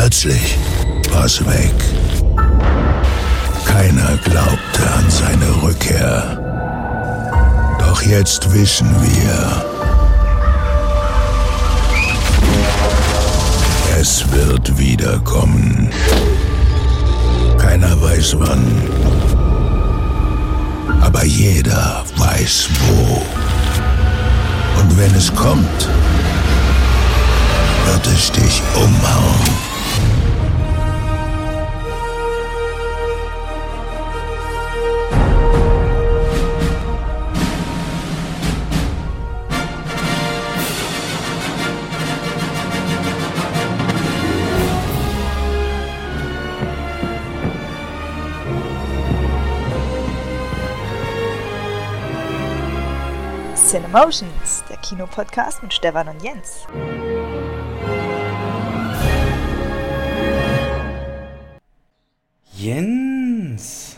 plötzlich war's weg. Keiner glaubte an seine Rückkehr. Doch jetzt wissen wir, es wird wiederkommen. Keiner weiß wann, aber jeder weiß wo. Und wenn es kommt, wird es dich umhauen. Cinemotions, der Kinopodcast mit Stefan und Jens. Jens.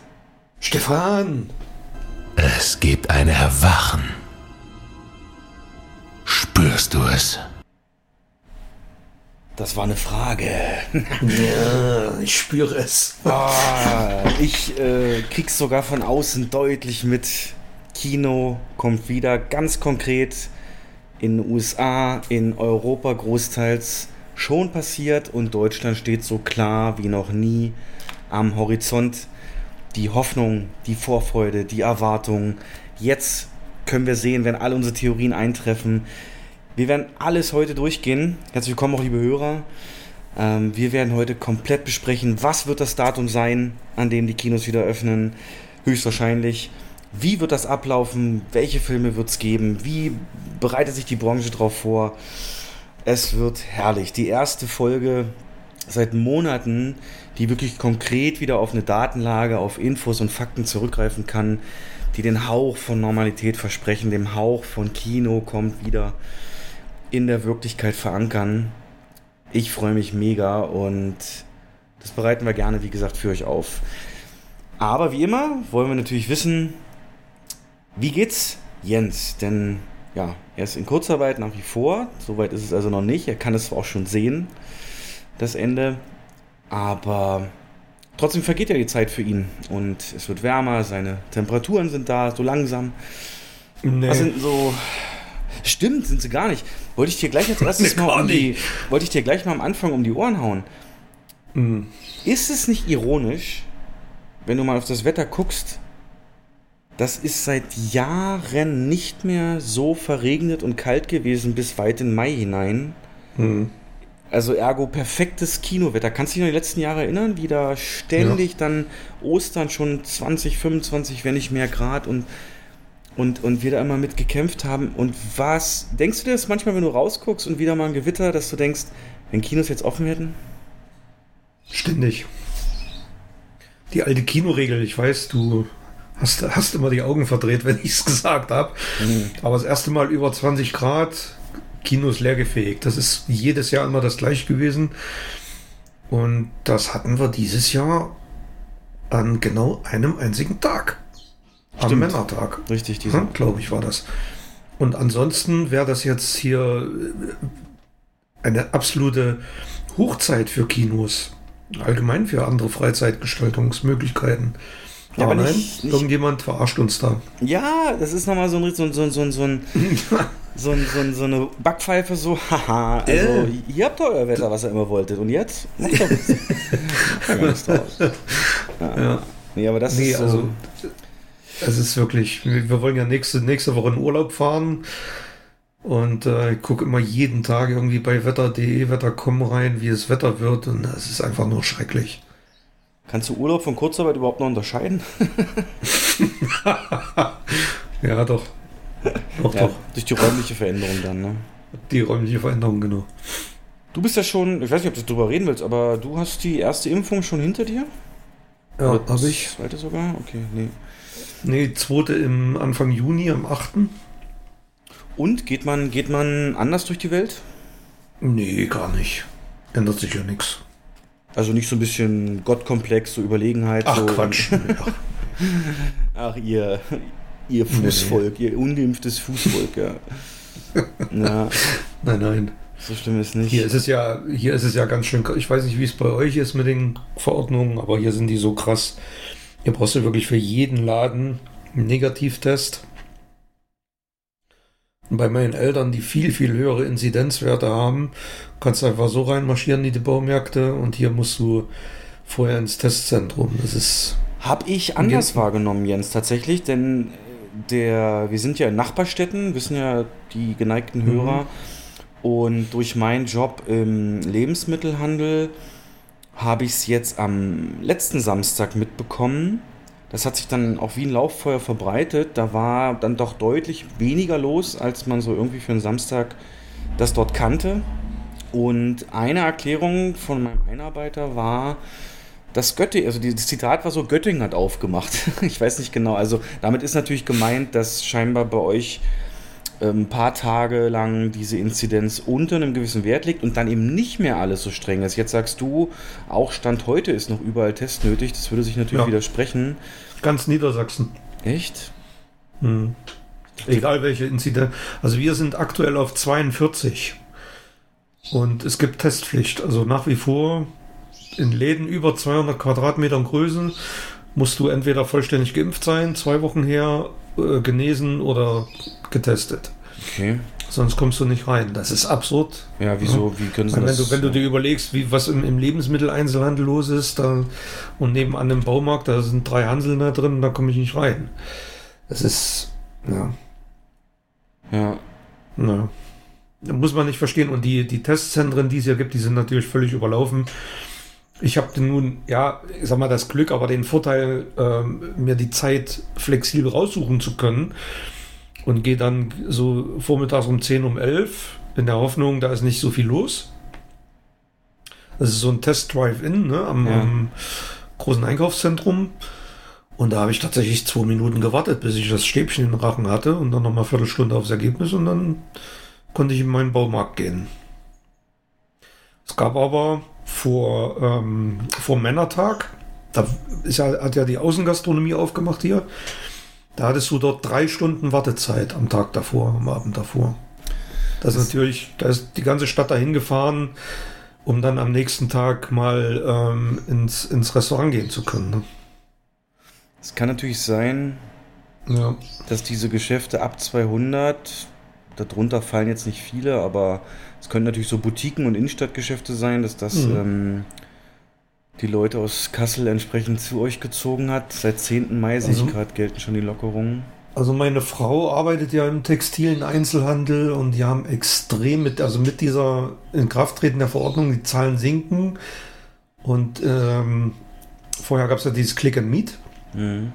Stefan. Es gibt ein Erwachen. Spürst du es? Das war eine Frage. Ja, ich spüre es. Ah, ich äh, krieg's sogar von außen deutlich mit. Kino kommt wieder ganz konkret in den USA, in Europa großteils schon passiert und Deutschland steht so klar wie noch nie am Horizont. Die Hoffnung, die Vorfreude, die Erwartung. Jetzt können wir sehen, wenn alle unsere Theorien eintreffen. Wir werden alles heute durchgehen. Herzlich willkommen auch liebe Hörer. Ähm, wir werden heute komplett besprechen, was wird das Datum sein, an dem die Kinos wieder öffnen. Höchstwahrscheinlich. Wie wird das ablaufen? Welche Filme wird es geben? Wie bereitet sich die Branche darauf vor? Es wird herrlich. Die erste Folge seit Monaten, die wirklich konkret wieder auf eine Datenlage, auf Infos und Fakten zurückgreifen kann, die den Hauch von Normalität versprechen, dem Hauch von Kino kommt wieder in der Wirklichkeit verankern. Ich freue mich mega und das bereiten wir gerne, wie gesagt, für euch auf. Aber wie immer wollen wir natürlich wissen, wie geht's Jens? Denn ja, er ist in Kurzarbeit nach wie vor. Soweit ist es also noch nicht. Er kann es auch schon sehen, das Ende. Aber trotzdem vergeht ja die Zeit für ihn. Und es wird wärmer, seine Temperaturen sind da, so langsam. Nee. Was sind so. Stimmt, sind sie gar nicht. Wollte ich dir gleich als erstes Nee, mal um die, wollte ich dir gleich mal am Anfang um die Ohren hauen. Hm. Ist es nicht ironisch, wenn du mal auf das Wetter guckst, das ist seit Jahren nicht mehr so verregnet und kalt gewesen bis weit in Mai hinein. Hm. Also ergo perfektes Kinowetter. Kannst du dich noch an die letzten Jahre erinnern, wie da ständig dann Ostern schon 20, 25, wenn nicht mehr Grad und, und, und wir da immer mit gekämpft haben. Und was, denkst du dir das manchmal, wenn du rausguckst und wieder mal ein Gewitter, dass du denkst, wenn Kinos jetzt offen hätten? Ständig. Die alte Kinoregel, ich weiß, du hast, hast immer die Augen verdreht, wenn ich es gesagt habe. Aber das erste Mal über 20 Grad, Kinos leergefähigt. Das ist jedes Jahr immer das gleiche gewesen. Und das hatten wir dieses Jahr an genau einem einzigen Tag. Am Stimmt. Männertag. Richtig, diese. Hm, Glaube ich, war das. Und ansonsten wäre das jetzt hier äh, eine absolute Hochzeit für Kinos. Allgemein für andere Freizeitgestaltungsmöglichkeiten. Ja, aber nein, nicht- nicht- irgendjemand verarscht uns da. Ja, das ist nochmal so ein, so, ein- so, ein- so, ein- so, ein, so, ein, so, ein, so eine Backpfeife, so, haha, also Äh. ihr habt doch euer Wetter, was ihr immer wolltet. Und jetzt? Macht doch was. Ja. Ja. Nee, aber das Nee, ist so, also es ist wirklich, wir wir wollen ja nächste, nächste Woche in Urlaub fahren und äh, ich gucke immer jeden Tag irgendwie bei wetter.de, wetter.com rein, wie es Wetter wird und es ist einfach nur schrecklich. Kannst du Urlaub von Kurzarbeit überhaupt noch unterscheiden? Ja, doch. Doch, Ja, doch. durch die räumliche Veränderung dann, ne? Die räumliche Veränderung, genau. Du bist ja schon, ich weiß nicht, ob du drüber reden willst, aber du hast die erste Impfung schon hinter dir? Ja, habe ich. Zweite sogar? Okay, nee. Nee, zweite im Anfang Juni, am 8. Und geht man, geht man anders durch die Welt? Nee, gar nicht. Ändert sich ja nichts. Also nicht so ein bisschen Gottkomplex, so Überlegenheit. Ach so Quatsch. Ach, ihr, ihr Fußvolk, ihr ungeimpftes Fußvolk, ja. ja. Nein, nein. So schlimm ist nicht. Hier ist es ja, hier ist es ja ganz schön. Ich weiß nicht, wie es bei euch ist mit den Verordnungen, aber hier sind die so krass. Hier brauchst du wirklich für jeden Laden einen Negativtest. Und bei meinen Eltern, die viel, viel höhere Inzidenzwerte haben, kannst du einfach so reinmarschieren in die Baumärkte und hier musst du vorher ins Testzentrum. Das ist. Hab ich anders wahrgenommen, Jens, tatsächlich, denn der, wir sind ja in Nachbarstädten, wissen ja die geneigten Hörer. Mhm. Und durch meinen Job im Lebensmittelhandel habe ich es jetzt am letzten Samstag mitbekommen. Das hat sich dann auch wie ein Lauffeuer verbreitet. Da war dann doch deutlich weniger los, als man so irgendwie für einen Samstag das dort kannte. Und eine Erklärung von meinem Einarbeiter war, dass Göttingen, also das Zitat war so, Göttingen hat aufgemacht. ich weiß nicht genau. Also damit ist natürlich gemeint, dass scheinbar bei euch ein ähm, paar Tage lang diese Inzidenz unter einem gewissen Wert liegt und dann eben nicht mehr alles so streng ist. Jetzt sagst du, auch Stand heute ist noch überall Test nötig. Das würde sich natürlich ja. widersprechen. Ganz Niedersachsen. Echt? Hm. Egal welche Inzidenz. Also wir sind aktuell auf 42. Und es gibt Testpflicht. Also nach wie vor in Läden über 200 Quadratmetern Größe musst du entweder vollständig geimpft sein, zwei Wochen her, äh, genesen oder getestet. Okay. Sonst kommst du nicht rein. Das ist absurd. Ja, wieso? Ja. Wie können sie wenn das? Du, wenn du dir überlegst, wie, was im, im Lebensmitteleinzelhandel los ist, da, und nebenan im Baumarkt, da sind drei Hanseln da drin, da komme ich nicht rein. Das ist, ja. Ja. Ja. Muss man nicht verstehen. Und die, die Testzentren, die es hier gibt, die sind natürlich völlig überlaufen. Ich habe nun, ja, ich sag mal, das Glück, aber den Vorteil, ähm, mir die Zeit flexibel raussuchen zu können und gehe dann so vormittags um 10, um 11 in der Hoffnung, da ist nicht so viel los. Das ist so ein Test-Drive-In ne, am, ja. am, großen Einkaufszentrum. Und da habe ich tatsächlich zwei Minuten gewartet, bis ich das Stäbchen in den Rachen hatte und dann noch mal eine Viertelstunde aufs Ergebnis und dann konnte ich in meinen Baumarkt gehen. Es gab aber vor, ähm, vor Männertag. Da ist ja, hat ja die Außengastronomie aufgemacht hier. Da hattest du dort drei Stunden Wartezeit am Tag davor, am Abend davor. Das ist natürlich, da ist die ganze Stadt dahin gefahren, um dann am nächsten Tag mal ähm, ins, ins Restaurant gehen zu können. Ne? Es kann natürlich sein, ja. dass diese Geschäfte ab 200, darunter fallen jetzt nicht viele, aber es können natürlich so Boutiquen und Innenstadtgeschäfte sein, dass das mhm. ähm, die Leute aus Kassel entsprechend zu euch gezogen hat. Seit 10. Mai sehe also, ich gerade, gelten schon die Lockerungen. Also meine Frau arbeitet ja im textilen Einzelhandel und die haben extrem mit, also mit dieser Inkrafttreten der Verordnung, die Zahlen sinken. Und ähm, vorher gab es ja dieses Click and Meet. Mhm.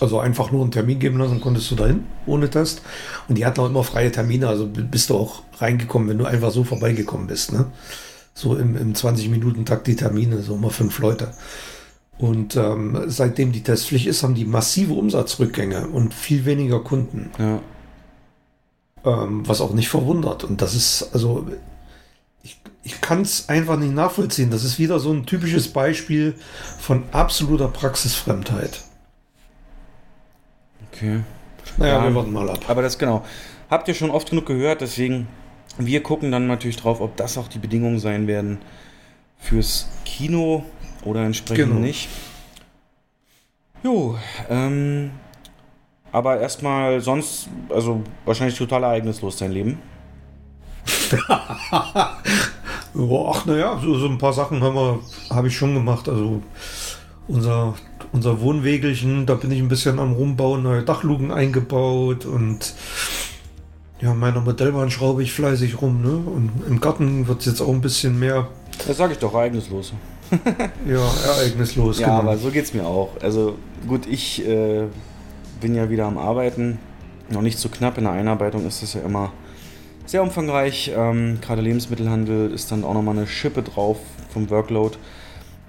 Also einfach nur einen Termin geben lassen, konntest du dahin ohne Test. Und die hatten auch immer freie Termine, also bist du auch reingekommen, wenn du einfach so vorbeigekommen bist. Ne? So im, im 20-Minuten-Takt die Termine, so immer fünf Leute. Und ähm, seitdem die Testpflicht ist, haben die massive Umsatzrückgänge und viel weniger Kunden. Ja. Ähm, was auch nicht verwundert. Und das ist, also, ich, ich kann es einfach nicht nachvollziehen. Das ist wieder so ein typisches Beispiel von absoluter Praxisfremdheit. Okay. Naja, ja, wir warten mal ab. Aber das genau. Habt ihr schon oft genug gehört, deswegen wir gucken dann natürlich drauf, ob das auch die Bedingungen sein werden fürs Kino oder entsprechend genau. nicht. Jo, ähm, aber erstmal sonst, also wahrscheinlich total ereignislos dein Leben. Ach naja, so, so ein paar Sachen habe hab ich schon gemacht. Also unser unser Wohnwegelchen, da bin ich ein bisschen am Rumbauen, neue Dachluken eingebaut und ja, meiner Modellbahn schraube ich fleißig rum, ne? Und im Garten wird es jetzt auch ein bisschen mehr. Das sage ich doch, ereignislos. ja, ereignislos, ja, genau. aber so geht es mir auch. Also gut, ich äh, bin ja wieder am Arbeiten. Noch nicht so knapp. In der Einarbeitung ist das ja immer sehr umfangreich. Ähm, Gerade Lebensmittelhandel ist dann auch nochmal eine Schippe drauf vom Workload.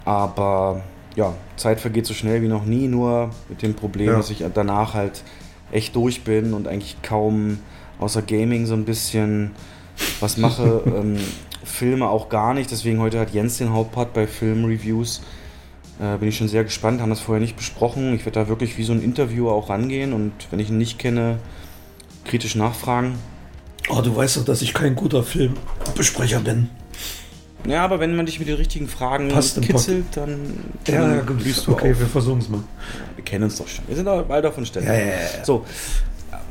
Aber ja, Zeit vergeht so schnell wie noch nie, nur mit dem Problem, ja. dass ich danach halt echt durch bin und eigentlich kaum außer Gaming so ein bisschen was mache. ähm, Filme auch gar nicht, deswegen heute hat Jens den Hauptpart bei Filmreviews. Äh, bin ich schon sehr gespannt, haben das vorher nicht besprochen. Ich werde da wirklich wie so ein Interviewer auch rangehen und wenn ich ihn nicht kenne, kritisch nachfragen. Oh, du weißt doch, dass ich kein guter Filmbesprecher bin. Ja, aber wenn man dich mit den richtigen Fragen Passt kitzelt, dann, Ja, dann ja, gut. blühst du Okay, auf. wir versuchen es mal. Wir kennen uns doch schon. Wir sind doch bald auf den Stelle. Ja, ja, ja. So,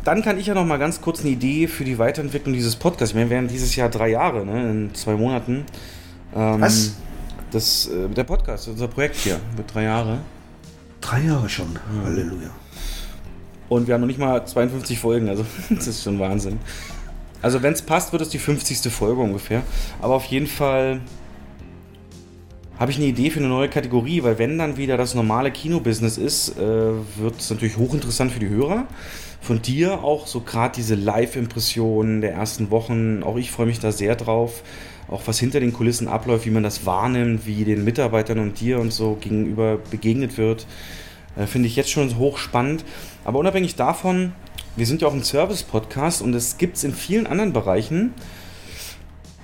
dann kann ich ja noch mal ganz kurz eine Idee für die Weiterentwicklung dieses Podcasts. Wir werden dieses Jahr drei Jahre, ne, in zwei Monaten. Ähm, Was? Das, äh, der Podcast, unser Projekt hier, wird drei Jahre. Drei Jahre schon. Halleluja. Und wir haben noch nicht mal 52 Folgen, also das ist schon Wahnsinn. Also wenn es passt, wird es die 50. Folge ungefähr. Aber auf jeden Fall habe ich eine Idee für eine neue Kategorie, weil wenn dann wieder das normale Kinobusiness ist, äh, wird es natürlich hochinteressant für die Hörer. Von dir auch so gerade diese Live-Impressionen der ersten Wochen. Auch ich freue mich da sehr drauf. Auch was hinter den Kulissen abläuft, wie man das wahrnimmt, wie den Mitarbeitern und dir und so gegenüber begegnet wird. Äh, Finde ich jetzt schon hochspannend. Aber unabhängig davon, wir sind ja auch ein Service-Podcast und es gibt es in vielen anderen Bereichen,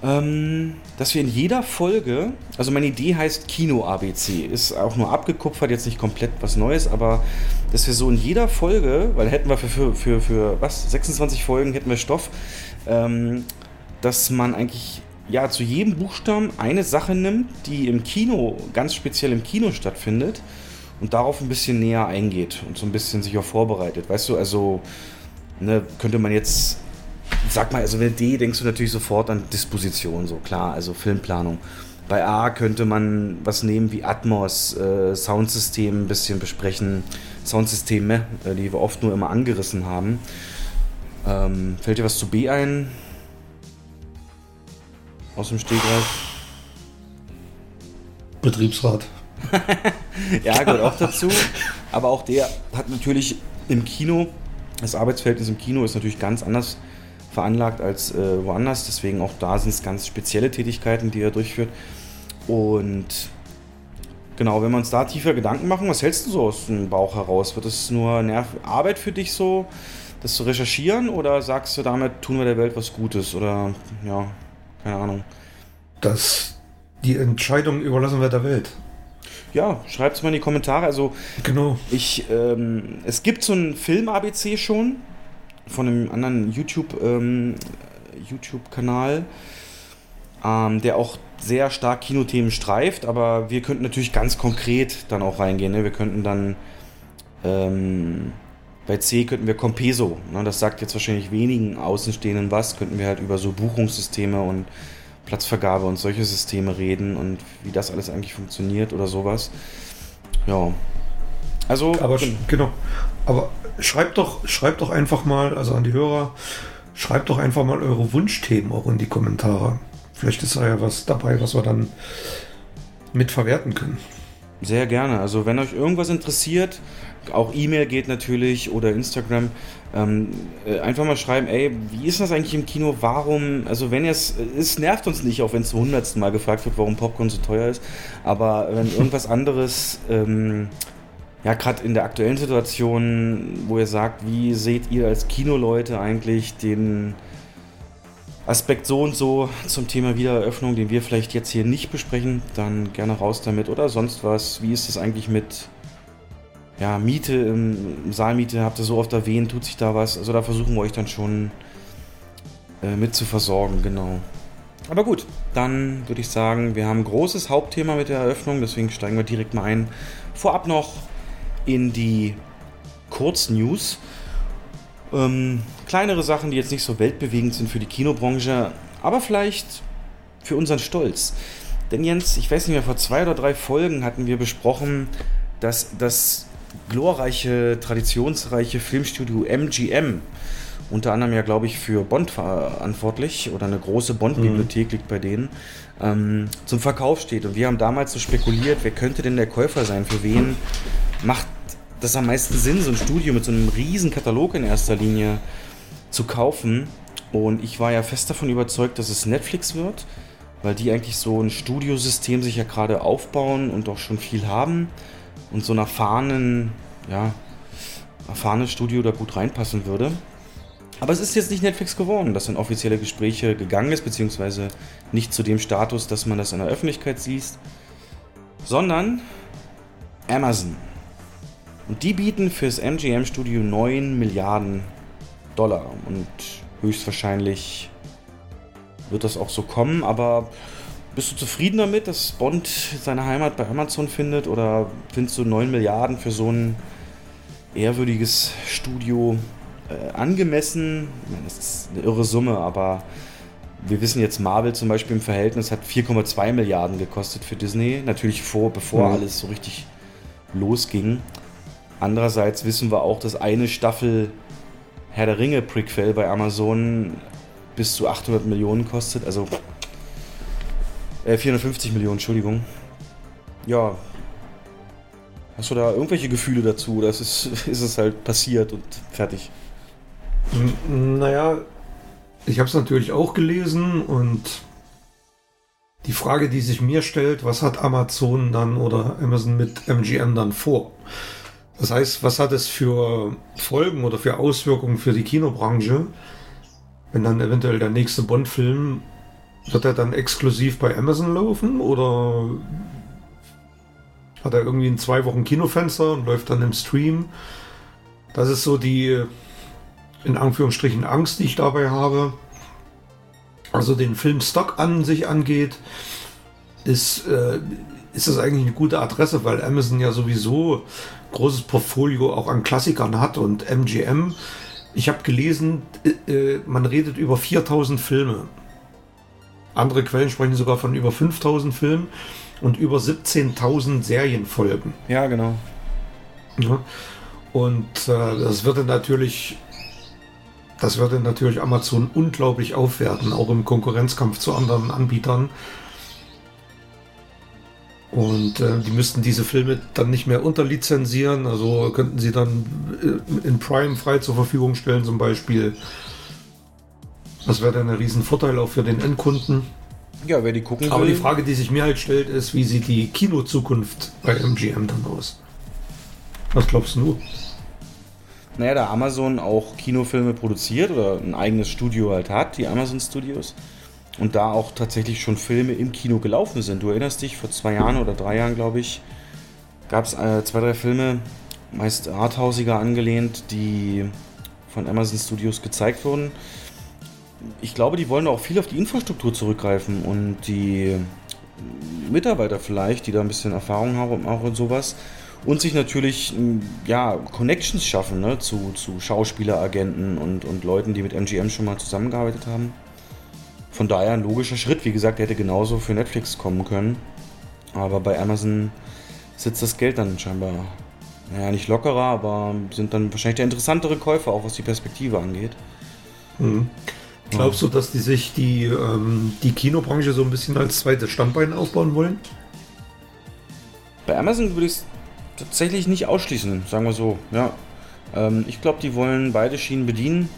ähm, dass wir in jeder Folge, also meine Idee heißt Kino-ABC, ist auch nur abgekupfert, jetzt nicht komplett was Neues, aber dass wir so in jeder Folge, weil hätten wir für, für, für, für was, 26 Folgen hätten wir Stoff, ähm, dass man eigentlich ja zu jedem Buchstaben eine Sache nimmt, die im Kino, ganz speziell im Kino stattfindet und darauf ein bisschen näher eingeht und so ein bisschen sich auch vorbereitet. Weißt du, also ne, könnte man jetzt, sag mal, also wenn D denkst du natürlich sofort an Disposition, so klar, also Filmplanung. Bei A könnte man was nehmen wie Atmos, äh, Soundsystem ein bisschen besprechen, Soundsysteme, äh, die wir oft nur immer angerissen haben. Ähm, fällt dir was zu B ein? Aus dem Stegreif? Betriebsrat. Ja, gehört auch dazu. Aber auch der hat natürlich im Kino, das Arbeitsverhältnis im Kino ist natürlich ganz anders veranlagt als äh, woanders. Deswegen auch da sind es ganz spezielle Tätigkeiten, die er durchführt. Und genau, wenn wir uns da tiefer Gedanken machen, was hältst du so aus dem Bauch heraus? Wird es nur Nerv Arbeit für dich so, das zu recherchieren? Oder sagst du, damit tun wir der Welt was Gutes? Oder ja, keine Ahnung. Das, die Entscheidung überlassen wir der Welt. Ja, schreibt es mal in die Kommentare. Also Genau. Ich, ähm, es gibt so einen Film-ABC schon von einem anderen YouTube, ähm, YouTube-Kanal, ähm, der auch sehr stark Kinothemen streift, aber wir könnten natürlich ganz konkret dann auch reingehen. Ne? Wir könnten dann ähm, bei C könnten wir Compeso, ne? das sagt jetzt wahrscheinlich wenigen Außenstehenden was, könnten wir halt über so Buchungssysteme und Platzvergabe und solche Systeme reden und wie das alles eigentlich funktioniert oder sowas. Ja. Also, Aber sch- genau. Aber schreibt doch, schreibt doch einfach mal, also an die Hörer, schreibt doch einfach mal eure Wunschthemen auch in die Kommentare. Vielleicht ist da ja was dabei, was wir dann mit verwerten können. Sehr gerne. Also wenn euch irgendwas interessiert, auch E-Mail geht natürlich oder Instagram, ähm, äh, einfach mal schreiben, ey, wie ist das eigentlich im Kino? Warum, also wenn es, es nervt uns nicht, auch wenn es zum hundertsten Mal gefragt wird, warum Popcorn so teuer ist, aber wenn irgendwas anderes, ähm, ja, gerade in der aktuellen Situation, wo ihr sagt, wie seht ihr als Kinoleute eigentlich den Aspekt so und so zum Thema Wiedereröffnung, den wir vielleicht jetzt hier nicht besprechen, dann gerne raus damit oder sonst was. Wie ist es eigentlich mit ja, Miete, im Saalmiete, habt ihr so oft erwähnt, tut sich da was? Also da versuchen wir euch dann schon äh, mit zu versorgen, genau. Aber gut, dann würde ich sagen, wir haben ein großes Hauptthema mit der Eröffnung, deswegen steigen wir direkt mal ein. Vorab noch in die Kurznews. Ähm, kleinere Sachen, die jetzt nicht so weltbewegend sind für die Kinobranche, aber vielleicht für unseren Stolz. Denn Jens, ich weiß nicht mehr, vor zwei oder drei Folgen hatten wir besprochen, dass das glorreiche, traditionsreiche Filmstudio MGM, unter anderem ja, glaube ich, für Bond verantwortlich oder eine große Bond-Bibliothek liegt bei denen, ähm, zum Verkauf steht. Und wir haben damals so spekuliert, wer könnte denn der Käufer sein? Für wen macht das am meisten Sinn, so ein Studio mit so einem riesen Katalog in erster Linie zu kaufen? Und ich war ja fest davon überzeugt, dass es Netflix wird, weil die eigentlich so ein Studiosystem sich ja gerade aufbauen und auch schon viel haben und so ein erfahrenen, ja, erfahrenes Studio da gut reinpassen würde. Aber es ist jetzt nicht Netflix geworden, das in offizielle Gespräche gegangen ist, beziehungsweise nicht zu dem Status, dass man das in der Öffentlichkeit sieht, sondern Amazon. Und die bieten fürs MGM-Studio 9 Milliarden Dollar. Und höchstwahrscheinlich wird das auch so kommen, aber bist du zufrieden damit, dass Bond seine Heimat bei Amazon findet oder findest du 9 Milliarden für so ein ehrwürdiges Studio äh, angemessen? Ich meine, das ist eine irre Summe, aber wir wissen jetzt, Marvel zum Beispiel im Verhältnis hat 4,2 Milliarden gekostet für Disney. Natürlich vor, bevor mhm. alles so richtig losging. Andererseits wissen wir auch, dass eine Staffel Herr der Ringe Prequel bei Amazon bis zu 800 Millionen kostet. Also äh, 450 Millionen, Entschuldigung. Ja. Hast du da irgendwelche Gefühle dazu? Oder ist es, ist es halt passiert und fertig? Naja, ich habe es natürlich auch gelesen und die Frage, die sich mir stellt, was hat Amazon dann oder Amazon mit MGM dann vor? Das heißt, was hat es für Folgen oder für Auswirkungen für die Kinobranche, wenn dann eventuell der nächste Bond-Film, wird er dann exklusiv bei Amazon laufen oder hat er irgendwie ein zwei Wochen Kinofenster und läuft dann im Stream? Das ist so die in Anführungsstrichen Angst, die ich dabei habe. Also den Filmstock an sich angeht, ist, äh, ist das eigentlich eine gute Adresse, weil Amazon ja sowieso großes Portfolio auch an Klassikern hat und MGM. Ich habe gelesen, äh, äh man redet über 4000 Filme. Andere Quellen sprechen sogar von über 5000 Filmen und über 17.000 Serienfolgen. Ja, genau. Ja. Und äh, das würde natürlich das würde natürlich Amazon unglaublich aufwerten, auch im Konkurrenzkampf zu anderen Anbietern. Und äh, die müssten diese Filme dann nicht mehr unterlizenzieren, also könnten sie dann äh, in Prime frei zur Verfügung stellen zum Beispiel. Das wäre dann ein Riesenvorteil auch für den Endkunden. Ja, wer die gucken Aber will. die Frage, die sich mir halt stellt, ist, wie sieht die Kinozukunft bei MGM dann aus? Was glaubst du? naja, da Amazon auch Kinofilme produziert oder ein eigenes Studio halt hat, die Amazon Studios, und da auch tatsächlich schon Filme im Kino gelaufen sind. Du erinnerst dich, vor zwei Jahren oder drei Jahren, glaube ich, gab es äh, zwei, drei Filme, meist arthausiger angelehnt, die von Amazon Studios gezeigt wurden. Ich glaube, die wollen auch viel auf die Infrastruktur zurückgreifen und die Mitarbeiter vielleicht, die da ein bisschen Erfahrung haben auch und sowas, und sich natürlich ja, Connections schaffen ne, zu, zu Schauspieleragenten und, und Leuten, die mit MGM schon mal zusammengearbeitet haben. Von daher ein logischer Schritt. Wie gesagt, der hätte genauso für Netflix kommen können. Aber bei Amazon sitzt das Geld dann scheinbar, naja, nicht lockerer, aber sind dann wahrscheinlich der interessantere Käufer, auch was die Perspektive angeht. Mhm. Glaubst du, dass die sich die, ähm, die Kinobranche so ein bisschen als zweites Standbein aufbauen wollen? Bei Amazon würde ich es tatsächlich nicht ausschließen, sagen wir so. Ja. Ähm, ich glaube, die wollen beide Schienen bedienen.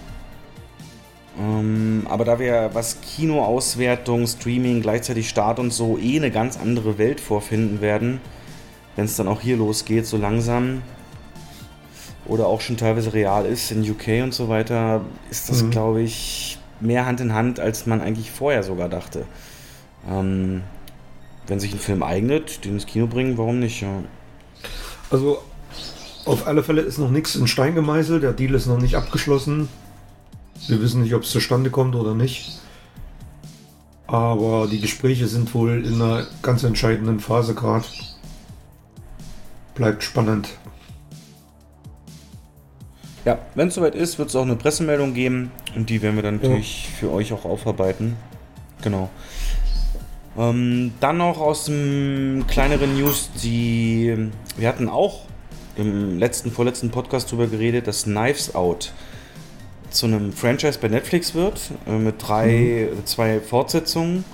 Ähm, aber da wir was Kinoauswertung, Streaming, gleichzeitig Start und so eh eine ganz andere Welt vorfinden werden, wenn es dann auch hier losgeht, so langsam oder auch schon teilweise real ist in UK und so weiter, ist das, mhm. glaube ich, mehr Hand in Hand, als man eigentlich vorher sogar dachte. Ähm, wenn sich ein Film eignet, den ins Kino bringen, warum nicht? Ja. Also auf alle Fälle ist noch nichts in Stein gemeißelt. Der Deal ist noch nicht abgeschlossen. Wir wissen nicht, ob es zustande kommt oder nicht. Aber die Gespräche sind wohl in einer ganz entscheidenden Phase gerade. Bleibt spannend. Ja, wenn es soweit ist, wird es auch eine Pressemeldung geben und die werden wir dann natürlich ja. für euch auch aufarbeiten. Genau. Ähm, dann noch aus dem kleineren News, die wir hatten auch im letzten, vorletzten Podcast darüber geredet, dass Knives Out zu einem Franchise bei Netflix wird, äh, mit drei, mhm. zwei Fortsetzungen.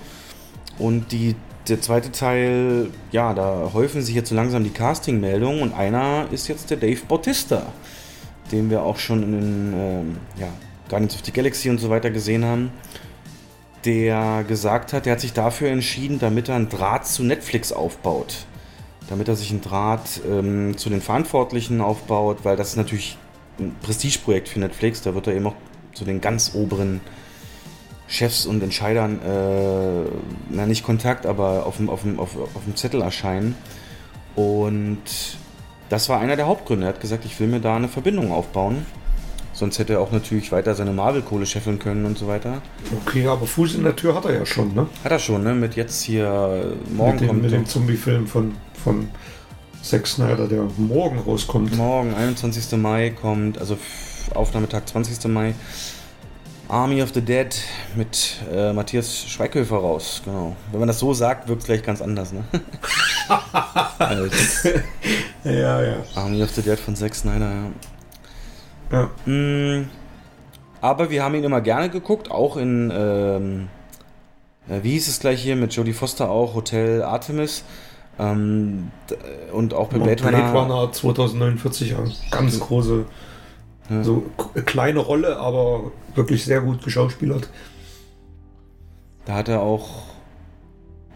Und die, der zweite Teil, ja, da häufen sich jetzt so langsam die Casting-Meldungen und einer ist jetzt der Dave Bautista, den wir auch schon in den ähm, ja, Guardians of the Galaxy und so weiter gesehen haben der gesagt hat, der hat sich dafür entschieden, damit er einen Draht zu Netflix aufbaut. Damit er sich einen Draht ähm, zu den Verantwortlichen aufbaut, weil das ist natürlich ein Prestigeprojekt für Netflix. Da wird er eben auch zu den ganz oberen Chefs und Entscheidern, äh, na nicht Kontakt, aber auf dem, auf, dem, auf, auf dem Zettel erscheinen. Und das war einer der Hauptgründe. Er hat gesagt, ich will mir da eine Verbindung aufbauen Sonst hätte er auch natürlich weiter seine Marvel-Kohle scheffeln können und so weiter. Okay, aber Fuß in der Tür hat er ja schon, ne? Hat er schon, ne? Mit jetzt hier morgen mit dem, kommt mit dem Zombie-Film von, von Zack Snyder, der morgen rauskommt. morgen 21. Mai kommt, also Aufnahmetag 20. Mai. Army of the Dead mit äh, Matthias Schweighöfer raus, genau. Wenn man das so sagt, wirkt es gleich ganz anders, ne? Als Ja, ja. Army of the Dead von Zack Snyder, ja. ja. Mm, aber wir haben ihn immer gerne geguckt, auch in, ähm, äh, wie hieß es gleich hier, mit Jodie Foster auch, Hotel Artemis. Ähm, und auch bei Blade, Blade Runner. Runner 2049, ja. ganz große, Ja. so kleine Rolle, aber wirklich sehr gut geschauspielert. Da hat er auch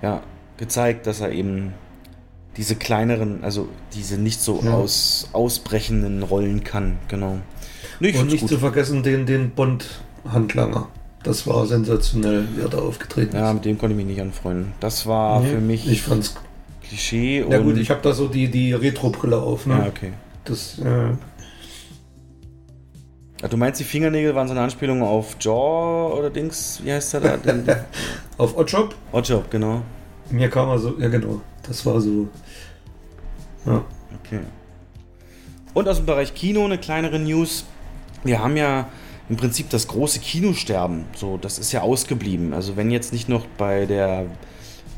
ja, gezeigt, dass er eben diese kleineren, also diese nicht so Ja. aus, ausbrechenden Rollen kann, genau. Nee, Und nicht gut. zu vergessen den, den Bond-Handlanger. Das war sensationell, wie er da aufgetreten Ja, ist. mit dem konnte ich mich nicht anfreuen. Das war Nee, für mich Ich fand's. Klischee Ja gut, ich habe da so die, die Retro-Brille auf. Ne? ja, okay. Das, äh, Ja, du meinst, die Fingernägel waren so eine Anspielung auf Jaw oder Dings? Wie heißt der da? Auf Oddjob, Oddjob, genau. mir kam er so, ja genau, das war so. Ja. Okay. Und aus dem Bereich Kino eine kleinere News. Wir haben ja im Prinzip das große Kinosterben. So, das ist ja ausgeblieben. Also wenn jetzt nicht noch bei der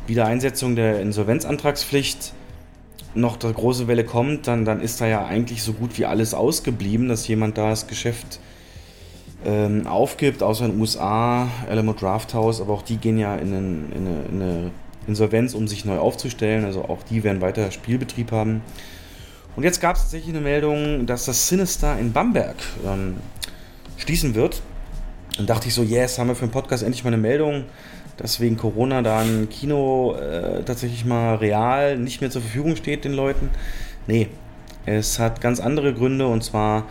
Wiedereinsetzung der Insolvenzantragspflicht noch die große Welle kommt, dann, dann ist da ja eigentlich so gut wie alles ausgeblieben, dass jemand da das Geschäft ähm, aufgibt, außer in den USA, Alamo Draft House, aber auch die gehen ja in, einen, in, eine, in eine Insolvenz, um sich neu aufzustellen. Also auch die werden weiter Spielbetrieb haben. Und jetzt gab es tatsächlich eine Meldung, dass das Sinister in Bamberg ähm, schließen wird. Dann dachte ich so, yes, haben wir für den Podcast endlich mal eine Meldung, dass wegen Corona da ein Kino äh, tatsächlich mal real nicht mehr zur Verfügung steht den Leuten. Nee, es hat ganz andere Gründe und zwar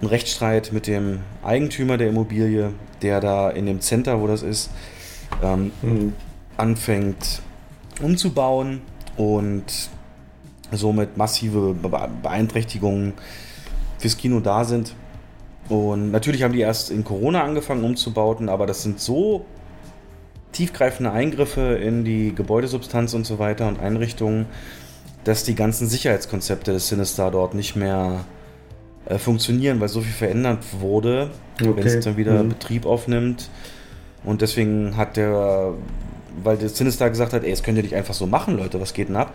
ein Rechtsstreit mit dem Eigentümer der Immobilie, der da in dem Center, wo das ist, ähm, Hm. anfängt umzubauen und somit massive Be- Beeinträchtigungen fürs Kino da sind. Und natürlich haben die erst in Corona angefangen umzubauen, aber das sind so tiefgreifende Eingriffe in die Gebäudesubstanz und so weiter und Einrichtungen, dass die ganzen Sicherheitskonzepte des Sinister dort nicht mehr äh, funktionieren, weil so viel verändert wurde, wenn Okay. es dann wieder Mhm. Betrieb aufnimmt. Und deswegen hat der, weil der Sinister gesagt hat, ey, das könnt ihr nicht einfach so machen, Leute, was geht denn ab?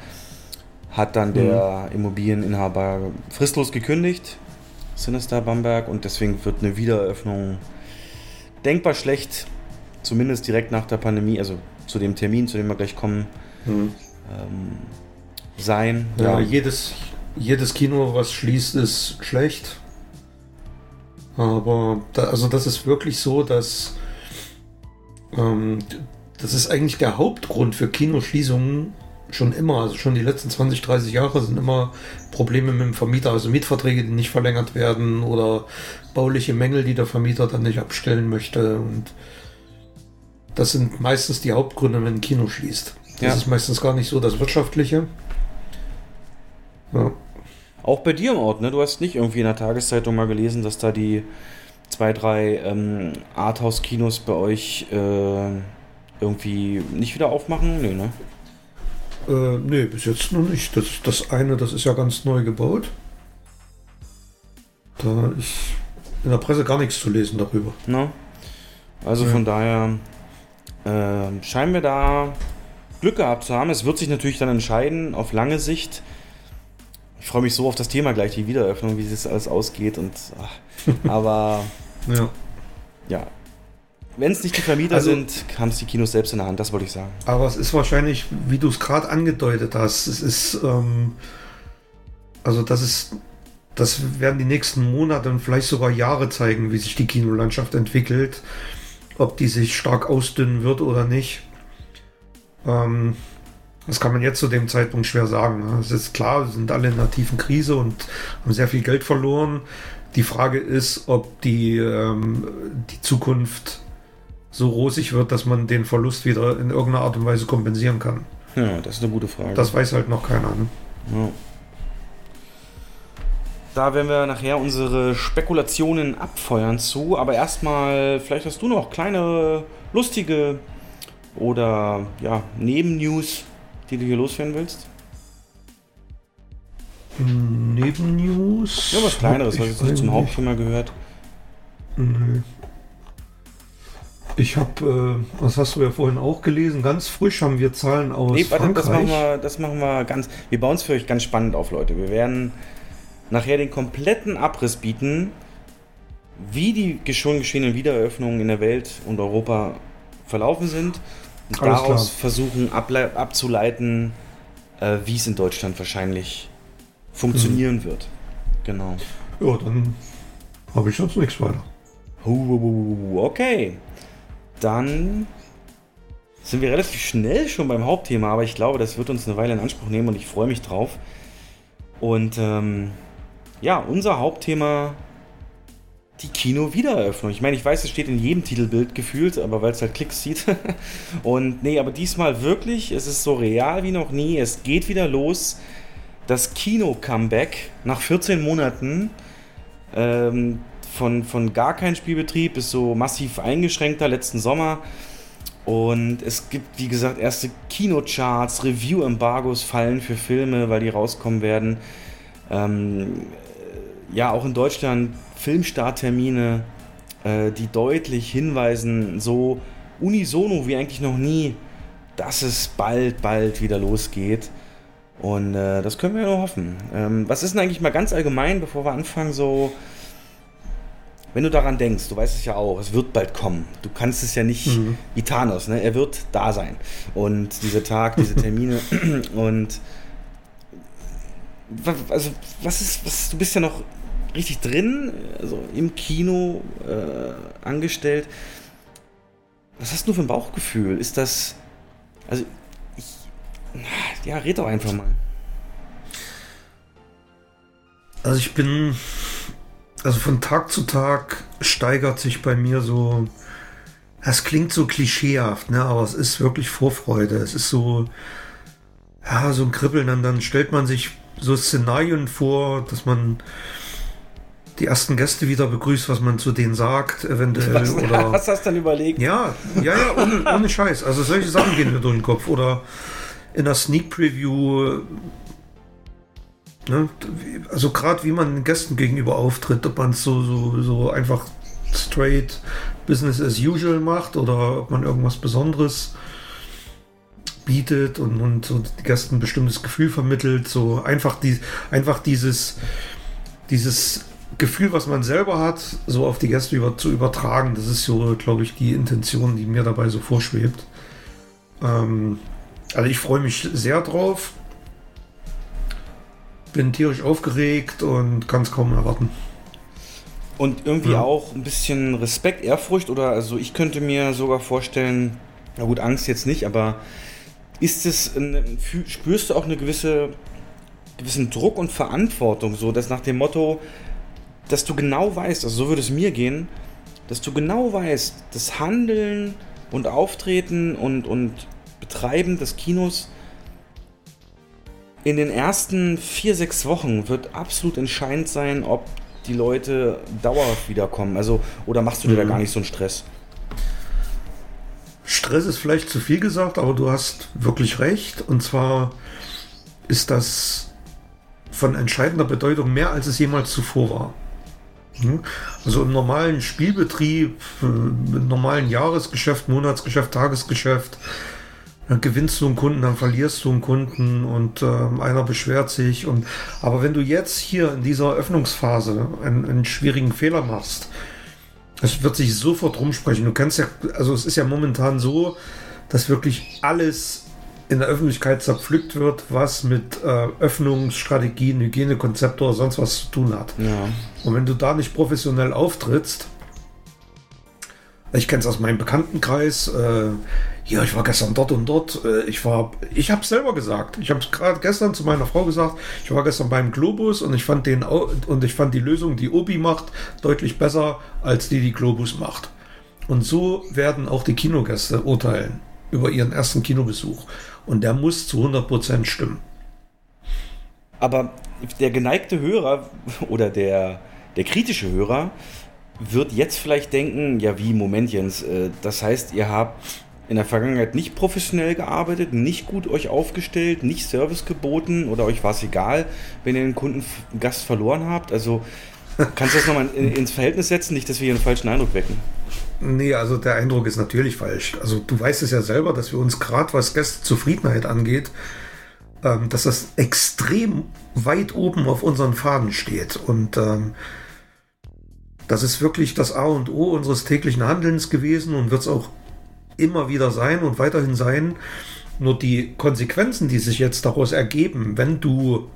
Hat dann der Immobilieninhaber fristlos gekündigt, Sinister Bamberg, und deswegen wird eine Wiedereröffnung denkbar schlecht, zumindest direkt nach der Pandemie, also zu dem Termin, zu dem wir gleich kommen, Hm. ähm, sein. Ja, jedes, jedes Kino, was schließt, ist schlecht. Aber da, also das ist wirklich so, dass ähm, das ist eigentlich der Hauptgrund für Kinoschließungen schon immer, also schon die letzten 20, 30 Jahre sind immer Probleme mit dem Vermieter, also Mietverträge, die nicht verlängert werden oder bauliche Mängel, die der Vermieter dann nicht abstellen möchte. Und das sind meistens die Hauptgründe, wenn ein Kino schließt. Das Ja. ist meistens gar nicht so das Wirtschaftliche. Ja. Auch bei dir im Ort, ne? Du hast nicht irgendwie in der Tageszeitung mal gelesen, dass da die zwei, drei ähm, Arthouse-Kinos bei euch äh, irgendwie nicht wieder aufmachen? Nee, ne? Äh, nee, bis jetzt noch nicht. Das, das eine, das ist ja ganz neu gebaut. Da ist in der Presse gar nichts zu lesen darüber. Ne? Also Ja. von daher äh, scheinen wir da Glück gehabt zu haben. Es wird sich natürlich dann entscheiden auf lange Sicht. Ich freue mich so auf das Thema gleich, die Wiedereröffnung, wie das alles ausgeht. Und, ach, aber Ja. ja, wenn es nicht die Vermieter Also- sind, haben es die Kinos selbst in der Hand, das wollte ich sagen. Aber es ist wahrscheinlich, wie du es gerade angedeutet hast, es ist, ähm, also das ist, das werden die nächsten Monate und vielleicht sogar Jahre zeigen, wie sich die Kinolandschaft entwickelt, ob die sich stark ausdünnen wird oder nicht. Ähm, das kann man jetzt zu dem Zeitpunkt schwer sagen. ne? Es ist klar, wir sind alle in einer tiefen Krise und haben sehr viel Geld verloren. Die Frage ist, ob die, ähm, die Zukunft so rosig wird, dass man den Verlust wieder in irgendeiner Art und Weise kompensieren kann. Ja, das ist eine gute Frage. Das weiß halt noch keiner. Ne? ja. Da werden wir nachher unsere Spekulationen abfeuern zu. Aber erstmal, vielleicht hast du noch kleine, lustige oder ja, Nebennews, die du hier loswerden willst? Nebennews? Ja, was kleineres, was jetzt nicht zum Hauptthema gehört. Nee. Ich habe, äh, das hast du ja vorhin auch gelesen, ganz frisch haben wir Zahlen aus Nee, warte, Frankreich. das machen, wir, das machen wir ganz. Wir bauen es für euch ganz spannend auf, Leute. Wir werden nachher den kompletten Abriss bieten, wie die schon geschehenen Wiedereröffnungen in der Welt und Europa verlaufen sind. Und Alles daraus klar. versuchen abzuleiten, äh, wie es in Deutschland wahrscheinlich funktionieren Mhm. wird. Genau. Ja, dann habe ich sonst nichts weiter. Okay. Dann sind wir relativ schnell schon beim Hauptthema, aber ich glaube, das wird uns eine Weile in Anspruch nehmen und ich freue mich drauf. Und ähm, ja, unser Hauptthema, die Kino-Wiedereröffnung. Ich meine, ich weiß, es steht in jedem Titelbild gefühlt, aber weil es halt Klicks sieht. und nee, aber diesmal wirklich, es ist so real wie noch nie. Es geht wieder los. Das Kino-Comeback nach 14 Monaten. Ähm, von, von gar kein Spielbetrieb bis so massiv eingeschränkter letzten Sommer. Und es gibt, wie gesagt, erste Kinocharts, Review-Embargos fallen für Filme, weil die rauskommen werden. Ähm, äh, ja, auch in Deutschland Filmstarttermine, äh, die deutlich hinweisen, so unisono wie eigentlich noch nie, dass es bald, bald wieder losgeht. Und äh, das können wir ja nur hoffen. Ähm, was ist denn eigentlich mal ganz allgemein, bevor wir anfangen, so wenn du daran denkst, du weißt es ja auch, es wird bald kommen. Du kannst es ja nicht Mhm. wie Thanos, ne? Er wird da sein. Und dieser Tag, diese Termine und also was ist, was du bist ja noch richtig drin, also im Kino äh, angestellt. Was hast du für ein Bauchgefühl? Ist das also ich ja, red doch einfach mal. Also ich bin, also von Tag zu Tag steigert sich bei mir so, es klingt so klischeehaft, ne, aber es ist wirklich Vorfreude. Es ist so, ja, so ein Kribbeln, dann, dann stellt man sich so Szenarien vor, dass man die ersten Gäste wieder begrüßt, was man zu denen sagt, eventuell. Was, oder was hast du dann überlegt? Ja, ja, ja, ohne, ohne Scheiß. Also solche Sachen gehen mir durch den Kopf. Oder in der Sneak Preview, ne, also gerade wie man Gästen gegenüber auftritt, ob man es so, so, so einfach straight Business as usual macht oder ob man irgendwas Besonderes bietet und, und so die Gästen ein bestimmtes Gefühl vermittelt. So einfach, die, einfach dieses, dieses Gefühl, was man selber hat, so auf die Gäste über, zu übertragen. Das ist so, glaube ich, die Intention, die mir dabei so vorschwebt. Ähm, also ich freue mich sehr drauf. Bin tierisch aufgeregt und kann es kaum erwarten. Und irgendwie Ja. auch ein bisschen Respekt, Ehrfurcht oder also ich könnte mir sogar vorstellen, na gut, Angst jetzt nicht, aber ist es, spürst du auch eine gewisse, gewissen Druck und Verantwortung, so dass nach dem Motto, dass du genau weißt, also so würde es mir gehen, dass du genau weißt, das Handeln und Auftreten und, und Betreiben des Kinos in den ersten vier, sechs Wochen wird absolut entscheidend sein, ob die Leute dauerhaft wiederkommen. Also, oder machst du dir da Mhm. gar nicht so einen Stress? Stress ist vielleicht zu viel gesagt, aber du hast wirklich recht. Und zwar ist das von entscheidender Bedeutung mehr, als es jemals zuvor war. Hm? Also im normalen Spielbetrieb, äh, im normalen Jahresgeschäft, Monatsgeschäft, Tagesgeschäft, dann gewinnst du einen Kunden, dann verlierst du einen Kunden und ähm, einer beschwert sich. Und, aber wenn du jetzt hier in dieser Öffnungsphase einen, einen schwierigen Fehler machst, es wird sich sofort rumsprechen. Du kannst ja, also es ist ja momentan so, dass wirklich alles in der Öffentlichkeit zerpflückt wird, was mit äh, Öffnungsstrategien, Hygienekonzepte oder sonst was zu tun hat. Ja. Und wenn du da nicht professionell auftrittst, ich kenne es aus meinem Bekanntenkreis, äh, ja, ich war gestern dort und dort, äh, ich war, ich habe selber gesagt, ich habe es gerade gestern zu meiner Frau gesagt, ich war gestern beim Globus und ich fand den und ich fand die Lösung, die Obi macht, deutlich besser als die, die Globus macht. Und so werden auch die Kinogäste urteilen über ihren ersten Kinobesuch. Und der muss zu 100% stimmen. Aber der geneigte Hörer oder der, der kritische Hörer wird jetzt vielleicht denken, ja wie, Moment Jens, äh, das heißt, ihr habt in der Vergangenheit nicht professionell gearbeitet, nicht gut euch aufgestellt, nicht Service geboten oder euch war es egal, wenn ihr einen Kundengast verloren habt. Also kannst du das nochmal ins Verhältnis setzen, nicht, dass wir hier einen falschen Eindruck wecken? Nee, also der Eindruck ist natürlich falsch. Also du weißt es ja selber, dass wir uns gerade was Gästezufriedenheit angeht, ähm, dass das extrem weit oben auf unseren Faden steht. Und ähm, das ist wirklich das A und O unseres täglichen Handelns gewesen und wird es auch immer wieder sein und weiterhin sein. Nur die Konsequenzen, die sich jetzt daraus ergeben, wenn du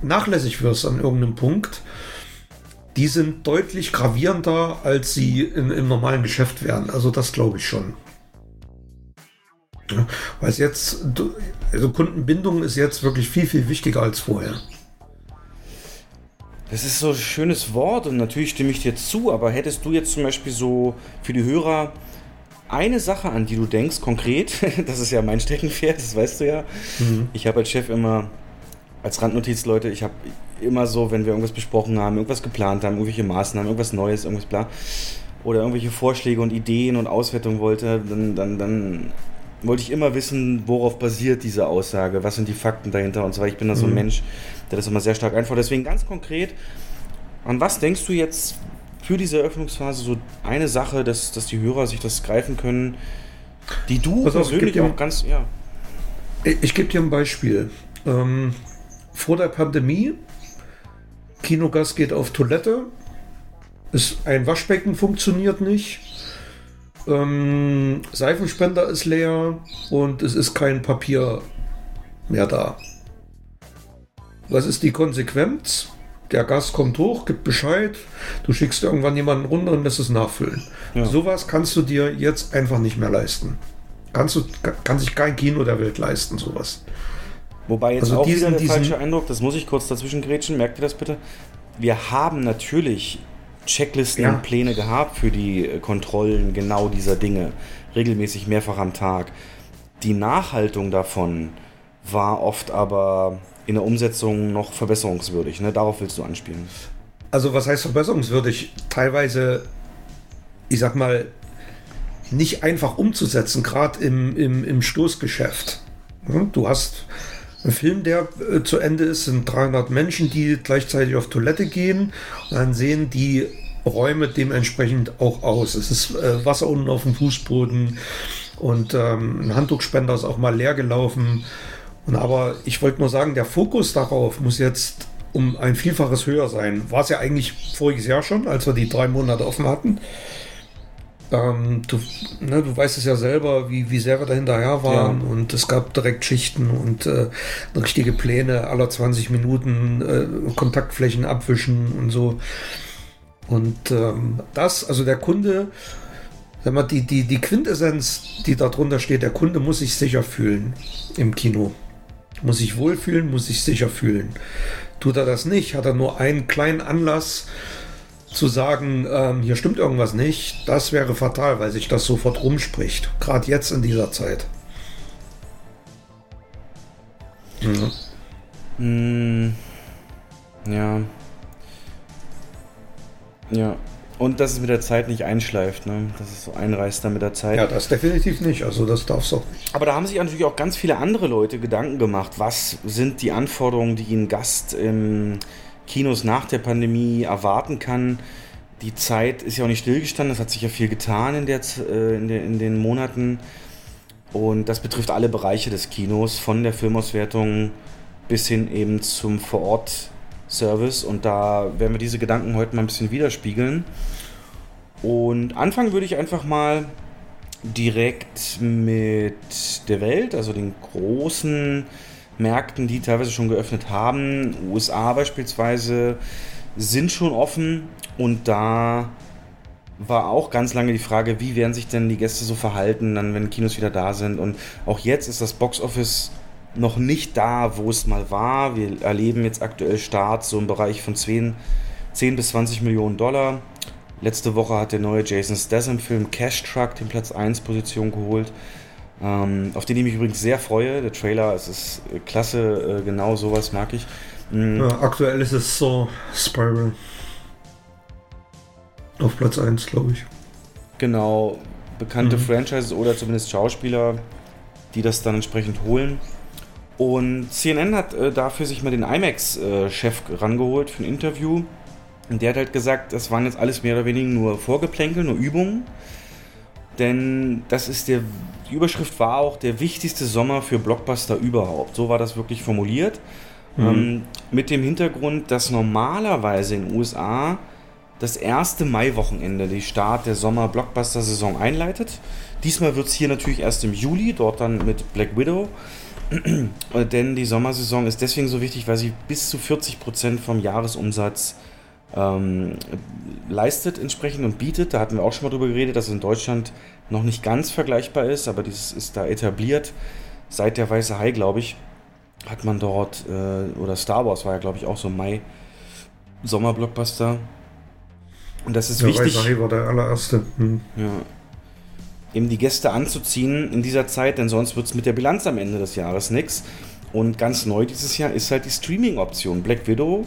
nachlässig wirst an irgendeinem Punkt, die sind deutlich gravierender, als sie in, im normalen Geschäft wären. Also das glaube ich schon. Ja, weil es jetzt, also Kundenbindung ist jetzt wirklich viel, viel wichtiger als vorher. Das ist so ein schönes Wort und natürlich stimme ich dir zu, aber hättest du jetzt zum Beispiel so für die Hörer eine Sache, an die du denkst, konkret, das ist ja mein Steckenpferd, das weißt du ja. Mhm. Ich habe als Chef immer, als Randnotiz, Leute, ich habe immer so, wenn wir irgendwas besprochen haben, irgendwas geplant haben, irgendwelche Maßnahmen, irgendwas Neues, irgendwas bla, oder irgendwelche Vorschläge und Ideen und Auswertungen wollte, dann, dann, dann wollte ich immer wissen, worauf basiert diese Aussage, was sind die Fakten dahinter und so weiter. Ich bin da so ein mhm. Mensch, der das immer sehr stark einfordert. Deswegen ganz konkret, an was denkst du jetzt, für diese Eröffnungsphase so eine Sache, dass, dass die Hörer sich das greifen können, die du Pass persönlich auch ganz, ja. Ich, ich gebe dir ein Beispiel. Ähm, vor der Pandemie, Kinogast geht auf Toilette, ist ein Waschbecken funktioniert nicht, ähm, Seifenspender ist leer und es ist kein Papier mehr da. Was ist die Konsequenz? der Gast kommt hoch, gibt Bescheid, du schickst irgendwann jemanden runter und lässt es nachfüllen. Ja. Sowas kannst du dir jetzt einfach nicht mehr leisten. Kannst du, kann sich kein Kino der Welt leisten, sowas. Wobei jetzt also auch diesen, wieder der falsche Eindruck, das muss ich kurz dazwischen grätschen, merkt ihr das bitte? Wir haben natürlich Checklisten ja. und Pläne gehabt für die äh, Kontrollen genau dieser Dinge, regelmäßig mehrfach am Tag. Die Nachhaltung davon war oft aber in der Umsetzung noch verbesserungswürdig. Ne? Darauf willst du anspielen. Also was heißt verbesserungswürdig? Teilweise, ich sag mal, nicht einfach umzusetzen, gerade im, im, im Stoßgeschäft. Du hast einen Film, der äh, zu Ende ist, sind 300 Menschen, die gleichzeitig auf Toilette gehen und dann sehen die Räume dementsprechend auch aus. Es ist äh, Wasser unten auf dem Fußboden und ähm, ein Handtuchspender ist auch mal leer gelaufen. Und aber ich wollte nur sagen, der Fokus darauf muss jetzt um ein Vielfaches höher sein. War es ja eigentlich voriges Jahr schon, als wir die drei Monate offen hatten. Ähm, du, ne, du weißt es ja selber, wie, wie sehr wir da hinterher waren. Ja. Und es gab direkt Schichten und äh, richtige Pläne, aller 20 Minuten äh, Kontaktflächen abwischen und so. Und ähm, das, also der Kunde, sag mal, die, die, die Quintessenz, die darunter steht, der Kunde muss sich sicher fühlen im Kino. Muss sich wohlfühlen, muss sich sicher fühlen. Tut er das nicht, hat er nur einen kleinen Anlass zu sagen, ähm, hier stimmt irgendwas nicht, das wäre fatal, weil sich das sofort rumspricht. Gerade jetzt in dieser Zeit. Mhm. Mm, ja. Ja. Und dass es mit der Zeit nicht einschleift, ne? dass es so einreißt dann mit der Zeit. Ja, das definitiv nicht. Also das darf es auch nicht. Aber da haben sich natürlich auch ganz viele andere Leute Gedanken gemacht. Was sind die Anforderungen, die ein Gast im Kinos nach der Pandemie erwarten kann? Die Zeit ist ja auch nicht stillgestanden. Es hat sich ja viel getan in, der, äh, in, der, in den Monaten. Und das betrifft alle Bereiche des Kinos, von der Filmauswertung bis hin eben zum Vorort Service und da werden wir diese Gedanken heute mal ein bisschen widerspiegeln. Und anfangen würde ich einfach mal direkt mit der Welt, also den großen Märkten, die teilweise schon geöffnet haben. USA beispielsweise sind schon offen und da war auch ganz lange die Frage, wie werden sich denn die Gäste so verhalten, dann wenn Kinos wieder da sind. Und auch jetzt ist das Boxoffice noch nicht da, wo es mal war. Wir erleben jetzt aktuell Starts so im Bereich von 10, 10 bis 20 Millionen Dollar. Letzte Woche hat der neue Jason Statham-Film Cash Truck den Platz 1 Position geholt. Ähm, auf den ich mich übrigens sehr freue. Der Trailer, es ist äh, klasse, äh, genau sowas mag ich. Mhm. Ja, aktuell ist es so Spiral. Auf Platz 1, glaube ich. Genau, bekannte mhm. Franchises oder zumindest Schauspieler, die das dann entsprechend holen. Und CNN hat äh, dafür sich mal den IMAX-Chef äh, rangeholt für ein Interview. Und der hat halt gesagt, das waren jetzt alles mehr oder weniger nur Vorgeplänkel, nur Übungen. Denn das ist der, die Überschrift war auch der wichtigste Sommer für Blockbuster überhaupt. So war das wirklich formuliert. Mhm. Ähm, mit dem Hintergrund, dass normalerweise in den USA das erste Maiwochenende die Start der Sommer-Blockbuster-Saison einleitet. Diesmal wird es hier natürlich erst im Juli, dort dann mit Black Widow. Denn die Sommersaison ist deswegen so wichtig, weil sie bis zu 40% vom Jahresumsatz ähm, leistet entsprechend und bietet. Da hatten wir auch schon mal drüber geredet, dass es in Deutschland noch nicht ganz vergleichbar ist, aber dieses ist da etabliert. Seit der Weiße Hai, glaube ich, hat man dort, äh, oder Star Wars war ja, glaube ich, auch so Mai Sommerblockbuster. Und das ist der wichtig. Weiße Hai war der allererste. Hm. Ja. Eben die Gäste anzuziehen in dieser Zeit, denn sonst wird es mit der Bilanz am Ende des Jahres nichts. Und ganz neu dieses Jahr ist halt die Streaming-Option. Black Widow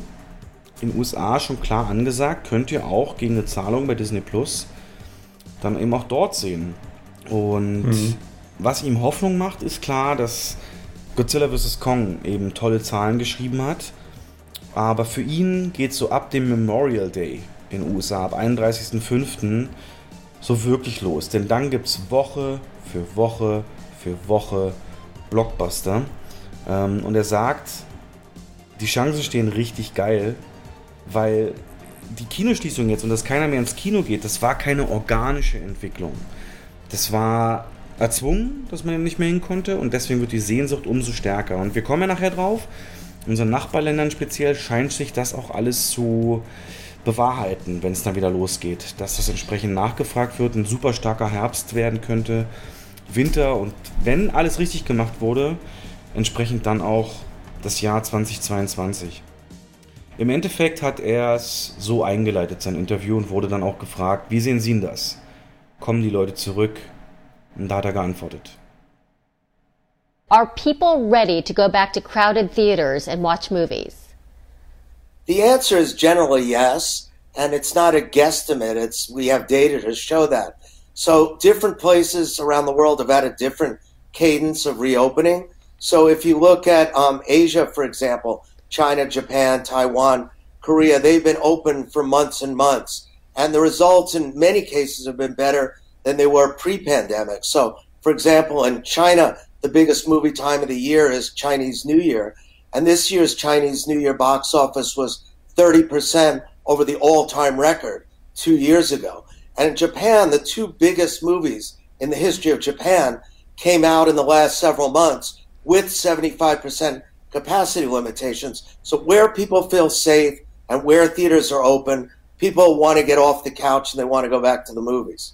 in den USA schon klar angesagt, könnt ihr auch gegen eine Zahlung bei Disney Plus dann eben auch dort sehen. Und mhm. was ihm Hoffnung macht, ist klar, dass Godzilla vs. Kong eben tolle Zahlen geschrieben hat. Aber für ihn geht so ab dem Memorial Day in den USA, ab 31.05. so wirklich los. Denn dann gibt es Woche für Woche für Woche Blockbuster. Ähm, und er sagt, die Chancen stehen richtig geil, weil die Kinoschließung jetzt und dass keiner mehr ins Kino geht, das war keine organische Entwicklung. Das war erzwungen, dass man nicht mehr hin konnte und deswegen wird die Sehnsucht umso stärker. Und wir kommen ja nachher drauf. In unseren Nachbarländern speziell scheint sich das auch alles zu bewahrheiten, wenn es dann wieder losgeht. Dass das entsprechend nachgefragt wird, ein super starker Herbst werden könnte, Winter und wenn alles richtig gemacht wurde, entsprechend dann auch das Jahr 2022. Im Endeffekt hat er es so eingeleitet, sein Interview, und wurde dann auch gefragt, wie sehen Sie das? Kommen die Leute zurück? Und da hat er geantwortet. Are people ready to go back to crowded theaters and watch movies? The answer is generally yes, and it's not a guesstimate. It's we have data to show that. So different places around the world have had a different cadence of reopening. So if you look at um, Asia, for example, China, Japan, Taiwan, Korea, they've been open for months and months. And the results in many cases have been better than they were pre pandemic. So, for example, in China, the biggest movie time of the year is Chinese New Year. And this year's Chinese New Year box office was 30% over the all time record two years ago. And in Japan, the two biggest movies in the history of Japan came out in the last several months with 75% capacity limitations. So where people feel safe and where theaters are open, people want to get off the couch and they want to go back to the movies.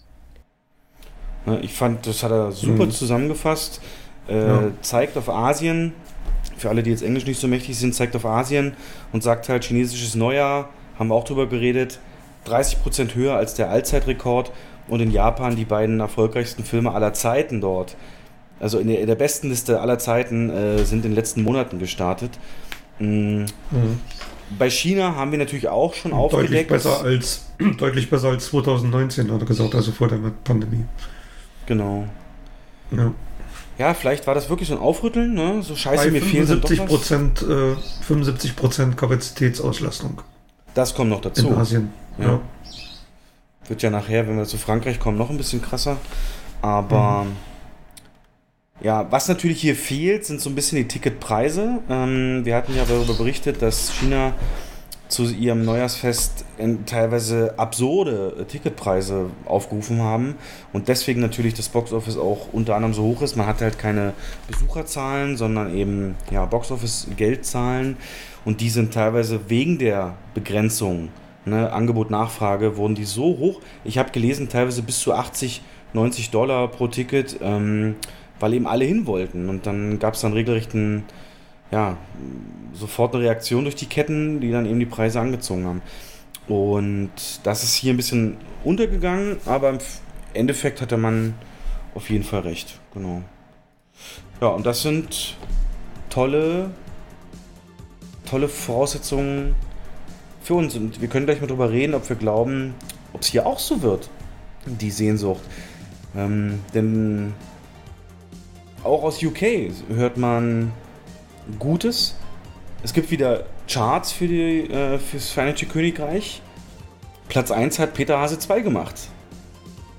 Ich fand, das hat er super mhm. zusammengefasst. Äh, ja. Zeigt auf Asien, für alle, die jetzt Englisch nicht so mächtig sind, zeigt auf Asien und sagt halt, chinesisches Neujahr, haben wir auch drüber geredet, 30% höher als der Allzeitrekord und in Japan die beiden erfolgreichsten Filme aller Zeiten dort also in der, in der besten Liste aller Zeiten, äh, sind in den letzten Monaten gestartet. Mhm. Mhm. Bei China haben wir natürlich auch schon deutlich aufgedeckt. Besser als, deutlich besser als 2019, hat er gesagt, also vor der Pandemie. Genau. Ja. Ja, vielleicht war das wirklich so ein Aufrütteln, ne? So scheiße, Bei mir 75 Prozent, äh, 75 Prozent Kapazitätsauslastung. Das kommt noch dazu. In Asien, ja. ja. Wird ja nachher, wenn wir zu Frankreich kommen, noch ein bisschen krasser. Aber mhm. Ja, was natürlich hier fehlt, sind so ein bisschen die Ticketpreise. Ähm, wir hatten ja darüber berichtet, dass China zu ihrem Neujahrsfest teilweise absurde Ticketpreise aufgerufen haben und deswegen natürlich das Boxoffice auch unter anderem so hoch ist. Man hat halt keine Besucherzahlen, sondern eben ja, Boxoffice-Geldzahlen und die sind teilweise wegen der Begrenzung, ne, Angebot-Nachfrage, wurden die so hoch. Ich habe gelesen, teilweise bis zu 80, 90 Dollar pro Ticket. Ähm, weil eben alle hin wollten. Und dann gab es dann regelrecht ein, ja, sofort eine Reaktion durch die Ketten, die dann eben die Preise angezogen haben. Und das ist hier ein bisschen untergegangen, aber im Endeffekt hatte man auf jeden Fall recht. Genau. Ja, und das sind tolle, tolle Voraussetzungen für uns. Und wir können gleich mal drüber reden, ob wir glauben, ob es hier auch so wird, die Sehnsucht. Ähm, denn auch aus UK hört man Gutes. Es gibt wieder Charts für die, äh, fürs Vereinigte Königreich. Platz 1 hat Peter Hase 2 gemacht.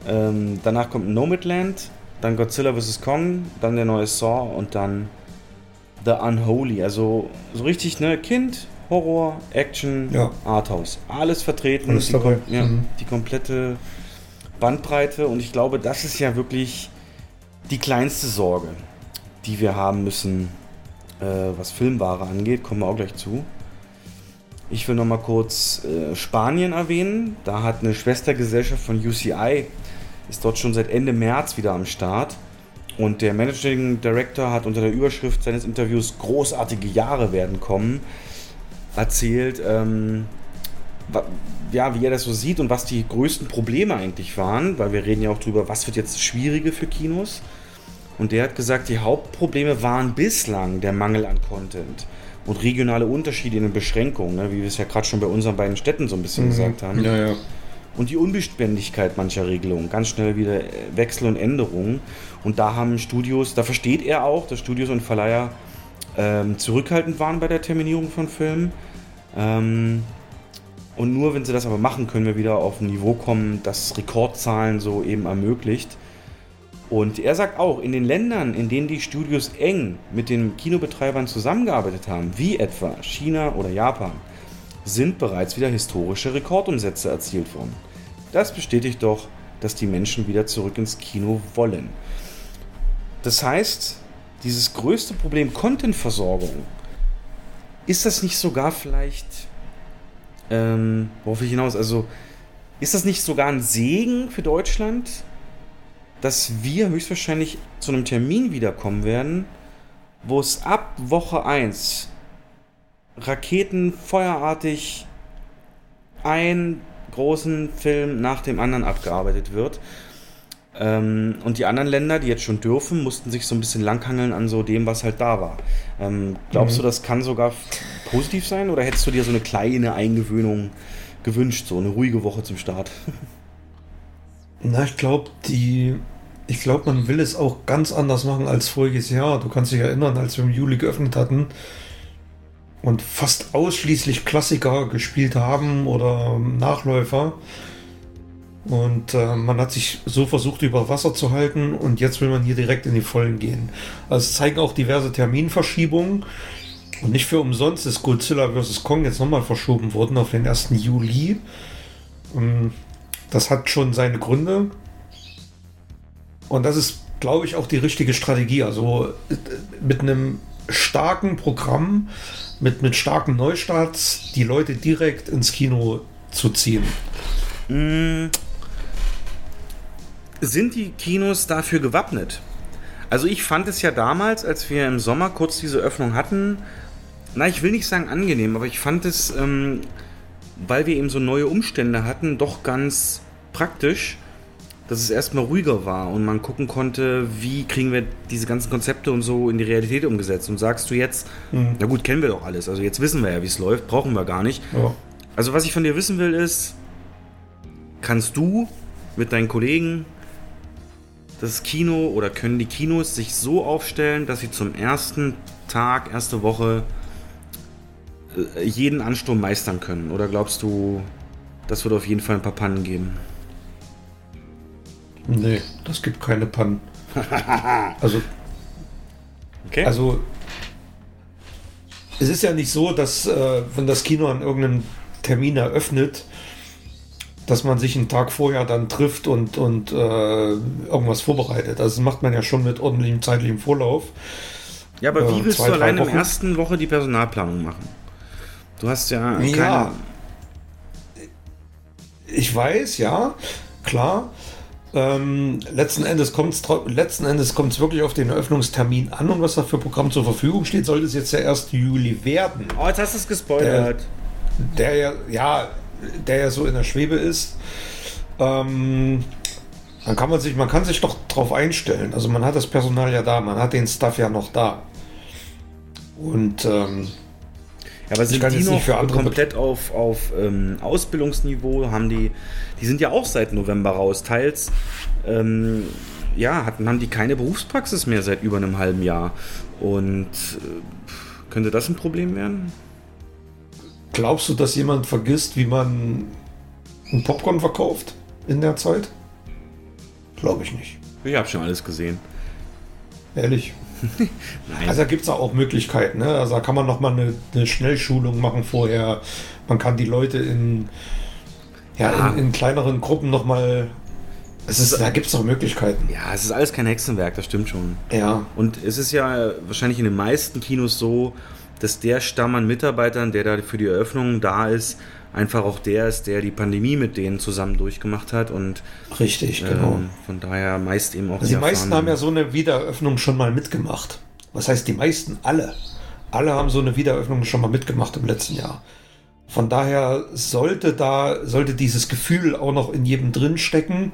Ähm, danach kommt Nomadland, dann Godzilla vs. Kong, dann der neue Saw und dann The Unholy. Also so richtig, ne? Kind, Horror, Action, Ja. Arthouse. Alles vertreten. Alles die, kom- Ja, Mhm. die komplette Bandbreite. Und ich glaube, das ist ja wirklich die kleinste Sorge, die wir haben müssen, äh, was Filmware angeht. Kommen wir auch gleich zu. Ich will noch mal kurz äh, Spanien erwähnen. Da hat eine Schwestergesellschaft von UCI, ist dort schon seit Ende März wieder am Start. Und der Managing Director hat unter der Überschrift seines Interviews Großartige Jahre werden kommen erzählt, ähm, ja, wie er das so sieht und was die größten Probleme eigentlich waren, weil wir reden ja auch drüber, was wird jetzt schwierige für Kinos. Und der hat gesagt, die Hauptprobleme waren bislang der Mangel an Content und regionale Unterschiede in den Beschränkungen, ne, wie wir es ja gerade schon bei unseren beiden Städten so ein bisschen gesagt haben. Ja, ja. Und die Unbeständigkeit mancher Regelungen, ganz schnell wieder Wechsel und Änderungen. Und da haben Studios, da versteht er auch, dass Studios und Verleiher ähm, zurückhaltend waren bei der Terminierung von Filmen. Ähm, und nur wenn sie das aber machen, können wir wieder auf ein Niveau kommen, das Rekordzahlen so eben ermöglicht. Und er sagt auch, in den Ländern, in denen die Studios eng mit den Kinobetreibern zusammengearbeitet haben, wie etwa China oder Japan, sind bereits wieder historische Rekordumsätze erzielt worden. Das bestätigt doch, dass die Menschen wieder zurück ins Kino wollen. Das heißt, dieses größte Problem Contentversorgung, ist das nicht sogar vielleicht, ähm, worauf ich hinaus, also ist das nicht sogar ein Segen für Deutschland, dass wir höchstwahrscheinlich zu einem Termin wiederkommen werden, wo es ab Woche 1 Raketen feuerartig einen großen Film nach dem anderen abgearbeitet wird. Ähm, und die anderen Länder, die jetzt schon dürfen, mussten sich so ein bisschen langhangeln an so dem, was halt da war. Ähm, glaubst du, das kann sogar positiv sein oder hättest du dir so eine kleine Eingewöhnung gewünscht, so eine ruhige Woche zum Start? Na, ich glaube, die. Ich glaube, man will es auch ganz anders machen als voriges Jahr. Du kannst dich erinnern, als wir im Juli geöffnet hatten und fast ausschließlich Klassiker gespielt haben oder Nachläufer. Und äh, man hat sich so versucht, über Wasser zu halten und jetzt will man hier direkt in die Vollen gehen. Also es zeigen auch diverse Terminverschiebungen. Und nicht für umsonst ist Godzilla vs. Kong jetzt nochmal verschoben worden auf den 1. Juli. Ähm, Das hat schon seine Gründe. Und das ist, glaube ich, auch die richtige Strategie. Also äh, mit einem starken Programm, mit, mit starken Neustarts, die Leute direkt ins Kino zu ziehen. Sind die Kinos dafür gewappnet? Also ich fand es ja damals, als wir im Sommer kurz diese Öffnung hatten, na, ich will nicht sagen angenehm, aber ich fand es, ähm, weil wir eben so neue Umstände hatten, doch ganz praktisch, dass es erstmal ruhiger war und man gucken konnte, wie kriegen wir diese ganzen Konzepte und so in die Realität umgesetzt. Und sagst du jetzt, na gut, kennen wir doch alles, also jetzt wissen wir ja, wie es läuft, brauchen wir gar nicht. Ja. Also was ich von dir wissen will ist, kannst du mit deinen Kollegen das Kino oder können die Kinos sich so aufstellen, dass sie zum ersten Tag, erste Woche äh, jeden Ansturm meistern können? Oder glaubst du, das wird auf jeden Fall ein paar Pannen geben? Nee, das gibt keine Pannen. also, Okay. also es ist ja nicht so, dass äh, wenn das Kino an irgendeinem Termin eröffnet, dass man sich einen Tag vorher dann trifft und, und äh, irgendwas vorbereitet. Also das macht man ja schon mit ordentlichem zeitlichem Vorlauf. ja, aber äh, wie willst zwei, du allein in der ersten Woche die Personalplanung machen? Du hast ja keine... Ja. Ich weiß, ja, klar. Ähm, letzten Endes kommt es wirklich auf den Eröffnungstermin an und was da für Programm zur Verfügung steht, sollte es jetzt der 1. Juli werden. Oh, jetzt hast du es gespoilert. Der ja, ja, der ja so in der Schwebe ist. Ähm, Dann kann man sich, man kann sich doch drauf einstellen. Also man hat das Personal ja da, man hat den Stuff ja noch da. Und ähm, Ja, aber sind kann die noch nicht für andere komplett auf, auf ähm, Ausbildungsniveau? Haben die, die sind ja auch seit November raus. Teils, ähm, ja, hatten, haben die keine Berufspraxis mehr seit über einem halben Jahr. Und äh, könnte das ein Problem werden? Glaubst du, dass jemand vergisst, wie man ein Popcorn verkauft in der Zeit? Glaube ich nicht. Ich habe schon alles gesehen. Ehrlich. Nein. Also da gibt es auch Möglichkeiten. Ne? Also da kann man nochmal eine, eine Schnellschulung machen vorher. Man kann die Leute in, ja, Ja. in, in kleineren Gruppen nochmal. Es ist, da gibt es noch Möglichkeiten. ja, es ist alles kein Hexenwerk, das stimmt schon. Ja. Und es ist ja wahrscheinlich in den meisten Kinos so, dass der Stamm an Mitarbeitern, der da für die Eröffnung da ist, einfach auch der ist, der die Pandemie mit denen zusammen durchgemacht hat und Richtig, genau. ähm, von daher meist eben auch Also die meisten erfahrenen- haben ja so eine Wiedereröffnung schon mal mitgemacht. Was heißt die meisten? Alle. Alle haben so eine Wiedereröffnung schon mal mitgemacht im letzten Jahr. Von daher sollte da, sollte dieses Gefühl auch noch in jedem drin stecken.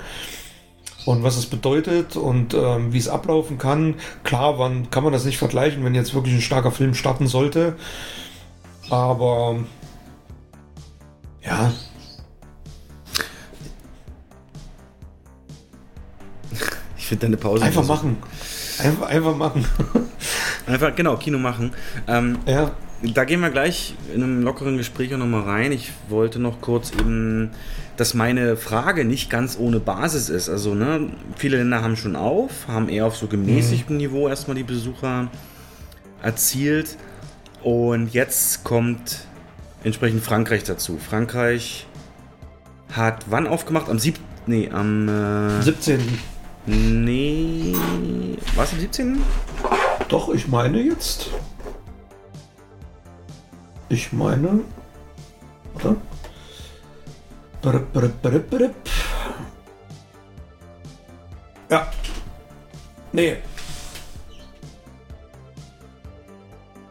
Und was es bedeutet und ähm, wie es ablaufen kann. Klar, wann kann man das nicht vergleichen, wenn jetzt wirklich ein starker Film starten sollte. Aber ja, Ich finde deine Pause einfach machen. Einfach, einfach machen. Einfach, genau, Kino machen. Ähm, ja. Da gehen wir gleich in einem lockeren Gespräch auch nochmal rein. Ich wollte noch kurz eben, dass meine Frage nicht ganz ohne Basis ist. Also, ne, viele Länder haben schon auf, haben eher auf so gemäßigtem Niveau erstmal die Besucher erzielt. Und jetzt kommt entsprechend Frankreich dazu. Frankreich hat wann aufgemacht? Am 7. Nee, am. Äh, 17. nee. Was am 17.? Doch, ich meine jetzt. Ich meine. Warte. Brip, brip, brip, brip. Ja. Nee.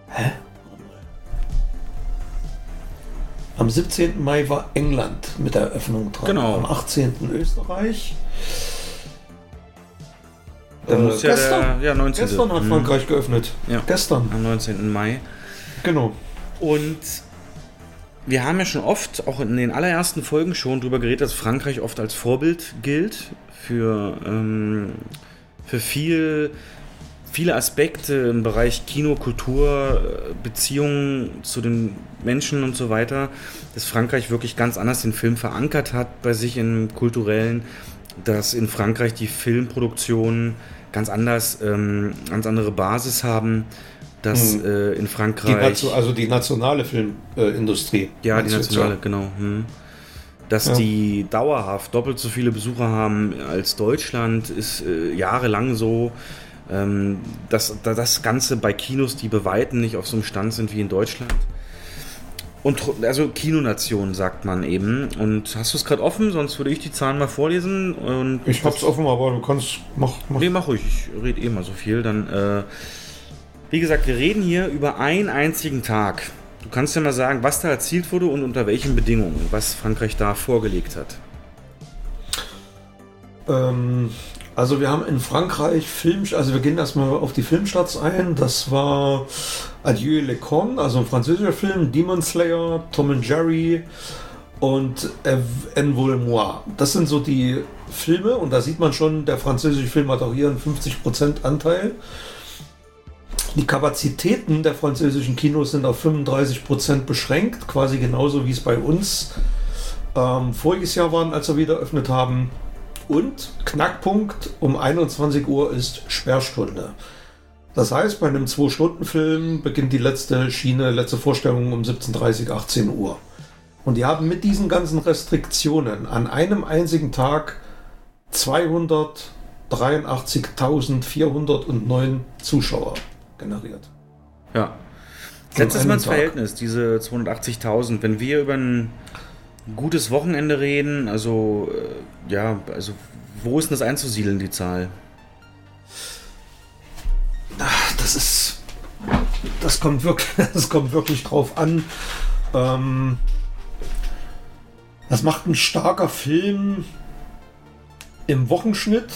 Hä? Am 17. Mai war England mit der Eröffnung dran. Genau. Am 18. Österreich. Da Äh, muss ja gestern, der- ja, 19.. gestern hat Mhm. Frankreich geöffnet. Ja. Gestern. Am 19. Mai. Genau. Und wir haben ja schon oft, auch in den allerersten Folgen schon drüber geredet, dass Frankreich oft als Vorbild gilt für, ähm, für viel, viele Aspekte im Bereich Kino, Kultur, äh, Beziehungen zu den Menschen und so weiter, dass Frankreich wirklich ganz anders den Film verankert hat bei sich im kulturellen, dass in Frankreich die Filmproduktionen ganz anders, ähm, ganz andere Basis haben, dass äh, in Die Frankreich Nation, also die nationale Filmindustrie. ja, die nationale, genau. Hm. Dass Ja. die dauerhaft doppelt so viele Besucher haben als Deutschland, ist äh, jahrelang so. Ähm, dass, dass das Ganze bei Kinos, die bei Weitem nicht auf so einem Stand sind wie in Deutschland. Und also Kinonation sagt man eben. Und hast du es gerade offen? Sonst würde ich die Zahlen mal vorlesen. Und Ich hab's offen, aber du kannst. Mach, mach. Nee, mach ruhig. Ich rede eh mal so viel. Dann, äh, wie gesagt, wir reden hier über einen einzigen Tag. Du kannst ja mal sagen, was da erzielt wurde und unter welchen Bedingungen, was Frankreich da vorgelegt hat. Ähm, also wir haben in Frankreich Film, also wir gehen erstmal auf die Filmstarts ein. Das war Adieu le Con, also ein französischer Film, Demon Slayer, Tom and Jerry und En Vol Moi. Das sind so die Filme und da sieht man schon, der französische Film hat auch hier einen 50% Anteil. Die Kapazitäten der französischen Kinos sind auf 35% beschränkt, quasi genauso wie es bei uns ähm, voriges Jahr waren, als wir wieder eröffnet haben. Und Knackpunkt um 21 Uhr ist Sperrstunde. Das heißt, bei einem 2-Stunden-Film beginnt die letzte Schiene, letzte Vorstellung um 17.30 18 Uhr. Und die haben mit diesen ganzen Restriktionen an einem einzigen Tag 283.409 Zuschauer generiert. Ja. Setz einem mal ins Tag. Verhältnis, diese 280.000. Wenn wir über ein gutes Wochenende reden, also, äh, ja, also, wo ist denn das einzusiedeln, die Zahl? Das ist. Das kommt wirklich, das kommt wirklich drauf an. Ähm, das macht ein starker Film im Wochenschnitt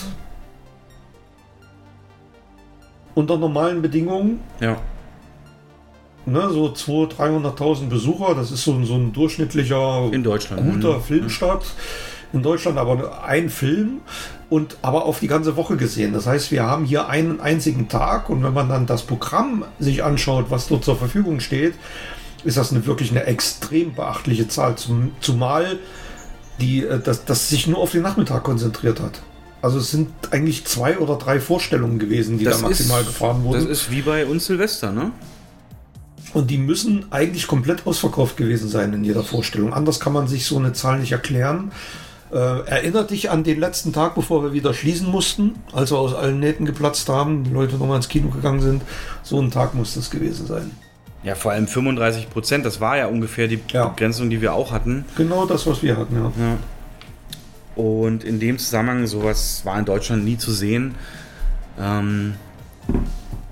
unter normalen Bedingungen Ja. ne, so 200.000, 300.000 Besucher. Das ist so, so ein durchschnittlicher In Deutschland. guter Mhm. Filmstart in Deutschland, aber nur ein Film und aber auf die ganze Woche gesehen. Das heißt, wir haben hier einen einzigen Tag und wenn man dann das Programm sich anschaut, was dort zur Verfügung steht, ist das eine, wirklich eine extrem beachtliche Zahl, zum, zumal die, äh, das, das sich nur auf den Nachmittag konzentriert hat. Also es sind eigentlich zwei oder drei Vorstellungen gewesen, die da maximal gefahren wurden. Das ist wie bei uns Silvester, ne? Und die müssen eigentlich komplett ausverkauft gewesen sein in jeder Vorstellung. Anders kann man sich so eine Zahl nicht erklären. Äh, erinnert dich an den letzten Tag, bevor wir wieder schließen mussten, als wir aus allen Nähten geplatzt haben, die Leute nochmal ins Kino gegangen sind. So ein Tag muss das gewesen sein. Ja, vor allem 35 Prozent. Das war ja ungefähr die Ja. Begrenzung, die wir auch hatten. Genau das, was wir hatten, ja. Ja. Und in dem Zusammenhang, sowas war in Deutschland nie zu sehen. Ähm,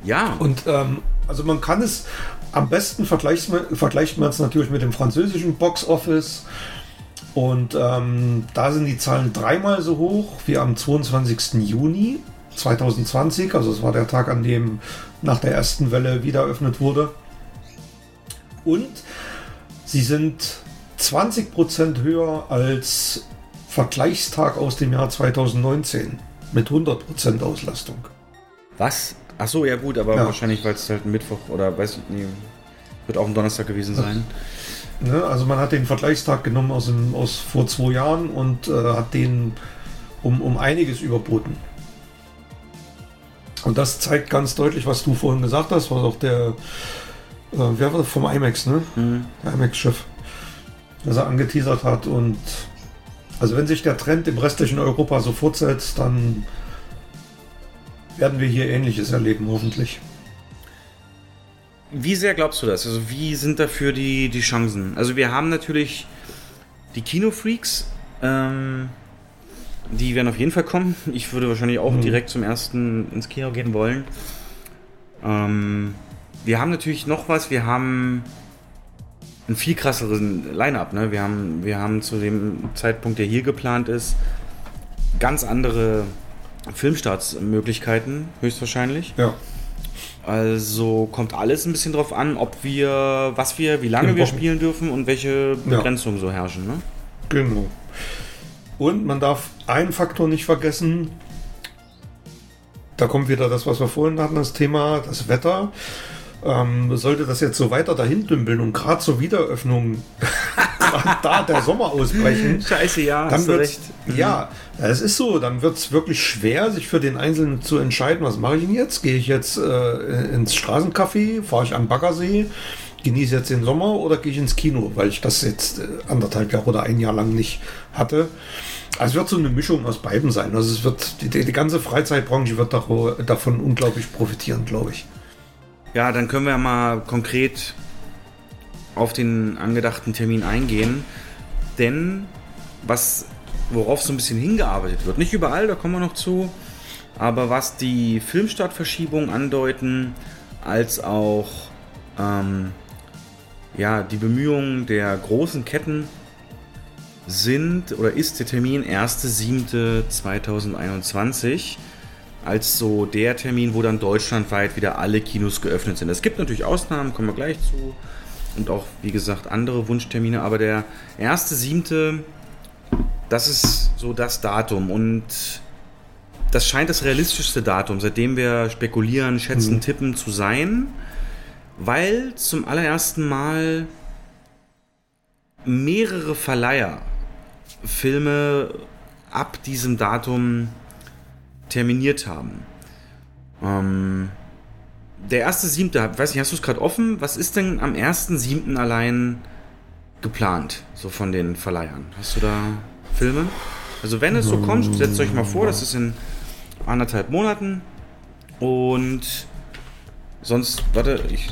ja, Und ähm, also man kann es am besten vergleicht man, vergleicht man es natürlich mit dem französischen Box Office. Und ähm, da sind die Zahlen dreimal so hoch wie am 22. Juni 2020. Also es war der Tag, an dem nach der ersten Welle wieder eröffnet wurde. Und sie sind 20% höher als Vergleichstag aus dem Jahr 2019 mit 100% Auslastung. was? Ach so, ja gut, aber Ja. wahrscheinlich, weil es halt ein Mittwoch oder weiß ich nicht, wird auch ein Donnerstag gewesen sein. Ne? Also man hat den Vergleichstag genommen aus, dem, aus vor zwei Jahren und äh, hat den um, um einiges überboten. Und das zeigt ganz deutlich, was du vorhin gesagt hast, was auch der, äh, wer war das vom IMAX, ne? Mhm. Der IMAX-Chef, dass er angeteasert hat. Und also wenn sich der Trend im restlichen Europa so fortsetzt, dann werden wir hier Ähnliches erleben, hoffentlich. Wie sehr glaubst du das? Also wie sind dafür die, die Chancen? Also wir haben natürlich die Kinofreaks, ähm, die werden auf jeden Fall kommen. Ich würde wahrscheinlich auch direkt zum ersten ins Kino gehen wollen. Ähm, wir haben natürlich noch was, wir haben einen viel krasseren Line-Up. Ne? Wir, haben, wir haben zu dem Zeitpunkt, der hier geplant ist, ganz andere Filmstartsmöglichkeiten, höchstwahrscheinlich. Ja. Also kommt alles ein bisschen drauf an, ob wir, was wir, wie lange wir spielen dürfen und welche Ja. Begrenzungen so herrschen. Ne? Genau. Und man darf einen Faktor nicht vergessen. Da kommt wieder das, was wir vorhin hatten, das Thema, das Wetter. Ähm, sollte das jetzt so weiter dahin dümpeln und gerade zur Wiedereröffnung grad da der Sommer ausbrechen, Scheiße, ja, dann hast du wird recht. ja, es ist so, dann wird es wirklich schwer, sich für den Einzelnen zu entscheiden, was mache ich denn jetzt? Gehe ich jetzt äh, ins Straßencafé, fahre ich am Baggersee, genieße jetzt den Sommer oder gehe ich ins Kino, weil ich das jetzt äh, anderthalb Jahre oder ein Jahr lang nicht hatte. Also es wird so eine Mischung aus beiden sein. Also es wird die, die, ganze Freizeitbranche wird davon unglaublich profitieren, glaube ich. Ja, dann können wir mal konkret auf den angedachten Termin eingehen. Denn was, worauf so ein bisschen hingearbeitet wird, nicht überall, da kommen wir noch zu, aber was die Filmstartverschiebung andeuten, als auch ähm, ja, die Bemühungen der großen Ketten sind oder ist der Termin 1.7.2021 als so der Termin, wo dann deutschlandweit wieder alle Kinos geöffnet sind. Es gibt natürlich Ausnahmen, kommen wir gleich zu. Und auch, wie gesagt, andere Wunschtermine. Aber der 1.7., das ist so das Datum. Und das scheint das realistischste Datum, seitdem wir spekulieren, schätzen, tippen zu sein. Weil zum allerersten Mal mehrere Verleiher Filme ab diesem Datum terminiert haben. Ähm, der erste siebte, weiß nicht, hast du es gerade offen? Was ist denn am ersten siebten allein geplant, so von den Verleihern? Hast du da Filme? Also wenn es so kommt, setzt euch mal vor, das ist in anderthalb Monaten und sonst, warte, ich,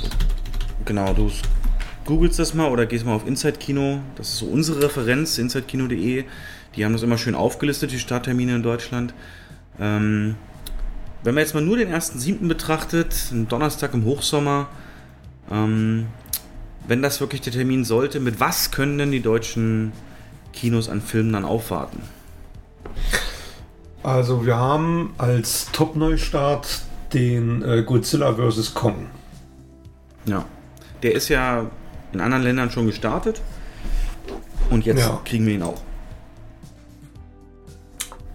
genau, du googelst das mal oder gehst mal auf Inside Kino, das ist so unsere Referenz, insidekino.de, die haben das immer schön aufgelistet, die Starttermine in Deutschland. Ähm, wenn man jetzt mal nur den 1.7. betrachtet, ein Donnerstag im Hochsommer, ähm, wenn das wirklich der Termin sollte, mit was können denn die deutschen Kinos an Filmen dann aufwarten? Also wir haben als Top-Neustart den äh, Godzilla vs. Kong. Ja. Der ist ja in anderen Ländern schon gestartet. Und jetzt Ja. kriegen wir ihn auch.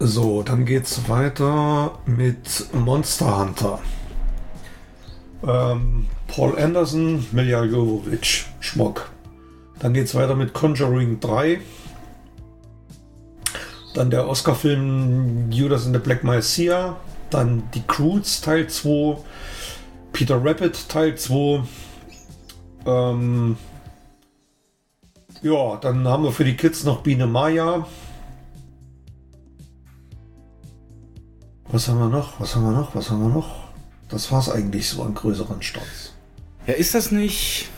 So, dann geht's weiter mit Monster Hunter. Ähm, Paul Anderson, Milja Jovovich, Schmock. Dann geht's weiter mit Conjuring 3. Dann der Oscar-Film Judas and the Black Messiah. Dann Die Croods Teil 2. Peter Rabbit Teil 2. Ähm, ja, dann haben wir für die Kids noch Biene Maya. Was haben wir noch? Was haben wir noch? Was haben wir noch? Das war's eigentlich so an größeren Starts. Ja, ist das nicht.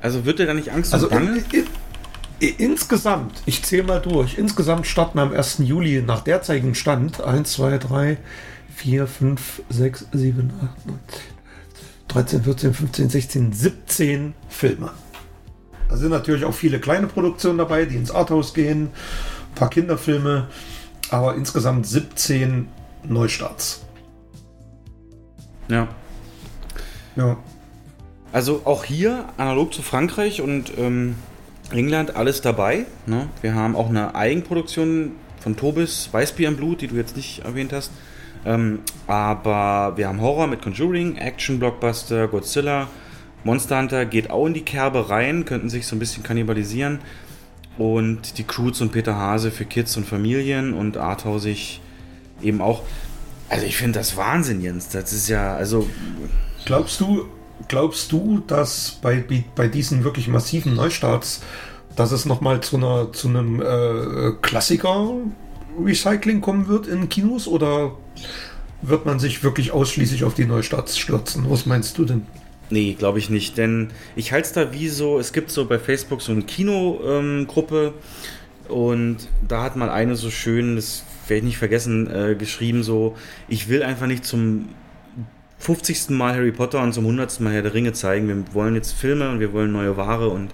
Also wird dir da nicht Angst Also und Bange? in, in, insgesamt, ich zähle mal durch, insgesamt starten am 1. Juli nach derzeitigem Stand 1, 2, 3, 4, 5, 6, 7, 8, 9, 10, 13, 14, 15, 16, 17 Filme. Da sind natürlich auch viele kleine Produktionen dabei, die ins Arthouse gehen, ein paar Kinderfilme, aber insgesamt 17 Neustarts. Ja. Ja. Also auch hier, analog zu Frankreich und ähm, England, alles dabei. Ne? Wir haben auch eine Eigenproduktion von Tobis, Weißbier im Blut, die du jetzt nicht erwähnt hast. Ähm, aber wir haben Horror mit Conjuring, Action, Blockbuster, Godzilla, Monster Hunter geht auch in die Kerbe rein, könnten sich so ein bisschen kannibalisieren. Und die Croods und Peter Hase für Kids und Familien und Arthausig eben auch. Also ich finde das Wahnsinn, Jens. Das ist ja, also Glaubst du, glaubst du, dass bei, bei diesen wirklich massiven Neustarts, dass es nochmal zu, einer, zu einem äh, Klassiker-Recycling kommen wird in Kinos oder wird man sich wirklich ausschließlich auf die Neustarts stürzen? Was meinst du denn? Nee, glaube ich nicht, denn ich halte es da wie so, es gibt so bei Facebook so eine Kinogruppe und da hat mal eine so schön, das werde ich nicht vergessen, äh, geschrieben so, ich will einfach nicht zum 50. Mal Harry Potter und zum 100. Mal Herr der Ringe zeigen, wir wollen jetzt Filme und wir wollen neue Ware und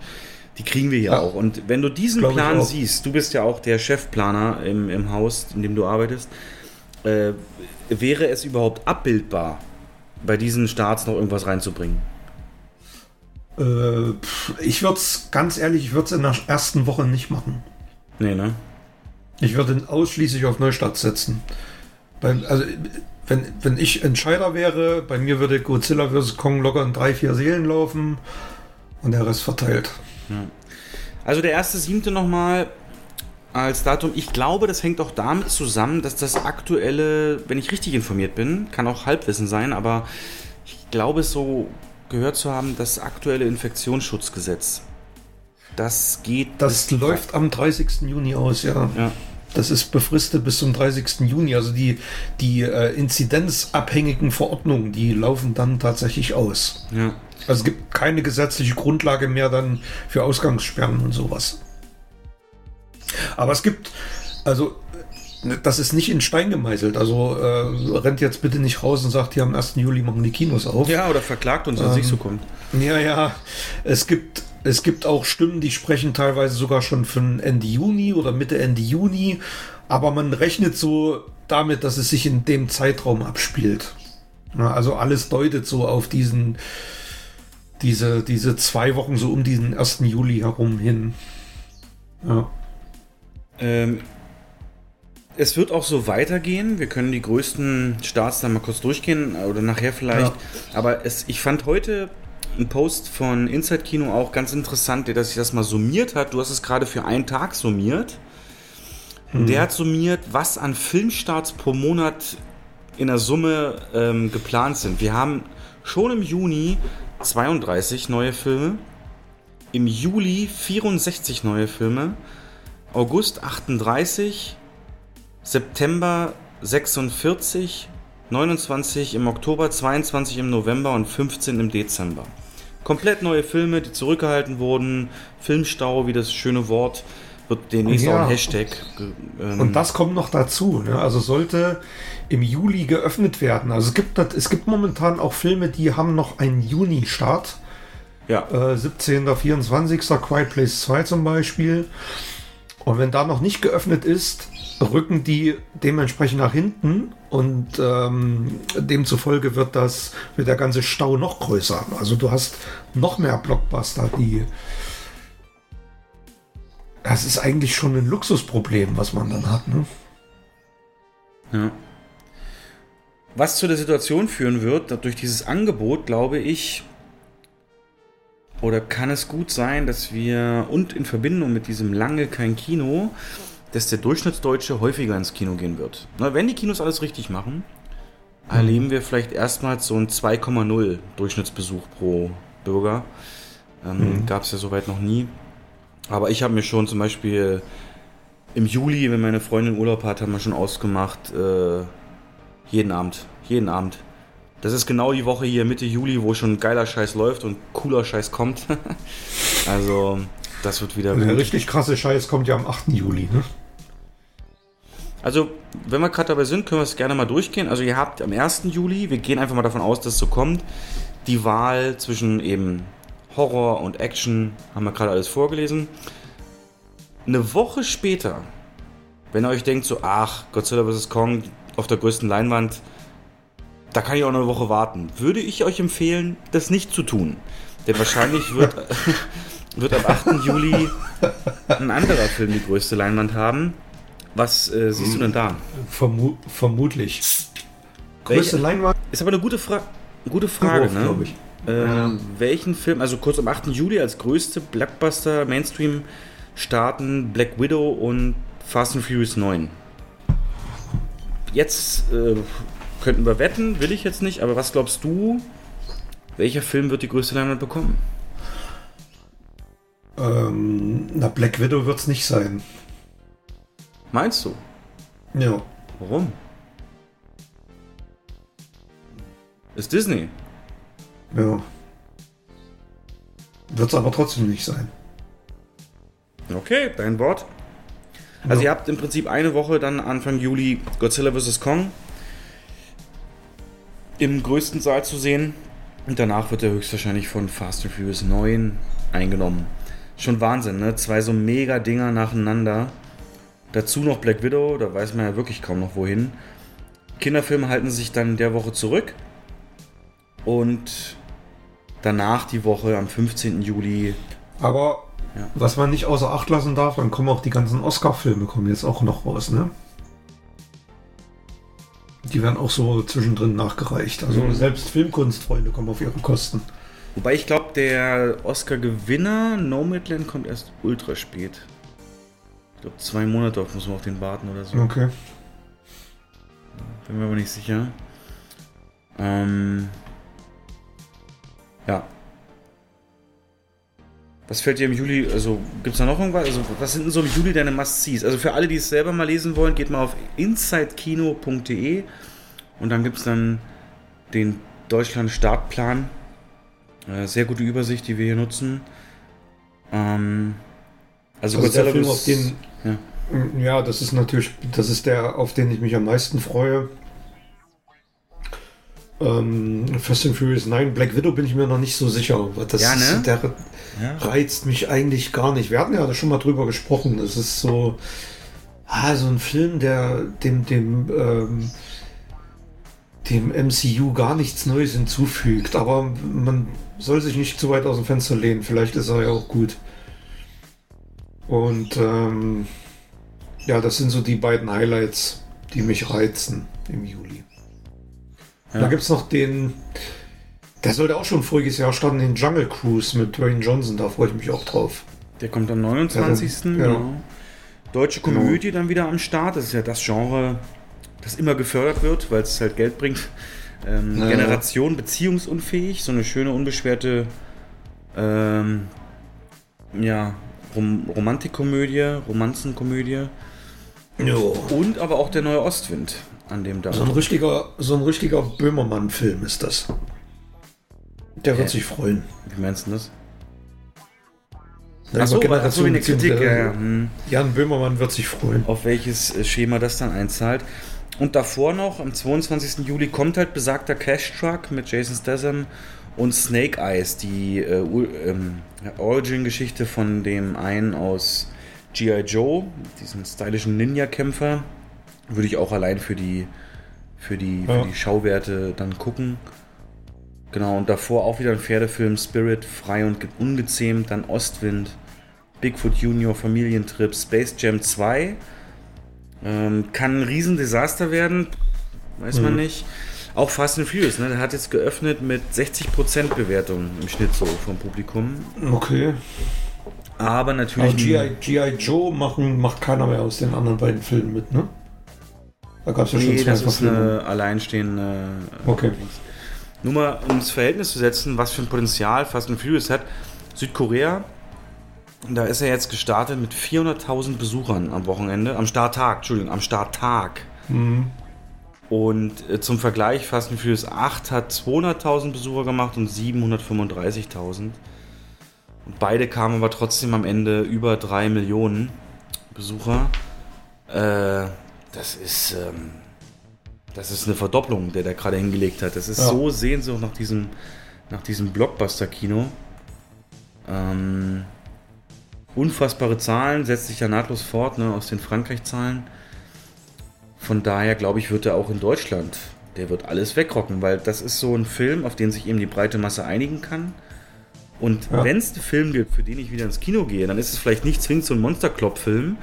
die kriegen wir hier Ja. auch. Und wenn du diesen Plan siehst, du bist ja auch der Chefplaner im, im Haus, in dem du arbeitest, äh, wäre es überhaupt abbildbar, bei diesen Starts noch irgendwas reinzubringen? Äh, ich würde es, ganz ehrlich, ich würde es in der ersten Woche nicht machen. Nee, ne? Ich würde ihn ausschließlich auf Neustarts setzen. Beim, also, wenn, wenn ich Entscheider wäre, bei mir würde Godzilla vs. Kong locker in drei, vier Seelen laufen und der Rest verteilt. Also der erste siebte nochmal als Datum. Ich glaube, das hängt auch damit zusammen, dass das aktuelle, wenn ich richtig informiert bin, kann auch Halbwissen sein, aber ich glaube es so gehört zu haben, das aktuelle Infektionsschutzgesetz. Das geht. Das läuft am 30. Juni aus, ja. Ja. Das ist befristet bis zum 30. Juni. Also die, die äh, inzidenzabhängigen Verordnungen, die laufen dann tatsächlich aus. Ja. Also es gibt keine gesetzliche Grundlage mehr dann für Ausgangssperren und sowas. Aber es gibt, also das ist nicht in Stein gemeißelt. Also äh, rennt jetzt bitte nicht raus und sagt, hier am 1. Juli machen die Kinos auf. ja, oder verklagt uns, wenn es nicht so kommt. Ja, ja. Es gibt, es gibt auch Stimmen, die sprechen teilweise sogar schon von Ende Juni oder Mitte Ende Juni. Aber man rechnet so damit, dass es sich in dem Zeitraum abspielt. Ja, also alles deutet so auf diesen, diese, diese zwei Wochen so um diesen 1. Juli herum hin. Ja. Ähm, es wird auch so weitergehen. Wir können die größten Starts dann mal kurz durchgehen oder nachher vielleicht. Aber es, ich fand heute einen Post von Inside Kino auch ganz interessant, der sich das mal summiert hat. Du hast es gerade für einen Tag summiert. Der hat summiert, was an Filmstarts pro Monat in der Summe ähm, geplant sind. Wir haben schon im Juni 32 neue Filme, im Juli 64 neue Filme, August 38, September 46, 29 im Oktober, 22 im November und 15 im Dezember. Komplett neue Filme, die zurückgehalten wurden. Filmstau, wie das schöne Wort, wird demnächst Ja. auch ein Hashtag. Ähm, Und das kommt noch dazu. Ne? Also sollte im Juli geöffnet werden. Also es gibt, es gibt momentan auch Filme, die haben noch einen Juni-Start. ja. Äh, 17. 24. Quiet Place 2 zum Beispiel. Und wenn da noch nicht geöffnet ist, rücken die dementsprechend nach hinten und ähm, demzufolge wird das wird der ganze Stau noch größer. Also du hast noch mehr Blockbuster, die das ist eigentlich schon ein Luxusproblem, was man dann hat. Ne? Ja. Was zu der Situation führen wird, durch dieses Angebot, glaube ich, oder kann es gut sein, dass wir und in Verbindung mit diesem lange kein Kino, dass der Durchschnittsdeutsche häufiger ins Kino gehen wird. Na, wenn die Kinos alles richtig machen, erleben wir vielleicht erstmals so ein 2,0 Durchschnittsbesuch pro Bürger. Ähm, Mhm. Gab es ja soweit noch nie. Aber ich habe mir schon zum Beispiel im Juli, wenn meine Freundin Urlaub hat, haben wir schon ausgemacht, äh, jeden Abend. Jeden Abend. Das ist genau die Woche hier Mitte Juli, wo schon geiler Scheiß läuft und cooler Scheiß kommt. also, das wird wieder Der gut. richtig krasse Scheiß kommt ja am 8. Juli. Ne? Also, wenn wir gerade dabei sind, können wir es gerne mal durchgehen. Also, ihr habt am 1. Juli, wir gehen einfach mal davon aus, dass es so kommt, die Wahl zwischen eben Horror und Action, haben wir gerade alles vorgelesen. Eine Woche später, wenn ihr euch denkt, so, ach, Godzilla vs. Kong auf der größten Leinwand, da kann ich auch noch eine Woche warten, würde ich euch empfehlen, das nicht zu tun. Denn wahrscheinlich wird, wird am 8. Juli ein anderer Film die größte Leinwand haben. Was äh, siehst du denn da? Vermu vermutlich. Größte Welche- Leinwand? Ist aber eine gute, Fra gute Frage, Wurf, ne? glaub ich. Ähm, Welchen Film, also kurz am 8. Juli als größte Blockbuster Mainstream starten Black Widow und Fast and Furious 9. Jetzt äh, könnten wir wetten, will ich jetzt nicht, aber was glaubst du, welcher Film wird die größte Leinwand bekommen? Ähm, na, Black Widow wird es nicht sein. Meinst du? Ja. Warum? Ist Disney. Ja. Wird es aber trotzdem nicht sein. Okay, dein Wort. Also Ja. ihr habt im Prinzip eine Woche dann Anfang Juli Godzilla vs. Kong im größten Saal zu sehen. Und danach wird er höchstwahrscheinlich von Fast and Furious 9 eingenommen. Schon Wahnsinn, ne? Zwei so mega Dinger nacheinander. Dazu noch Black Widow, da weiß man ja wirklich kaum noch wohin. Kinderfilme halten sich dann in der Woche zurück. Und danach die Woche am 15. Juli Aber Ja. was man nicht außer Acht lassen darf, dann kommen auch die ganzen Oscar-Filme kommen jetzt auch noch raus, ne? Die werden auch so zwischendrin nachgereicht. Also Mhm. selbst Filmkunstfreunde kommen auf ihre Kosten. Wobei ich glaube, der Oscar-Gewinner Nomadland kommt erst ultra spät. Ich glaube, zwei Monate auf muss man auf den warten oder so. Okay. Bin mir aber nicht sicher. Ähm, ja. Was fällt dir im Juli, also gibt es da noch irgendwas? Also, was sind denn so im Juli deine Must-Sees? Also für alle, die es selber mal lesen wollen, geht mal auf insidekino.de und dann gibt es dann den Deutschland-Startplan. Äh, sehr gute Übersicht, die wir hier nutzen. Ähm, also, ist der Godzilla auf den. ja. Ja, das ist natürlich, das ist der, auf den ich mich am meisten freue. Ähm, Fast and Furious 9, Black Widow bin ich mir noch nicht so sicher. Das Ja, ne? ist, der Ja. reizt mich eigentlich gar nicht. Wir hatten ja schon mal drüber gesprochen. Es ist so, ah, so ein Film, der dem, dem, ähm, dem MCU gar nichts Neues hinzufügt. Aber man soll sich nicht zu weit aus dem Fenster lehnen. Vielleicht ist er ja auch gut. Und ähm, ja, das sind so die beiden Highlights, die mich reizen im Juli. Ja. Da gibt es noch den, der sollte auch schon voriges Jahr starten, den Jungle Cruise mit Dwayne Johnson. Da freue ich mich auch drauf. Der kommt am 29. Ja. Genau. Deutsche Komödie dann wieder am Start. Das ist ja das Genre, das immer gefördert wird, weil es halt Geld bringt. Ähm, Ja. Generation beziehungsunfähig, so eine schöne, unbeschwerte ähm, ja, Rom Romantikkomödie, Romanzenkomödie. Jo. Und aber auch der neue Ostwind an dem da. So ein richtiger, so ein richtiger Böhmermann-Film ist das. Der wird Hä? sich freuen. Wie meinst du das? Achso, über ach so, eine Generation Kritik. Ja, ja. Hm. Jan Böhmermann wird sich freuen. auf welches äh, Schema das dann einzahlt. Und davor noch, am 22. Juli, kommt halt besagter Cash Truck mit Jason Statham und Snake Eyes, die äh, ähm, Origin-Geschichte von dem einen aus G.I. Joe, diesen stylischen Ninja-Kämpfer. Würde ich auch allein für die, für, die, Ja. für die Schauwerte dann gucken. Genau, und davor auch wieder ein Pferdefilm, Spirit, frei und ge- ungezähmt, dann Ostwind, Bigfoot Junior, Familientrip, Space Jam 2. Ähm, kann ein Riesendesaster werden, weiß man nicht. Auch Fast and Furious, ne? der hat jetzt geöffnet mit 60% Bewertung im Schnitt so vom Publikum. Okay. Aber natürlich. Aber G.I. G.I. Joe machen, macht keiner mehr aus den anderen beiden Filmen mit, ne? Da gab es ja schon Nee, zwei das ist eine alleinstehende. äh, Okay. Nur mal um das Verhältnis zu setzen, was für ein Potenzial Fast and Furious hat. Südkorea, da ist er jetzt gestartet mit 400.000 Besuchern am Wochenende, am Starttag, Entschuldigung, am Starttag. Und äh, zum Vergleich, Fast and Furious 8 hat 200.000 Besucher gemacht und 735.000. Und beide kamen aber trotzdem am Ende über 3 Millionen Besucher. Äh, das ist, ähm, das ist eine Verdopplung, der da gerade hingelegt hat. Das ist Ja. so Sehnsucht nach diesem, nach diesem Blockbuster-Kino. Ähm, unfassbare Zahlen, setzt sich ja nahtlos fort ne, aus den Frankreich-Zahlen. Von daher glaube ich, wird er auch in Deutschland, der wird alles wegrocken, weil das ist so ein Film, auf den sich eben die breite Masse einigen kann. Und Ja. wenn es einen Film gibt, für den ich wieder ins Kino gehe, dann ist es vielleicht nicht zwingend so ein Monsterklop-Film,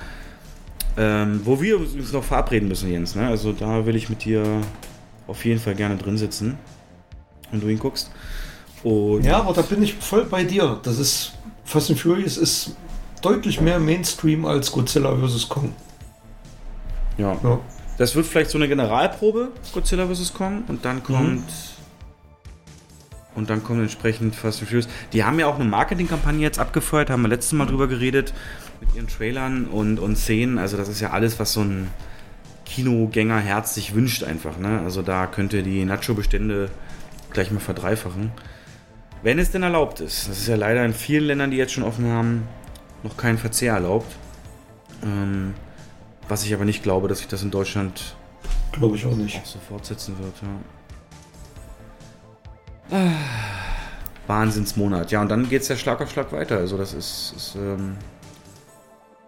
ähm, wo wir uns noch verabreden müssen, Jens. Ne? Also da will ich mit dir auf jeden Fall gerne drin sitzen, wenn du ihn guckst. Und Ja, aber da bin ich voll bei dir. Das ist Fast and Furious ist deutlich mehr Mainstream als Godzilla vs. Kong. ja. Ja. Das wird vielleicht so eine Generalprobe, Godzilla vs. Kong, und dann kommt. Und dann kommt entsprechend Fast and Furious. Die haben ja auch eine Marketingkampagne jetzt abgefeuert, haben wir letztes Mal drüber geredet, mit ihren Trailern und, und Szenen. Also, das ist ja alles, was so ein Kinogängerherz sich wünscht, einfach. Ne? Also, da könnt ihr die Nacho-Bestände gleich mal verdreifachen. Wenn es denn erlaubt ist. Das ist ja leider in vielen Ländern, die jetzt schon offen haben, noch kein Verzehr erlaubt. Ähm, was ich aber nicht glaube, dass sich das in Deutschland Glaube ich auch nicht. auch so fortsetzen wird. Ja. Ah, Wahnsinnsmonat. Ja, und dann geht es ja Schlag auf Schlag weiter. Also das ist, ist ähm,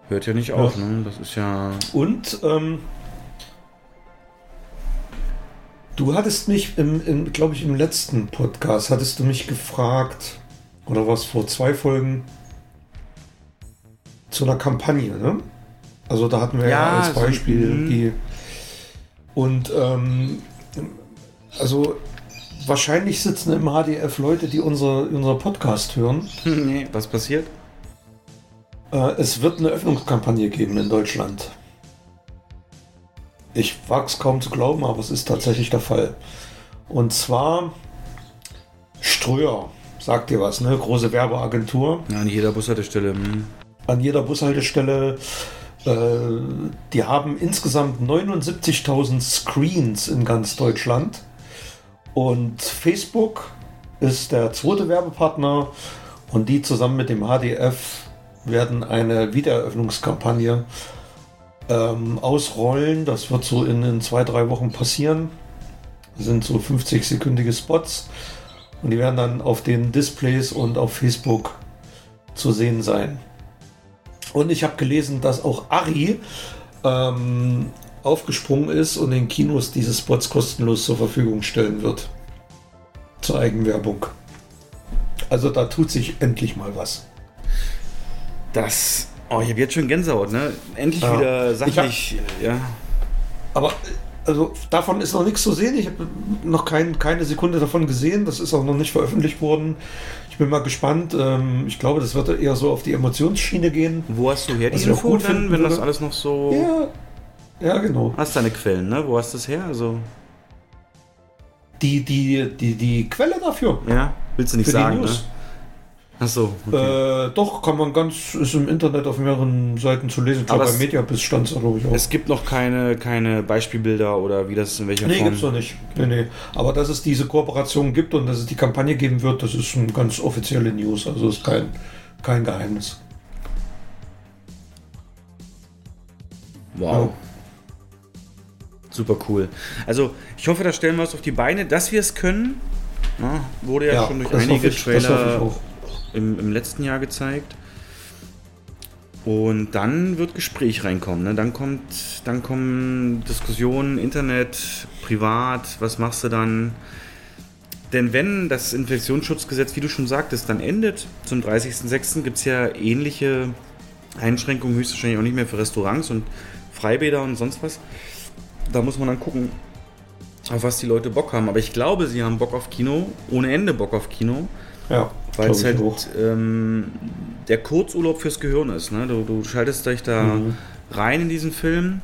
hört ja nicht auf. Ne? Das ist ja Und ähm, du hattest mich, im, im, glaube ich, im letzten Podcast, hattest du mich gefragt, oder was vor zwei Folgen, zu einer Kampagne, ne? Also da hatten wir ja, Ja, als so- Beispiel mhm. die. Und ähm, also wahrscheinlich sitzen im HDF Leute, die unser, unser Podcast hören. nee, was passiert? Äh, es wird eine Öffnungskampagne geben in Deutschland. Ich wage es kaum zu glauben, aber es ist tatsächlich der Fall. Und zwar Ströer, sagt dir was, ne? Große Werbeagentur. Ja, an jeder Bushaltestelle. Hm. An jeder Bushaltestelle. Äh, die haben insgesamt 79.000 Screens in ganz Deutschland. Und Facebook ist der zweite Werbepartner. Und die zusammen mit dem HDF werden eine Wiedereröffnungskampagne ähm, ausrollen. Das wird so in, in zwei, drei Wochen passieren. Das sind so 50-sekündige Spots. Und die werden dann auf den Displays und auf Facebook zu sehen sein. Und ich habe gelesen, dass auch Ari ähm, aufgesprungen ist und den Kinos diese Spots kostenlos zur Verfügung stellen wird. Zur Eigenwerbung. Also da tut sich endlich mal was. Das. Oh, ich habe jetzt schon Gänsehaut, ne? Endlich Ja. wieder Ich hab- sachlich. ja. Aber also davon ist noch nichts zu sehen. Ich habe noch kein, keine Sekunde davon gesehen. Das ist auch noch nicht veröffentlicht worden. Ich bin mal gespannt. Ähm, ich glaube, das wird eher so auf die Emotionsschiene gehen. Wo hast du her die Info gut denn, finden wenn das würde. alles noch so. Ja, ja genau. Hast deine Quellen, ne? Wo hast du das her? Also, Die, die, die, die Quelle dafür. ja, willst du nicht Für sagen, ne? Ach so, okay. Äh, doch, kann man ganz, ist im Internet auf mehreren Seiten zu lesen. Ich glaube, Aber bei es- Mediabiz stand es, glaube ich, auch. Es gibt noch keine, keine Beispielbilder oder wie das in welcher nee, Form. gibt's noch nicht. Nee, nee. Aber dass es diese Kooperation gibt und dass es die Kampagne geben wird, das ist eine ganz offizielle News. Also ist kein, kein Geheimnis. Wow. Super cool. Also, ich hoffe, da stellen wir es auf die Beine, dass wir es können. Na, wurde ja, schon durch das einige Trailer. Im, im letzten Jahr gezeigt. Und dann wird Gespräch reinkommen. Ne? Dann kommt, dann kommen Diskussionen, Internet, privat, was machst du dann? Denn wenn das Infektionsschutzgesetz, wie du schon sagtest, dann endet zum 30.06., gibt es ja ähnliche Einschränkungen, höchstwahrscheinlich auch nicht mehr für Restaurants und Freibäder und sonst was. Da muss man dann gucken, auf was die Leute Bock haben. Aber ich glaube, sie haben Bock auf Kino, ohne Ende Bock auf Kino. Ja, Weil es halt ähm, der Kurzurlaub fürs Gehirn ist. Ne? Du, du schaltest dich da Mhm. rein in diesen Film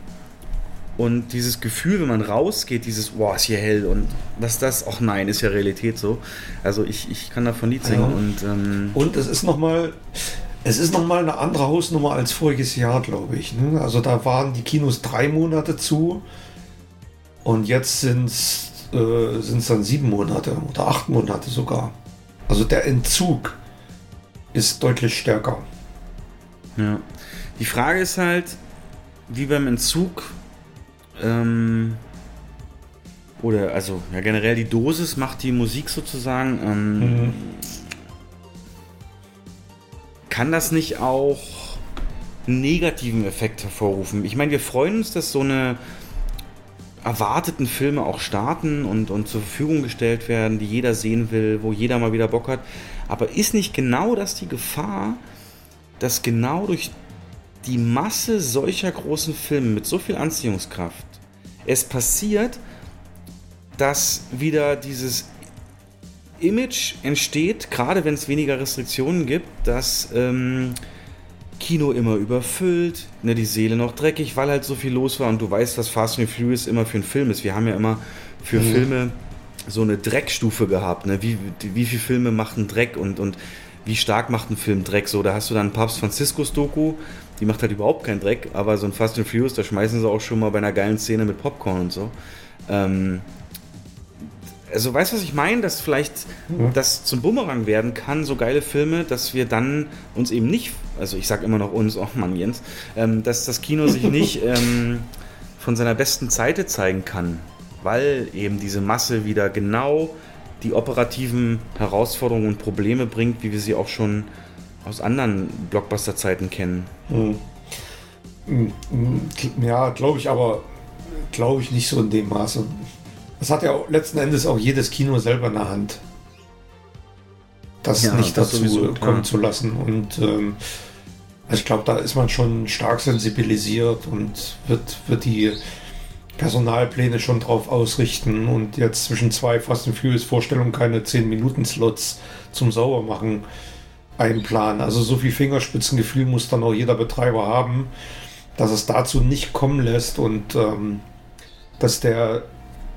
und dieses Gefühl, wenn man rausgeht, dieses, boah, ist hier hell und was das, ach nein, ist ja Realität so. Also ich, ich kann davon Lied singen Ja. und ähm, Und es ist nochmal, es ist noch mal eine andere Hausnummer als voriges Jahr, glaube ich. Ne? Also da waren die Kinos drei Monate zu und jetzt sind es äh, sind's dann sieben Monate oder acht Monate sogar. Also der Entzug ist deutlich stärker. ja. Die Frage ist halt, wie beim Entzug, ähm, oder also ja, generell die Dosis macht die Musik sozusagen. Ähm, Mhm. kann das nicht auch einen negativen Effekt hervorrufen? Ich meine, wir freuen uns, dass so eine erwarteten Filme auch starten und, und zur Verfügung gestellt werden, die jeder sehen will, wo jeder mal wieder Bock hat. Aber ist nicht genau das die Gefahr, dass genau durch die Masse solcher großen Filme mit so viel Anziehungskraft es passiert, dass wieder dieses Image entsteht, gerade wenn es weniger Restriktionen gibt, dass ähm, Kino immer überfüllt, ne, die Seele noch dreckig, weil halt so viel los war und du weißt, was Fast and Furious immer für ein Film ist. Wir haben ja immer für Filme so eine Dreckstufe gehabt, ne? wie, wie viele Filme machen Dreck und, und wie stark macht ein Film Dreck. So, da hast du dann Papst Franziskus Doku, die macht halt überhaupt keinen Dreck, aber so ein Fast and Furious, da schmeißen sie auch schon mal bei einer geilen Szene mit Popcorn und so. Ähm, also weißt du, was ich meine? Dass vielleicht das zum Bumerang werden kann, so geile Filme, dass wir dann uns eben nicht, also ich sag immer noch uns, oh Mann, Jens, ähm, dass das Kino sich nicht ähm, von seiner besten Seite zeigen kann, weil eben diese Masse wieder genau die operativen Herausforderungen und Probleme bringt, wie wir sie auch schon aus anderen Blockbuster-Zeiten kennen. Ja, glaube ich, aber glaube ich nicht so in dem Maße. Das hat ja letzten Endes auch jedes Kino selber in der Hand. Das Ja, nicht das dazu sowieso, kommen zu lassen. Und ähm, also ich glaube, da ist man schon stark sensibilisiert und wird, wird die Personalpläne schon drauf ausrichten und jetzt zwischen zwei Fast and Furious Vorstellungen keine 10-Minuten-Slots zum Saubermachen einplanen. Also so viel Fingerspitzengefühl muss dann auch jeder Betreiber haben, dass es dazu nicht kommen lässt und ähm, dass der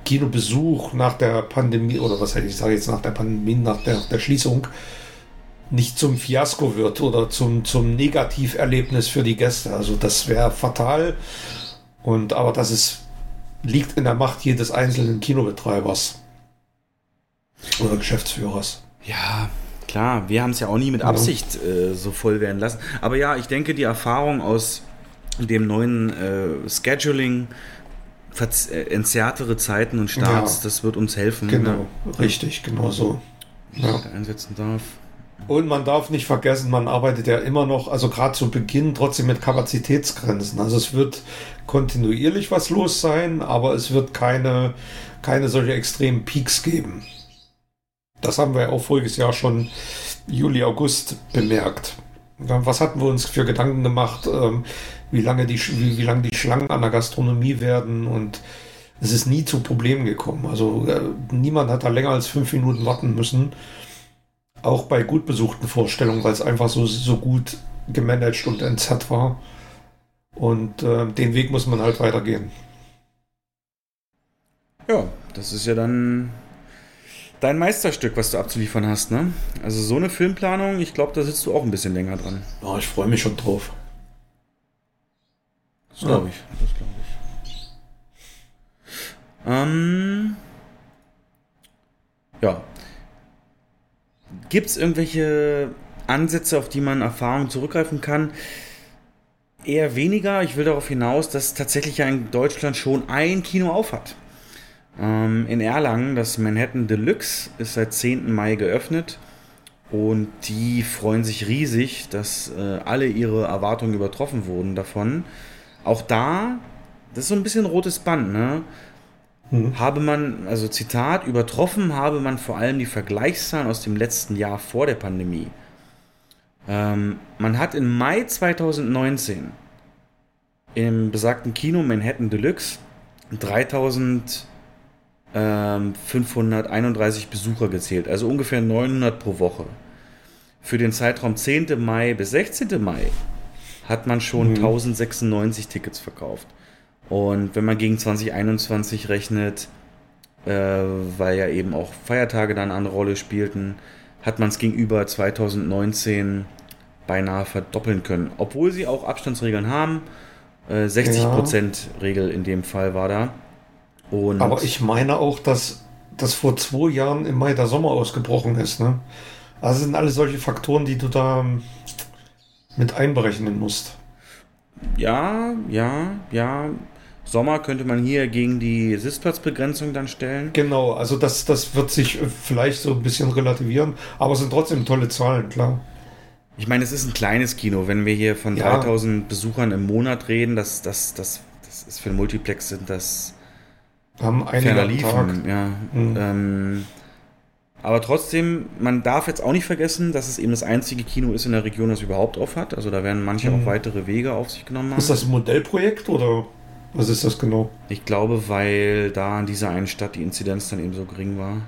Kinobesuch nach der Pandemie, oder was hätte ich sage jetzt nach der Pandemie, nach der, der Schließung, nicht zum Fiasko wird oder zum, zum Negativerlebnis für die Gäste. Also das wäre fatal. Und aber das ist, liegt in der Macht jedes einzelnen Kinobetreibers oder Geschäftsführers. Ja, klar, wir haben es ja auch nie mit Absicht äh, so voll werden lassen. Aber ja, ich denke, die Erfahrung aus dem neuen äh, Scheduling, entzerrtere Zeiten und Starts, Ja. das wird uns helfen, Genau, richtig, genau so. ja. Einsetzen darf. Und man darf nicht vergessen, man arbeitet ja immer noch, also gerade zu Beginn, trotzdem mit Kapazitätsgrenzen. Also es wird kontinuierlich was los sein, aber es wird keine, keine solche extremen Peaks geben. Das haben wir ja auch voriges Jahr schon Juli, August bemerkt. Was hatten wir uns für Gedanken gemacht, ähm, wie lange die, wie, wie lange die Schlangen an der Gastronomie werden und es ist nie zu Problemen gekommen. Also äh, niemand hat da länger als fünf Minuten warten müssen. Auch bei gut besuchten Vorstellungen, weil es einfach so, so gut gemanagt und entzerrt war. Und äh, den Weg muss man halt weitergehen. Ja, das ist ja dann dein Meisterstück, was du abzuliefern hast, ne? Also so eine Filmplanung, ich glaube, da sitzt du auch ein bisschen länger dran. Ja, ich freue mich schon drauf. Das glaube ich. Das glaube ich. Ähm, ja. Gibt es irgendwelche Ansätze, auf die man Erfahrung zurückgreifen kann? Eher weniger. Ich will darauf hinaus, dass tatsächlich ja in Deutschland schon ein Kino auf hat. Ähm, in Erlangen, das Manhattan Deluxe, ist seit 10. Mai geöffnet. Und die freuen sich riesig, dass äh, alle ihre Erwartungen übertroffen wurden davon. Auch da, das ist so ein bisschen rotes Band, ne? Mhm. Habe man, also Zitat, übertroffen habe man vor allem die Vergleichszahlen aus dem letzten Jahr vor der Pandemie. Ähm, man hat im Mai 2019 im besagten Kino Manhattan Deluxe 3531 Besucher gezählt, also ungefähr 900 pro Woche. Für den Zeitraum 10. Mai bis 16. Mai hat man schon mhm. 1096 Tickets verkauft. Und wenn man gegen 2021 rechnet, äh, weil ja eben auch Feiertage dann eine Rolle spielten, hat man es gegenüber 2019 beinahe verdoppeln können. Obwohl sie auch Abstandsregeln haben. Äh, 60% ja. Regel in dem Fall war da. Und Aber ich meine auch, dass das vor zwei Jahren im Mai der Sommer ausgebrochen ist. Ne? Also sind alles solche Faktoren, die du da mit einberechnen musst. Ja, ja, ja. Sommer könnte man hier gegen die Sitzplatzbegrenzung dann stellen. Genau, also das, das wird sich vielleicht so ein bisschen relativieren, aber es sind trotzdem tolle Zahlen, klar. Ich meine, es ist ein kleines Kino. Wenn wir hier von ja. 3000 Besuchern im Monat reden, das, das, das, das ist für ein Multiplex sind das haben einige Liefen, ja. Mhm. Ähm, aber trotzdem, man darf jetzt auch nicht vergessen, dass es eben das einzige Kino ist in der Region, das überhaupt auf hat. Also da werden manche mhm. auch weitere Wege auf sich genommen haben. Ist das ein Modellprojekt oder was ist das genau? Ich glaube, weil da in dieser einen Stadt die Inzidenz dann eben so gering war.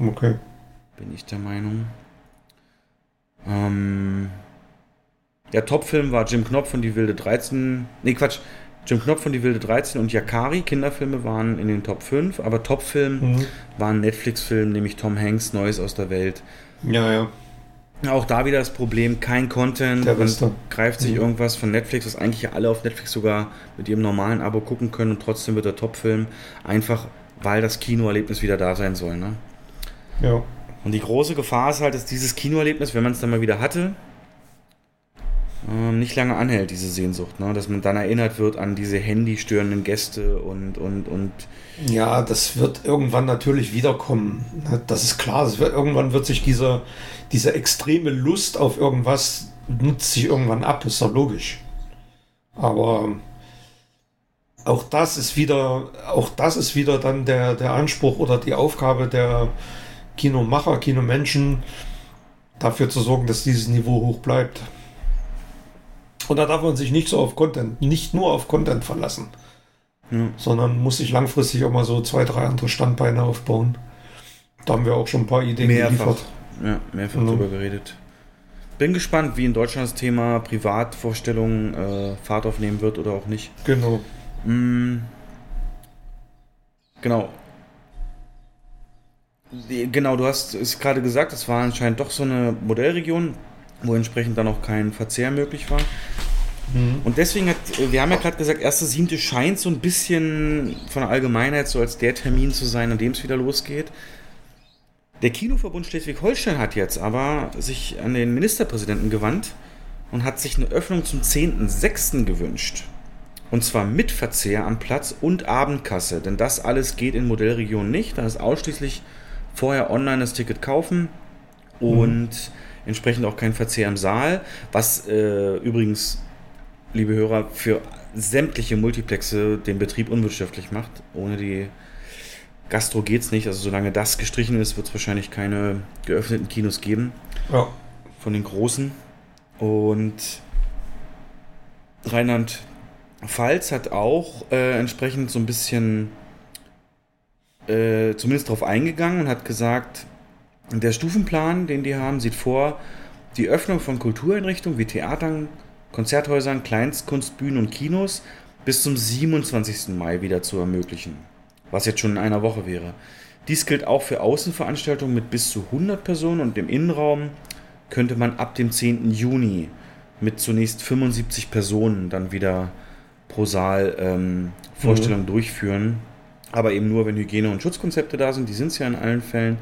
Okay. Bin ich der Meinung. Ähm, der Topfilm war Jim Knopf und die wilde 13. Nee, Quatsch. Jim Knopf und die wilde 13 und Yakari, Kinderfilme, waren in den Top 5, aber Topfilm mhm. war ein Netflix-Film, nämlich Tom Hanks, Neues aus der Welt. Ja, ja. Auch da wieder das Problem, kein Content. Der Man greift sich mhm. irgendwas von Netflix, was eigentlich ja alle auf Netflix sogar mit ihrem normalen Abo gucken können und trotzdem wird der Topfilm einfach, weil das Kinoerlebnis wieder da sein soll. Ne? Ja. Und die große Gefahr ist halt, dass dieses Kinoerlebnis, wenn man es dann mal wieder hatte, ähm, nicht lange anhält, diese Sehnsucht, ne? dass man dann erinnert wird an diese handystörenden Gäste und, und, und. Ja, das wird irgendwann natürlich wiederkommen. Ne? Das ist klar. Wird, irgendwann wird sich dieser, diese extreme Lust auf irgendwas nutzt sich irgendwann ab, ist doch logisch. Aber auch das ist wieder, auch das ist wieder dann der, der Anspruch oder die Aufgabe der Kinomacher, Kinomenschen, dafür zu sorgen, dass dieses Niveau hoch bleibt. Und da darf man sich nicht so auf Content, nicht nur auf Content verlassen, ja. sondern muss sich langfristig auch mal so zwei, drei andere Standbeine aufbauen. Da haben wir auch schon ein paar Ideen mehrfach, geliefert. Ja, mehrfach ja. drüber geredet. Bin gespannt, wie in Deutschland das Thema Privatvorstellungen äh, Fahrt aufnehmen wird oder auch nicht. Genau. Mm, genau. Genau, du hast es gerade gesagt, es war anscheinend doch so eine Modellregion wo entsprechend dann auch kein Verzehr möglich war. Mhm. Und deswegen hat, wir haben ja gerade gesagt, erste siebte scheint so ein bisschen von der Allgemeinheit so als der Termin zu sein, an dem es wieder losgeht. Der Kinoverbund Schleswig-Holstein hat jetzt aber sich an den Ministerpräsidenten gewandt und hat sich eine Öffnung zum 10.06. gewünscht. Und zwar mit Verzehr am Platz und Abendkasse, denn das alles geht in Modellregionen nicht. Da ist ausschließlich vorher online das Ticket kaufen und mhm entsprechend auch kein Verzehr im Saal, was äh, übrigens, liebe Hörer, für sämtliche Multiplexe den Betrieb unwirtschaftlich macht. Ohne die Gastro geht's nicht. Also solange das gestrichen ist, wird es wahrscheinlich keine geöffneten Kinos geben. Ja. Von den großen. Und Rheinland-Pfalz hat auch äh, entsprechend so ein bisschen äh, zumindest darauf eingegangen und hat gesagt, der Stufenplan, den die haben, sieht vor, die Öffnung von Kultureinrichtungen wie Theatern, Konzerthäusern, Kleinstkunstbühnen und Kinos bis zum 27. Mai wieder zu ermöglichen, was jetzt schon in einer Woche wäre. Dies gilt auch für Außenveranstaltungen mit bis zu 100 Personen und im Innenraum könnte man ab dem 10. Juni mit zunächst 75 Personen dann wieder pro Saal ähm, Vorstellungen mhm. durchführen. Aber eben nur, wenn Hygiene- und Schutzkonzepte da sind. Die sind es ja in allen Fällen.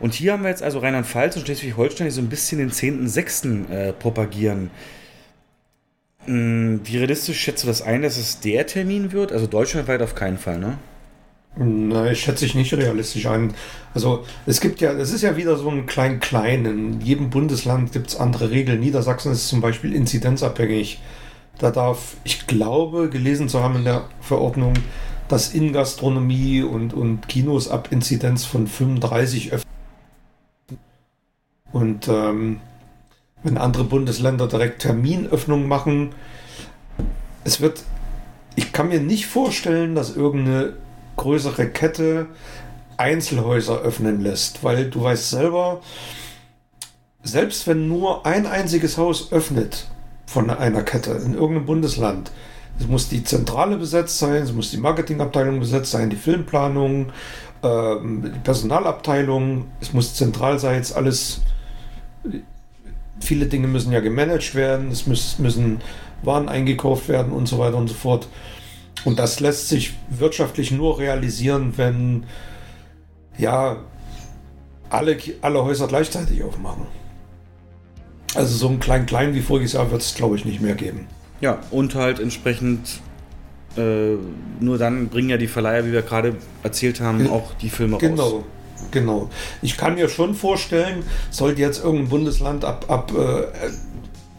Und hier haben wir jetzt also Rheinland-Pfalz und Schleswig-Holstein, die so ein bisschen den 10.06. Äh, propagieren. Hm, wie realistisch schätzt du das ein, dass es der Termin wird? Also deutschlandweit auf keinen Fall, ne? Ich schätze ich nicht realistisch ein. Also es gibt ja, es ist ja wieder so ein klein-klein. In jedem Bundesland gibt es andere Regeln. Niedersachsen ist zum Beispiel inzidenzabhängig. Da darf, ich glaube, gelesen zu haben in der Verordnung, dass in Gastronomie und, und Kinos ab Inzidenz von 35 öffnen. Und ähm, wenn andere Bundesländer direkt Terminöffnungen machen, es wird, ich kann mir nicht vorstellen, dass irgendeine größere Kette Einzelhäuser öffnen lässt, weil du weißt selber, selbst wenn nur ein einziges Haus öffnet von einer Kette in irgendeinem Bundesland, es muss die Zentrale besetzt sein, es muss die Marketingabteilung besetzt sein, die Filmplanung, ähm, die Personalabteilung, es muss zentral sein, jetzt alles. Viele Dinge müssen ja gemanagt werden, es müssen Waren eingekauft werden und so weiter und so fort. Und das lässt sich wirtschaftlich nur realisieren, wenn ja alle, alle Häuser gleichzeitig aufmachen. Also so ein klein-klein wie voriges Jahr wird es, glaube ich, nicht mehr geben. Ja, und halt entsprechend äh, nur dann bringen ja die Verleiher, wie wir gerade erzählt haben, auch die Filme genau, raus. Genau, genau. Ich kann mir schon vorstellen, sollte jetzt irgendein Bundesland ab, ab äh,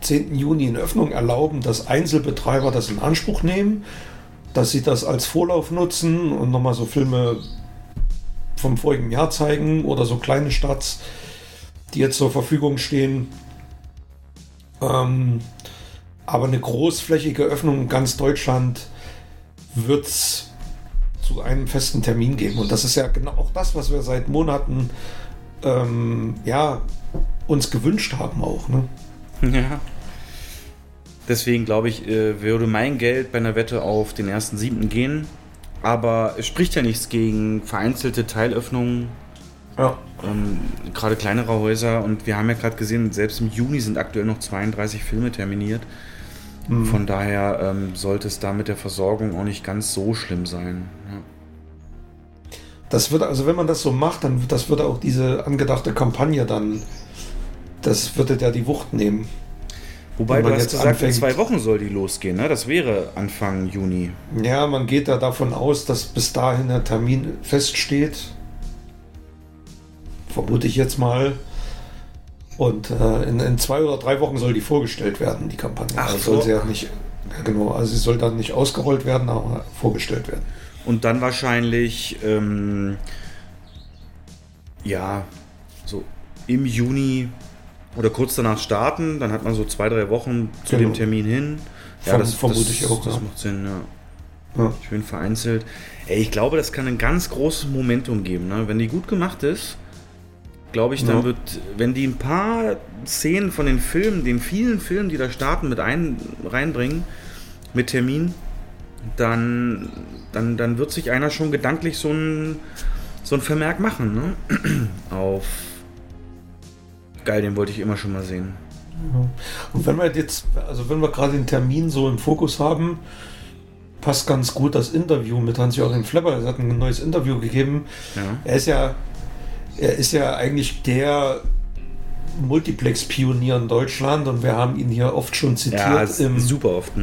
10. Juni eine Öffnung erlauben, dass Einzelbetreiber das in Anspruch nehmen dass sie das als Vorlauf nutzen und nochmal so Filme vom vorigen Jahr zeigen oder so kleine Starts, die jetzt zur Verfügung stehen. Ähm, aber eine großflächige Öffnung in ganz Deutschland wird es zu einem festen Termin geben. Und das ist ja genau auch das, was wir seit Monaten ähm, ja, uns gewünscht haben auch. Ne? Ja. Deswegen glaube ich, äh, würde mein Geld bei einer Wette auf den ersten siebten gehen. Aber es spricht ja nichts gegen vereinzelte Teilöffnungen. Ja. Ähm, gerade kleinere Häuser. Und wir haben ja gerade gesehen, selbst im Juni sind aktuell noch 32 Filme terminiert. Mhm. Von daher ähm, sollte es da mit der Versorgung auch nicht ganz so schlimm sein. Das wird, also wenn man das so macht, dann das würde auch diese angedachte Kampagne dann, das würde der die Wucht nehmen. Wobei du hast gesagt, anfängt, in zwei Wochen soll die losgehen, ne? Das wäre Anfang Juni. Ja, man geht da davon aus, dass bis dahin der Termin feststeht. Vermute ich jetzt mal. Und äh, in, in, zwei oder drei Wochen soll die vorgestellt werden, die Kampagne. Ach, also soll sie ja nicht, genau, also sie soll dann nicht ausgerollt werden, aber vorgestellt werden. Und dann wahrscheinlich, ähm, ja, so im Juni oder kurz danach starten, dann hat man so zwei, drei Wochen zu genau. dem Termin hin. Ja, das vermute ich auch. Das ja. macht Sinn, ja. ja. Schön vereinzelt. Ey, ich glaube, das kann ein ganz großes Momentum geben. Ne? Wenn die gut gemacht ist, glaube ich, dann ja. wird, wenn die ein paar Szenen von den Filmen, den vielen Filmen, die da starten, mit ein, reinbringen, mit Termin, dann, dann, dann wird sich einer schon gedanklich so ein, so ein Vermerk machen, ne? Auf geil, den wollte ich immer schon mal sehen. Und wenn wir jetzt, also wenn wir gerade den Termin so im Fokus haben, passt ganz gut das Interview mit Hans-Joachim Flepper. Er hat ein neues Interview gegeben. Ja. Er ist ja, er ist ja eigentlich der Multiplex-Pionier in Deutschland und wir haben ihn hier oft schon zitiert ja, im, super oft.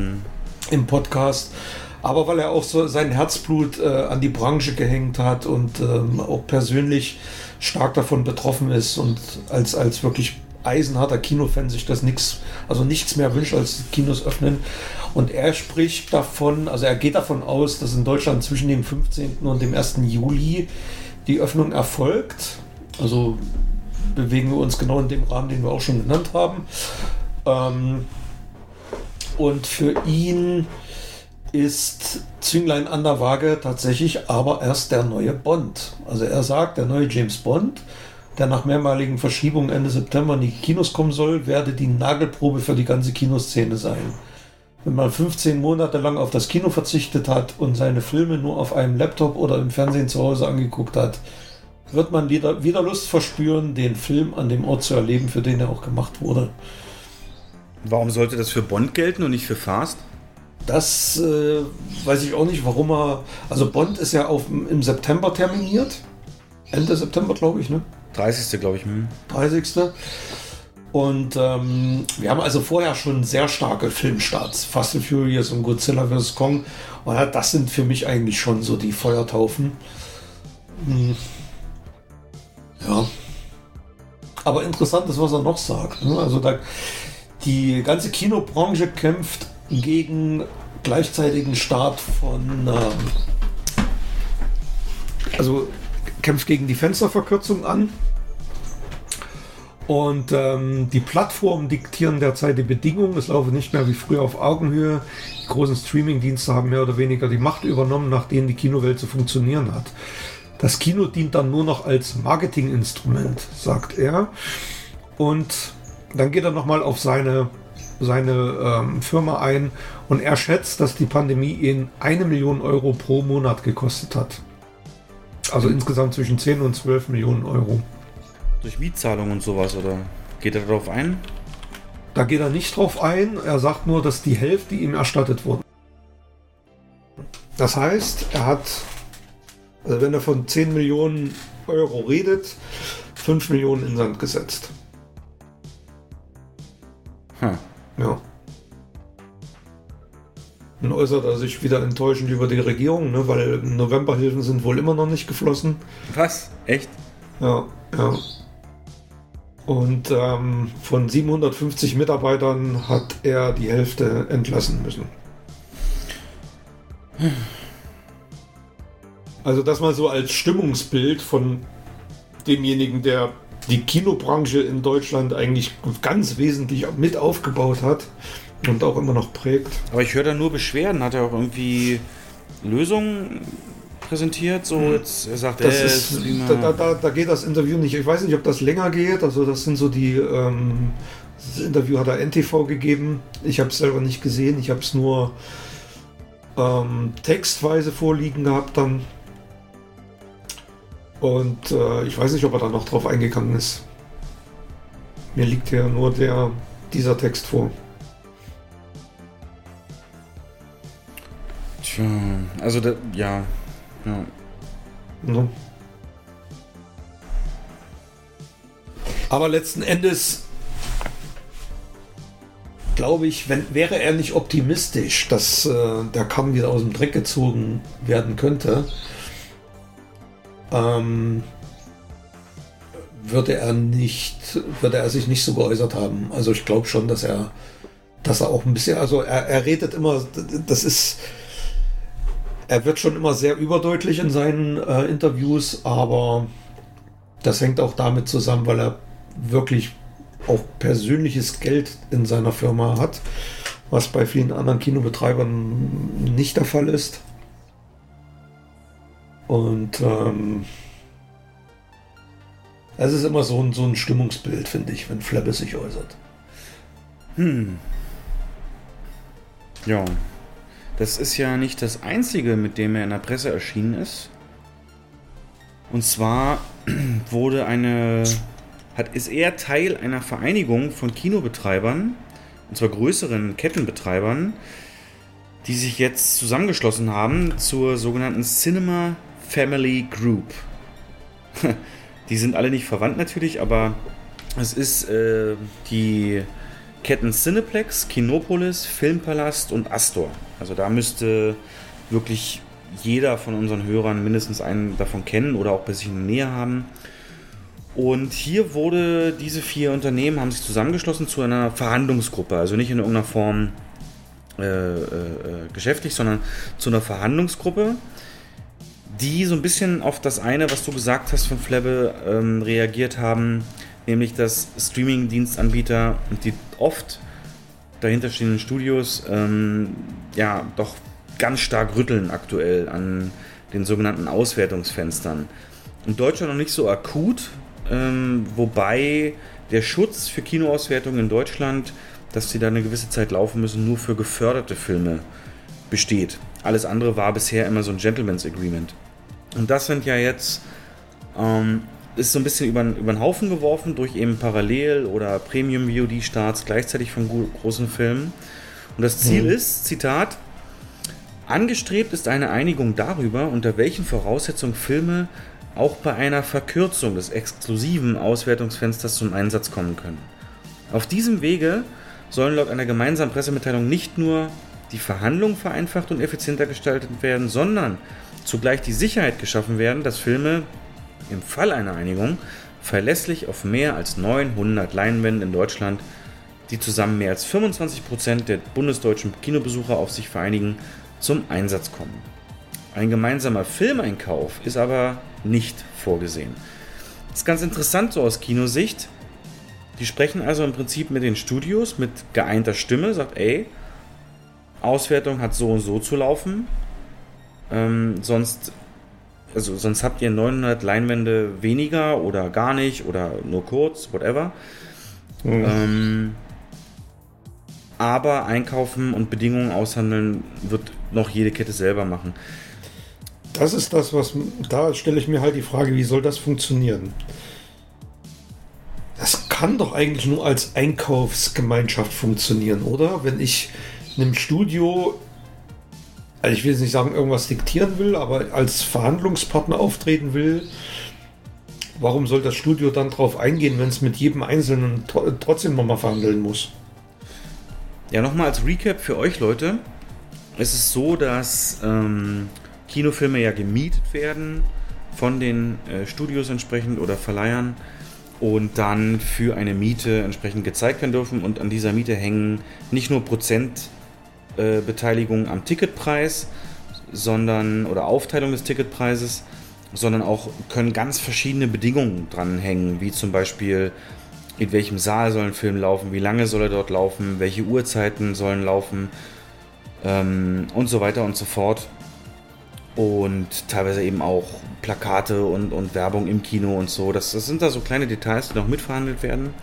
Im Podcast. Aber weil er auch so sein Herzblut äh, an die Branche gehängt hat und ähm, auch persönlich stark davon betroffen ist und als, als wirklich eisenharter Kinofan sich das nichts, also nichts mehr wünscht, als Kinos öffnen. Und er spricht davon, also er geht davon aus, dass in Deutschland zwischen dem 15. und dem 1. Juli die Öffnung erfolgt. Also bewegen wir uns genau in dem Rahmen, den wir auch schon genannt haben. Ähm, und für ihn ist Zünglein an der Waage tatsächlich aber erst der neue Bond. Also er sagt, der neue James Bond, der nach mehrmaligen Verschiebungen Ende September in die Kinos kommen soll, werde die Nagelprobe für die ganze Kinoszene sein. Wenn man 15 Monate lang auf das Kino verzichtet hat und seine Filme nur auf einem Laptop oder im Fernsehen zu Hause angeguckt hat, wird man wieder, wieder Lust verspüren, den Film an dem Ort zu erleben, für den er auch gemacht wurde. Warum sollte das für Bond gelten und nicht für Fast? Das äh, weiß ich auch nicht, warum er. Also Bond ist ja auf, im September terminiert. Ende September, glaube ich, ne? 30. glaube ich. Hm. 30. Und ähm, wir haben also vorher schon sehr starke Filmstarts. Fast and Furious und Godzilla vs. Kong. Und das sind für mich eigentlich schon so die Feuertaufen. Hm. Ja. Aber interessant ist, was er noch sagt. Ne? Also da, die ganze Kinobranche kämpft gegen gleichzeitigen Start von ähm, also kämpft gegen die Fensterverkürzung an und ähm, die Plattformen diktieren derzeit die Bedingungen. Es laufe nicht mehr wie früher auf Augenhöhe. Die großen Streaming-Dienste haben mehr oder weniger die Macht übernommen, nach denen die Kinowelt zu funktionieren hat. Das Kino dient dann nur noch als Marketinginstrument, sagt er. Und dann geht er nochmal auf seine, seine ähm, Firma ein und er schätzt, dass die Pandemie ihn eine Million Euro pro Monat gekostet hat. Also mhm. insgesamt zwischen 10 und 12 Millionen Euro. Durch Mietzahlung und sowas, oder geht er darauf ein? Da geht er nicht drauf ein. Er sagt nur, dass die Hälfte ihm erstattet wurde. Das heißt, er hat, also wenn er von 10 Millionen Euro redet, 5 Millionen in Sand gesetzt. Hm. Ja. Dann äußert er sich wieder enttäuschend über die Regierung, ne, weil Novemberhilfen sind wohl immer noch nicht geflossen. Was? Echt? Ja, ja. Und ähm, von 750 Mitarbeitern hat er die Hälfte entlassen müssen. Also das mal so als Stimmungsbild von demjenigen, der die Kinobranche in Deutschland eigentlich ganz wesentlich mit aufgebaut hat und auch immer noch prägt. Aber ich höre da nur Beschwerden. Hat er auch irgendwie Lösungen präsentiert. So, hm. jetzt, er sagt, das äh, ist, da, da, da, geht das Interview nicht. Ich weiß nicht, ob das länger geht. Also, das sind so die. Ähm, das Interview hat er NTV gegeben. Ich habe es selber nicht gesehen. Ich habe es nur ähm, textweise vorliegen gehabt dann. Und äh, ich weiß nicht, ob er da noch drauf eingegangen ist. Mir liegt ja nur der, dieser Text vor. Tja, also da, ja, ja. No. Aber letzten Endes glaube ich, wenn, wäre er nicht optimistisch, dass äh, der Kamm wieder aus dem Dreck gezogen werden könnte, ähm, würde er nicht, würde er sich nicht so geäußert haben. Also ich glaube schon, dass er, dass er auch ein bisschen, also er, er redet immer, das ist, er wird schon immer sehr überdeutlich in seinen äh, Interviews, aber das hängt auch damit zusammen, weil er wirklich auch persönliches Geld in seiner Firma hat, was bei vielen anderen Kinobetreibern nicht der Fall ist. Und ähm, es ist immer so ein, so ein Stimmungsbild, finde ich, wenn Flabbe sich äußert. Hm. Ja, das ist ja nicht das einzige, mit dem er in der Presse erschienen ist. Und zwar wurde eine, hat, ist er Teil einer Vereinigung von Kinobetreibern, und zwar größeren Kettenbetreibern, die sich jetzt zusammengeschlossen haben zur sogenannten Cinema Family Group. die sind alle nicht verwandt natürlich, aber es ist äh, die Ketten Cineplex, Kinopolis, Filmpalast und Astor. Also da müsste wirklich jeder von unseren Hörern mindestens einen davon kennen oder auch bei sich in der Nähe haben. Und hier wurde diese vier Unternehmen haben sich zusammengeschlossen zu einer Verhandlungsgruppe, also nicht in irgendeiner Form äh, äh, geschäftlich, sondern zu einer Verhandlungsgruppe, die so ein bisschen auf das eine, was du gesagt hast von Flebbe, ähm, reagiert haben, nämlich dass Streaming-Dienstanbieter, die oft dahinterstehenden Studios ähm, ja doch ganz stark rütteln aktuell an den sogenannten Auswertungsfenstern. In Deutschland noch nicht so akut, ähm, wobei der Schutz für Kinoauswertungen in Deutschland, dass sie da eine gewisse Zeit laufen müssen, nur für geförderte Filme besteht. Alles andere war bisher immer so ein Gentleman's Agreement. Und das sind ja jetzt ähm, ist so ein bisschen über, über den Haufen geworfen durch eben Parallel- oder Premium-VOD-Starts gleichzeitig von großen Filmen. Und das Ziel mhm. ist, Zitat, angestrebt ist eine Einigung darüber, unter welchen Voraussetzungen Filme auch bei einer Verkürzung des exklusiven Auswertungsfensters zum Einsatz kommen können. Auf diesem Wege sollen laut einer gemeinsamen Pressemitteilung nicht nur die Verhandlungen vereinfacht und effizienter gestaltet werden, sondern zugleich die Sicherheit geschaffen werden, dass Filme im Fall einer Einigung verlässlich auf mehr als 900 Leinwänden in Deutschland, die zusammen mehr als 25 Prozent der bundesdeutschen Kinobesucher auf sich vereinigen, zum Einsatz kommen. Ein gemeinsamer Filmeinkauf ist aber nicht vorgesehen. Das ist ganz interessant so aus Kinosicht. Die sprechen also im Prinzip mit den Studios mit geeinter Stimme, sagt, ey, Auswertung hat so und so zu laufen. Ähm, sonst, also sonst habt ihr 900 Leinwände weniger oder gar nicht oder nur kurz, whatever. Mhm. Ähm, aber einkaufen und Bedingungen aushandeln wird noch jede Kette selber machen. Das ist das, was da stelle ich mir halt die Frage, wie soll das funktionieren? Das kann doch eigentlich nur als Einkaufsgemeinschaft funktionieren, oder? Wenn ich einem Studio, also ich will jetzt nicht sagen, irgendwas diktieren will, aber als Verhandlungspartner auftreten will, warum soll das Studio dann darauf eingehen, wenn es mit jedem Einzelnen trotzdem nochmal verhandeln muss? Ja, nochmal als Recap für euch Leute. Es ist so, dass ähm, Kinofilme ja gemietet werden von den äh, Studios entsprechend oder Verleihern und dann für eine Miete entsprechend gezeigt werden dürfen. Und an dieser Miete hängen nicht nur Prozentbeteiligung äh, am Ticketpreis, sondern oder Aufteilung des Ticketpreises, sondern auch können ganz verschiedene Bedingungen dranhängen, wie zum Beispiel in welchem Saal soll ein Film laufen, wie lange soll er dort laufen, welche Uhrzeiten sollen laufen ähm, und so weiter und so fort. Und teilweise eben auch Plakate und, und Werbung im Kino und so. Das, das sind da so kleine Details, die noch mitverhandelt werden.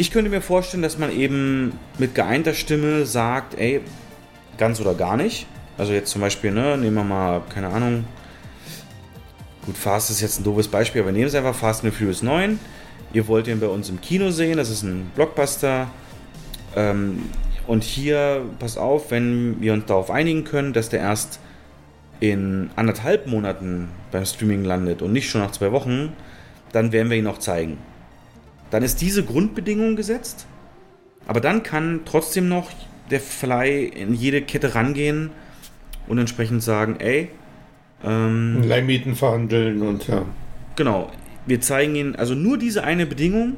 Ich könnte mir vorstellen, dass man eben mit geeinter Stimme sagt, ey, ganz oder gar nicht. Also jetzt zum Beispiel, ne, nehmen wir mal, keine Ahnung. Gut, Fast ist jetzt ein doofes Beispiel, aber nehmen Sie einfach Fast and Furious 9 Ihr wollt ihn bei uns im Kino sehen, das ist ein Blockbuster. Ähm, und hier, pass auf, wenn wir uns darauf einigen können, dass der erst in anderthalb Monaten beim Streaming landet und nicht schon nach zwei Wochen, dann werden wir ihn auch zeigen. Dann ist diese Grundbedingung gesetzt, aber dann kann trotzdem noch der Fly in jede Kette rangehen und entsprechend sagen, ey, ähm, Leihmieten verhandeln und ja. Genau, wir zeigen ihnen also nur diese eine Bedingung.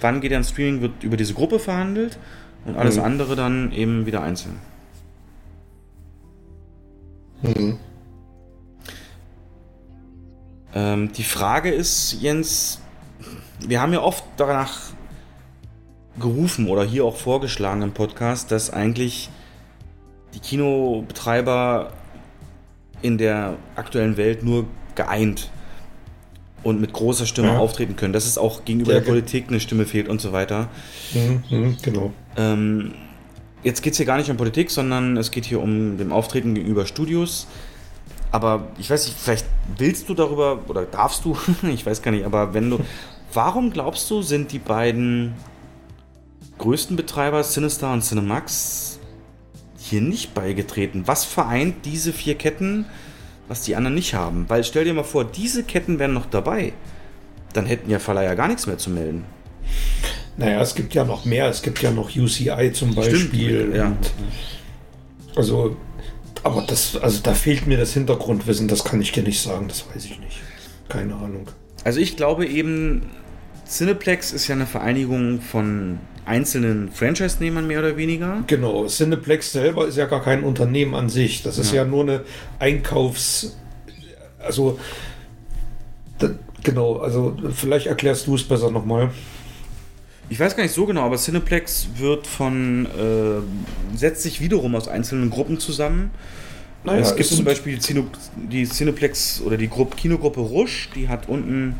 Wann geht er ins Streaming, wird über diese Gruppe verhandelt und alles mhm. andere dann eben wieder einzeln. Mhm. Ähm, die Frage ist, Jens, wir haben ja oft danach gerufen oder hier auch vorgeschlagen im Podcast, dass eigentlich die Kinobetreiber in der aktuellen Welt nur geeint und mit großer Stimme ja. auftreten können, dass es auch gegenüber ja, der Politik eine Stimme fehlt und so weiter. Mhm, mhm, genau. Ähm, jetzt geht es hier gar nicht um Politik, sondern es geht hier um dem Auftreten gegenüber Studios. Aber ich weiß nicht, vielleicht willst du darüber oder darfst du, ich weiß gar nicht, aber wenn du, warum glaubst du, sind die beiden größten Betreiber, Sinister und Cinemax, hier nicht beigetreten? Was vereint diese vier Ketten? was die anderen nicht haben. Weil stell dir mal vor, diese Ketten wären noch dabei. Dann hätten ja Verleiher gar nichts mehr zu melden. Naja, es gibt ja noch mehr. Es gibt ja noch UCI zum Beispiel. Stimmt, ja. also, aber das, also da fehlt mir das Hintergrundwissen. Das kann ich dir nicht sagen. Das weiß ich nicht. Keine Ahnung. Also ich glaube eben, Cineplex ist ja eine Vereinigung von einzelnen Franchise-Nehmern mehr oder weniger. Genau, Cineplex selber ist ja gar kein Unternehmen an sich. Das ist ja, ja nur eine Einkaufs... Also, da, genau, also vielleicht erklärst du es besser nochmal. Ich weiß gar nicht so genau, aber Cineplex wird von, äh, setzt sich wiederum aus einzelnen Gruppen zusammen. Naja, es gibt zum Beispiel die Cineplex oder die Gruppe, Kinogruppe Rusch, die hat unten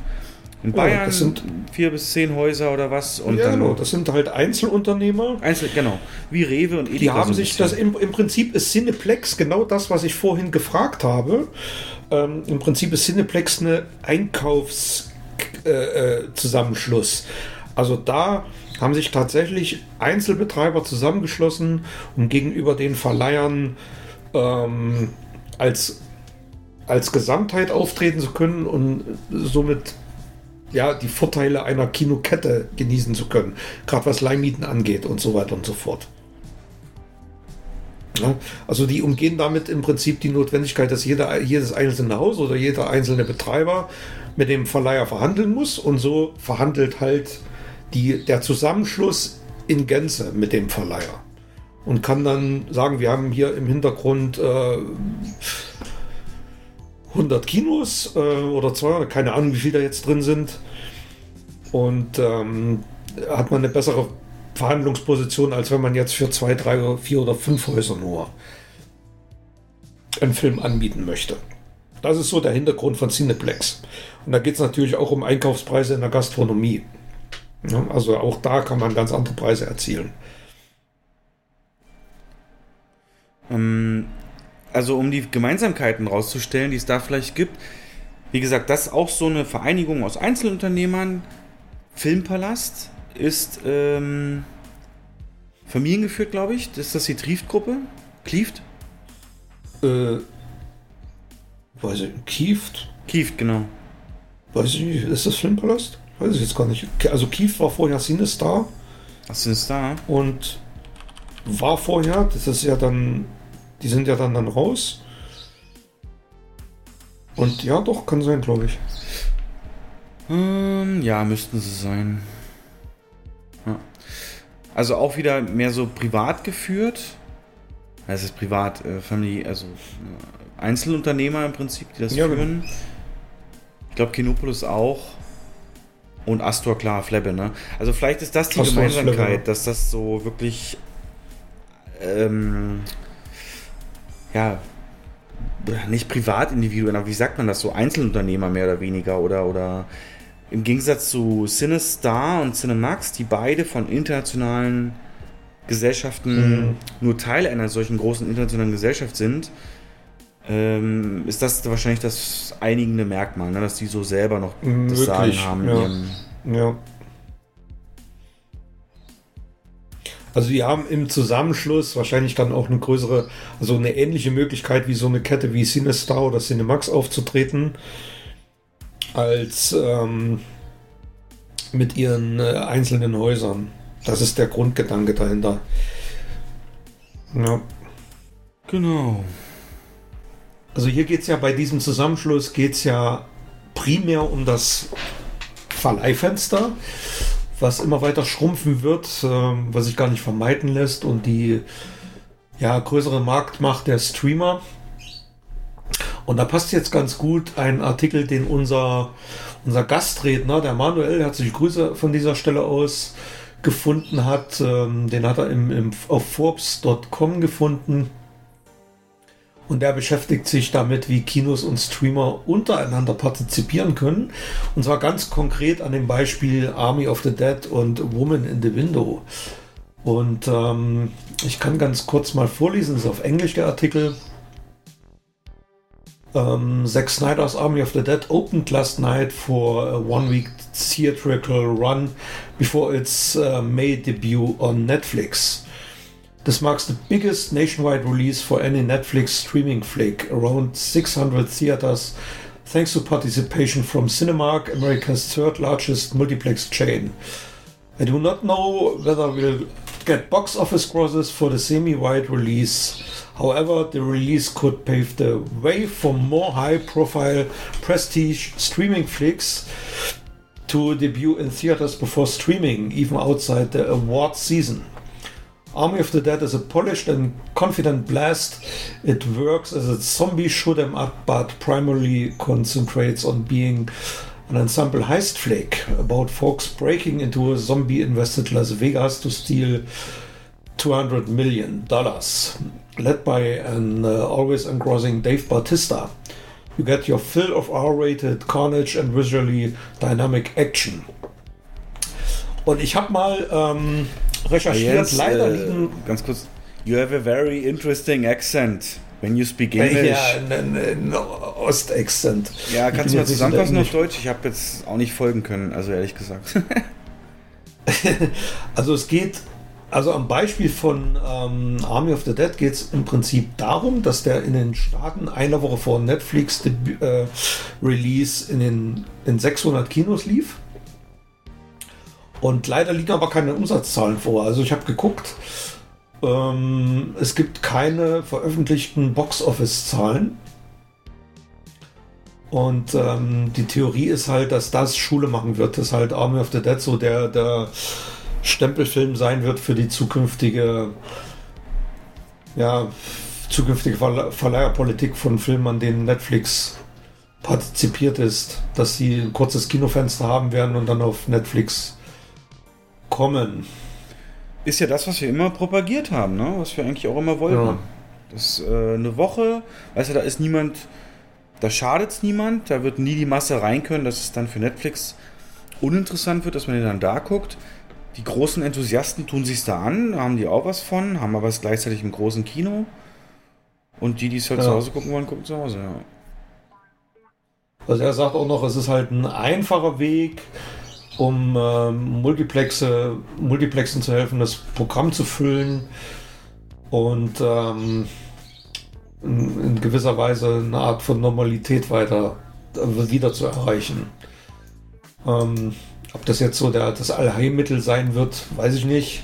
in Bayern ja, sind vier bis zehn Häuser oder was. Und ja, dann genau. Das sind halt Einzelunternehmer. Einzel, genau. Wie Rewe und Edeka. Die haben so sich das im, im Prinzip ist Cineplex genau das, was ich vorhin gefragt habe. Ähm, Im Prinzip ist Cineplex eine Einkaufszusammenschluss. Äh, äh also da haben sich tatsächlich Einzelbetreiber zusammengeschlossen, um gegenüber den Verleihern ähm, als, als Gesamtheit auftreten zu können und somit ja, die Vorteile einer Kinokette genießen zu können. Gerade was Leihmieten angeht und so weiter und so fort. Ja, also die umgehen damit im Prinzip die Notwendigkeit, dass jeder, jedes einzelne Haus oder jeder einzelne Betreiber mit dem Verleiher verhandeln muss und so verhandelt halt die, der Zusammenschluss in Gänze mit dem Verleiher und kann dann sagen, wir haben hier im Hintergrund äh, 100 Kinos äh, oder 200, keine Ahnung, wie viele da jetzt drin sind und ähm, hat man eine bessere Verhandlungsposition, als wenn man jetzt für zwei, drei, vier oder fünf Häuser nur einen Film anbieten möchte. Das ist so der Hintergrund von Cineplex. Und da geht es natürlich auch um Einkaufspreise in der Gastronomie. Ja, also auch da kann man ganz andere Preise erzielen. Ähm, also um die Gemeinsamkeiten rauszustellen, die es da vielleicht gibt. Wie gesagt, das ist auch so eine Vereinigung aus Einzelunternehmern. Filmpalast ist ähm, familiengeführt, glaube ich. Ist das die Trieft-Gruppe? Klieft? Äh, weiß ich, Kieft? Kieft, genau. Weiß ich nicht, ist das Filmpalast? Weiß ich jetzt gar nicht. Also Kieft war vorher Cinestar. Ach, Cinestar? Und war vorher, das ist ja dann, die sind ja dann, dann raus. Und ja, doch, kann sein, glaube ich. Ähm, ja, müssten sie sein. Ja. Also auch wieder mehr so privat geführt. Es ist privat, äh, Family, also äh, Einzelunternehmer im Prinzip, die das Ja, führen. Ich glaube, Kinopolis auch. Und Astor, klar, Flebbe, ne? Also vielleicht ist das die Astor Gemeinsamkeit, dass das so wirklich ähm, ja nicht Privatindividuen, aber wie sagt man das so? Einzelunternehmer mehr oder weniger oder oder im Gegensatz zu CineStar und Cinemax, die beide von internationalen Gesellschaften Mhm. nur Teil einer solchen großen internationalen Gesellschaft sind, ähm, ist das wahrscheinlich das einigende Merkmal, ne? dass die so selber noch das Möglich, Sagen haben. ja. Ja. Also die haben im Zusammenschluss wahrscheinlich dann auch eine größere, also eine ähnliche Möglichkeit wie so eine Kette wie Cinestar oder Cinemax aufzutreten, als ähm, mit ihren äh, einzelnen Häusern. Das ist der Grundgedanke dahinter. Ja. Genau. Also hier geht es ja bei diesem Zusammenschluss geht es ja primär um das Verleihfenster, was immer weiter schrumpfen wird, ähm, was sich gar nicht vermeiden lässt und die ja, größere Marktmacht der Streamer. Und da passt jetzt ganz gut ein Artikel, den unser, unser Gastredner, der Manuel, herzliche Grüße von dieser Stelle aus, gefunden hat. Ähm, den hat er im, im, auf Forbes.com gefunden. Und der beschäftigt sich damit, wie Kinos und Streamer untereinander partizipieren können. Und zwar ganz konkret an dem Beispiel Army of the Dead und Woman in the Window. Und ähm, ich kann ganz kurz mal vorlesen, das ist auf Englisch der Artikel. Um, Zack Snyder's Army of the Dead opened last night for a one week theatrical run before its uh, May debut on Netflix. This marks the biggest nationwide release for any Netflix streaming flick, around 600 theaters, thanks to participation from Cinemark, America's third largest multiplex chain. I do not know whether we'll get box office grosses for the semi-wide release. However, the release could pave the way for more high-profile prestige streaming flicks to debut in theaters before streaming, even outside the award season. Army of the Dead is a polished and confident blast. It works as a zombie shoot 'em up, but primarily concentrates on being an ensemble heist flick about folks breaking into a zombie-invested Las Vegas to steal 200 million dollars, led by an uh, always engrossing Dave Bautista. You get your fill of R-rated carnage and visually dynamic action. Und ich habe mal ähm, recherchiert, Jens, leider äh, liegen ganz kurz. You have a very interesting accent when you speak English. Ja, ein, ein Ostexzent. Ja, kannst du mal zusammenfassen auf Deutsch? Ich habe jetzt auch nicht folgen können, also ehrlich gesagt. Also es geht Also am Beispiel von ähm, Army of the Dead geht es im Prinzip darum, dass der in den Staaten eine Woche vor Netflix äh, Release in den in 600 Kinos lief. Und leider liegen aber keine Umsatzzahlen vor. Also ich habe geguckt, ähm, es gibt keine veröffentlichten Box-Office-Zahlen. Und ähm, die Theorie ist halt, dass das Schule machen wird, dass halt Army of the Dead so der, der Stempelfilm sein wird für die zukünftige, ja, zukünftige Verleiherpolitik von Filmen, an denen Netflix partizipiert ist, dass sie ein kurzes Kinofenster haben werden und dann auf Netflix kommen. Ist ja das, was wir immer propagiert haben, ne? was wir eigentlich auch immer wollten. Ja. Das äh, eine Woche, weißt du, da ist niemand, da schadet es niemand, da wird nie die Masse rein können, dass es dann für Netflix uninteressant wird, dass man den dann da guckt. Die großen Enthusiasten tun sich da an, haben die auch was von, haben aber es gleichzeitig im großen Kino. Und die, die es halt ja. zu Hause gucken wollen, gucken zu Hause, ja. Also er sagt auch noch, es ist halt ein einfacher Weg, um ähm, Multiplexe, Multiplexen zu helfen, das Programm zu füllen und ähm, in, in, gewisser Weise eine Art von Normalität weiter wieder zu erreichen. Ähm, ob das jetzt so der, das Allheilmittel sein wird, weiß ich nicht.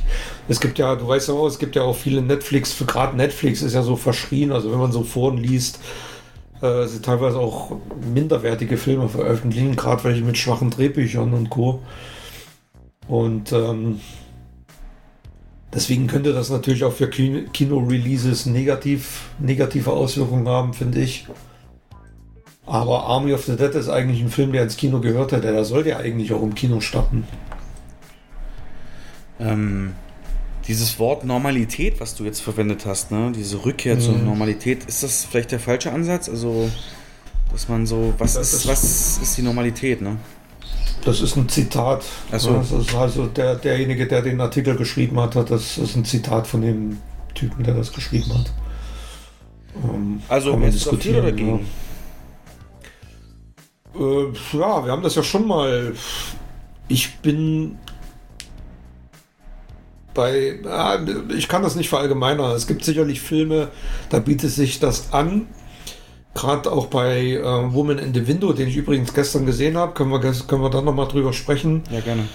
Es gibt ja, du weißt ja auch, es gibt ja auch viele Netflix, gerade Netflix ist ja so verschrien, also wenn man so Foren liest, äh, sie teilweise auch minderwertige Filme veröffentlichen, gerade welche mit schwachen Drehbüchern und Co. Und ähm, deswegen könnte das natürlich auch für Kino-Releases negativ, negative Auswirkungen haben, finde ich. Aber Army of the Dead ist eigentlich ein Film, der ins Kino gehört hätte. Der sollte ja eigentlich auch im Kino starten. Ähm, dieses Wort Normalität, was du jetzt verwendet hast, ne? diese Rückkehr mhm. zur Normalität, ist das vielleicht der falsche Ansatz? Also, dass man so, was, ist, ist, was ist die Normalität? Ne? Das ist ein Zitat. So. Das ist also der, derjenige, der den Artikel geschrieben hat, das ist ein Zitat von dem Typen, der das geschrieben hat. Ähm, also, ist es dafür oder dagegen? Ja. Äh, ja, wir haben das ja schon mal. Ich bin bei, ja, ich kann das nicht verallgemeinern. Es gibt sicherlich Filme, da bietet sich das an. Gerade auch bei äh, Woman in the Window, den ich übrigens gestern gesehen habe, können wir, können wir da nochmal drüber sprechen. Ja, gerne.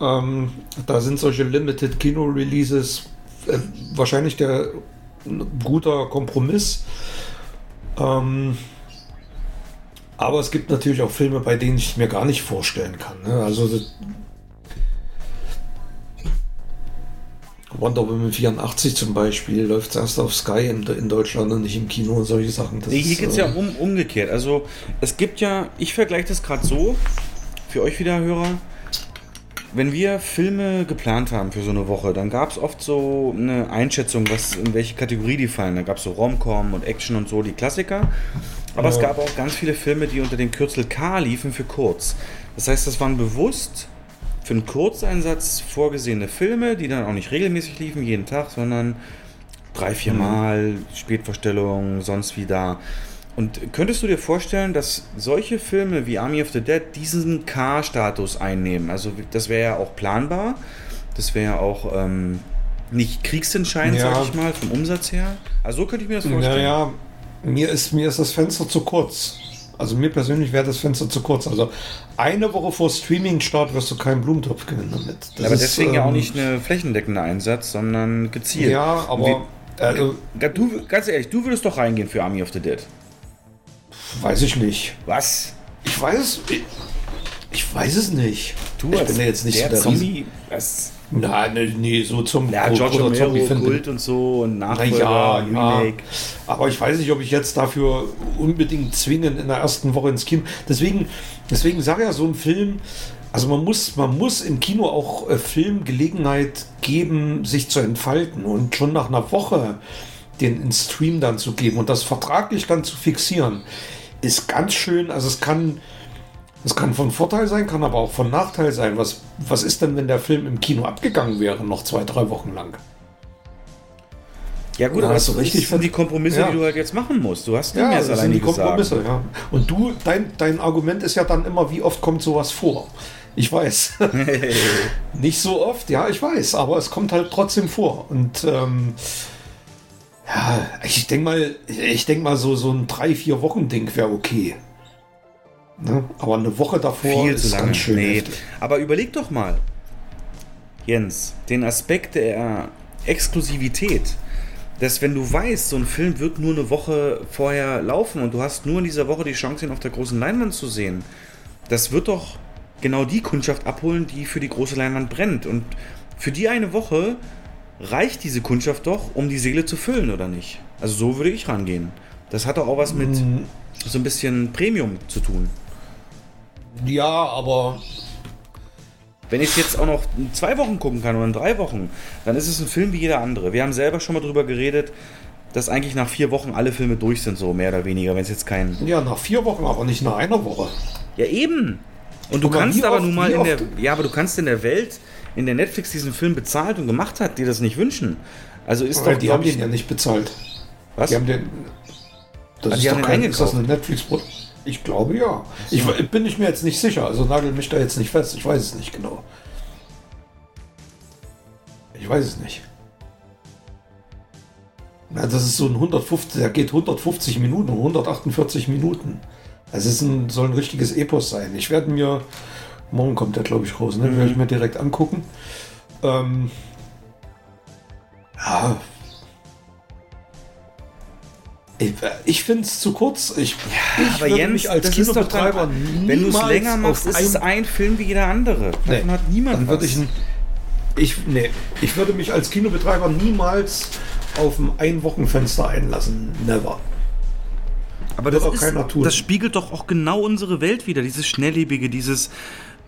Ähm, da sind solche Limited Kino-Releases äh, wahrscheinlich der guter Kompromiss. Ähm, aber es gibt natürlich auch Filme, bei denen ich mir gar nicht vorstellen kann. Ne? Also Wonder Woman 84 zum Beispiel läuft erst auf Sky in, in, Deutschland und nicht im Kino und solche Sachen. Das nee, hier geht es äh, ja um, umgekehrt. Also es gibt ja, ich vergleiche das gerade so, für euch wieder Hörer, wenn wir Filme geplant haben für so eine Woche, dann gab es oft so eine Einschätzung, was in welche Kategorie die fallen. Da gab es so Rom-Com und Action und so, die Klassiker. Aber ja. es gab auch ganz viele Filme, die unter dem Kürzel K liefen für kurz. Das heißt, das waren bewusst für einen Kurzeinsatz vorgesehene Filme, die dann auch nicht regelmäßig liefen, jeden Tag, sondern drei, vier mhm. Mal, Spätvorstellungen, sonst wie da. Und könntest du dir vorstellen, dass solche Filme wie Army of the Dead diesen K-Status einnehmen? Also das wäre ja auch planbar. Das wäre ja auch ähm, nicht kriegsentscheidend, ja. sag ich mal, vom Umsatz her. Also so könnte ich mir das vorstellen. Naja, mir ist, mir ist das Fenster zu kurz. Also mir persönlich wäre das Fenster zu kurz. Also eine Woche vor Streaming-Start wirst du keinen Blumentopf gewinnen damit. Das aber ist, deswegen ähm, ja auch ähm, nicht eine flächendeckende Einsatz, sondern gezielt. Ja, aber... Wie, äh, du, ganz ehrlich, du würdest doch reingehen für Army of the Dead. Weiß ich nicht. Was? Ich weiß es... Ich, ich weiß es nicht. Du ich bin ja jetzt nicht der so der Zombie... Was? Nein, nee, nee, so zum ja, George Romero, Kult und so und Nachfolger, ja, Remake. Ja. Aber ich weiß nicht, ob ich jetzt dafür unbedingt zwingend in der ersten Woche ins Kino. Deswegen, deswegen sage ich ja, so ein Film, also man muss, man muss im Kino auch äh, Film Gelegenheit geben, sich zu entfalten und schon nach einer Woche den in Stream dann zu geben und das vertraglich dann zu fixieren, ist ganz schön. Also es kann das kann von Vorteil sein, kann aber auch von Nachteil sein. Was, was ist denn, wenn der Film im Kino abgegangen wäre, noch zwei, drei Wochen lang? Ja gut, Ja, aber hast das richtig sind die Kompromisse, Ja. die du halt jetzt machen musst. Du hast Ja, mir das sind die alleine Kompromisse, gesagt. ja. Und du, dein, dein Argument ist ja dann immer, wie oft kommt sowas vor? Ich weiß. Nicht so oft, ja, ich weiß, aber es kommt halt trotzdem vor. Und ähm, ja, ich denke mal, ich denke mal, so, so ein drei, vier Wochen Ding wäre okay. Ne? Aber eine Woche davor Viel ist zu lange. ganz schön nee. Aber überleg doch mal, Jens, den Aspekt der Exklusivität, dass wenn du weißt, so ein Film wird nur eine Woche vorher laufen und du hast nur in dieser Woche die Chance, ihn auf der großen Leinwand zu sehen, das wird doch genau die Kundschaft abholen, die für die große Leinwand brennt. Und für die eine Woche reicht diese Kundschaft doch, um die Seele zu füllen, oder nicht? Also so würde ich rangehen. Das hat doch auch was mit Mm. so ein bisschen Premium zu tun. Ja, aber Wenn ich es jetzt auch noch in zwei Wochen gucken kann oder in drei Wochen, dann ist es ein Film wie jeder andere. Wir haben selber schon mal drüber geredet, dass eigentlich nach vier Wochen alle Filme durch sind, so mehr oder weniger, wenn es jetzt kein. ja, nach vier Wochen, aber nicht nach einer Woche. Ja, eben! Und du mal, kannst aber oft- nun mal in der. Ja, aber du kannst in der Welt, in der Netflix diesen Film bezahlt und gemacht hat, dir das nicht wünschen. Also ist Aber doch. die haben ich, den ja nicht bezahlt. was? Die haben den. Das Ah, ist die haben doch den kein, ist das eingekauft. eine netflix Ich glaube ja. Ich bin ich mir jetzt nicht sicher, also nagel mich da jetzt nicht fest. Ich weiß es nicht genau. Ich weiß es nicht. Na, das ist so ein 150, der geht 150 Minuten, 148 Minuten. Es ist ein, soll ein richtiges Epos sein. Ich werde mir, morgen kommt der glaube ich raus, ne? Mhm. werde ich mir direkt angucken. Ähm, ja, ich, ich finde es zu kurz. Ich, ich aber würde Jens, mich als Kinobetreiber wenn du es niemals länger machst, auf ist es ein- Film wie jeder andere. Davon Nee, hat niemand dann würde was. ich, ein- ich, nee, ich würde mich als Kinobetreiber niemals auf ein Einwochenfenster einlassen. Never. Aber das, auch ist, das spiegelt doch auch genau unsere Welt wieder, dieses Schnelllebige, dieses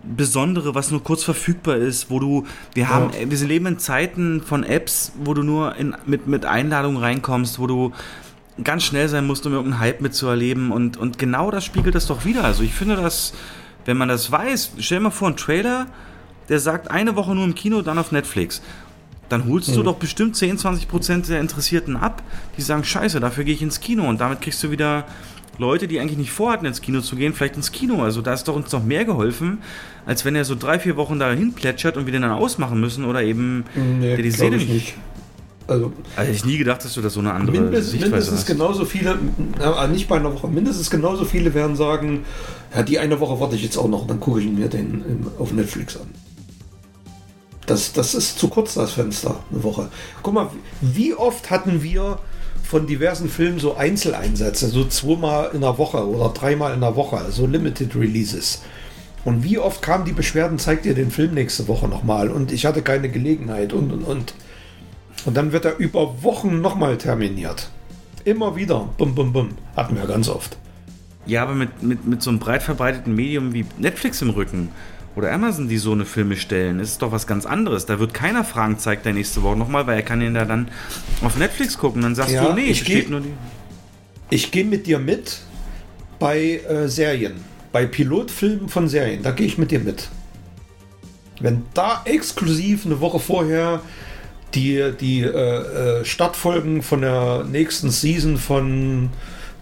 Besondere, was nur kurz verfügbar ist, wo du, wir haben, wir leben in Zeiten von Apps, wo du nur in, mit, mit Einladungen reinkommst, wo du ganz schnell sein musst, um irgendeinen Hype mitzuerleben und, und genau das spiegelt das doch wieder. Also ich finde das, wenn man das weiß, stell dir mal vor, ein Trailer, der sagt eine Woche nur im Kino, dann auf Netflix. Dann holst du doch bestimmt 10, 20 Prozent der Interessierten ab, die sagen, scheiße, dafür gehe ich ins Kino. Und damit kriegst du wieder Leute, die eigentlich nicht vorhatten, ins Kino zu gehen, vielleicht ins Kino. Also da ist doch uns noch mehr geholfen, als wenn er so drei, vier Wochen dahin plätschert und wir den dann ausmachen müssen oder eben Nee, der die Seele ich nicht. Also Also ich nie gedacht, dass du da so eine andere mindestens, Sichtweise mindestens hast. genauso viele, na, nicht bei einer Woche, mindestens genauso viele werden sagen, ja, die eine Woche warte ich jetzt auch noch, dann gucke ich mir den im, auf Netflix an. Das, das ist zu kurz, das Fenster, eine Woche. Guck mal, wie oft hatten wir von diversen Filmen so Einzeleinsätze, so zweimal in der Woche oder dreimal in der Woche, so Limited Releases. Und wie oft kamen die Beschwerden, zeigt ihr den Film nächste Woche nochmal und ich hatte keine Gelegenheit und und und. Und dann wird er über Wochen nochmal terminiert. Immer wieder. Bum, bum, bum. Hatten wir ganz oft. Ja, aber mit, mit, mit so einem breit verbreiteten Medium wie Netflix im Rücken oder Amazon, die so eine Filme stellen, ist es doch was ganz anderes. Da wird keiner fragen, zeigt der nächste Woche nochmal, weil er kann ihn da dann auf Netflix gucken. Dann sagst Ja, du, nee, ich steht geh- nur die. Ich gehe mit dir mit bei äh, Serien. Bei Pilotfilmen von Serien. Da gehe ich mit dir mit. Wenn da exklusiv eine Woche vorher die, die äh, äh, Startfolgen von der nächsten Season von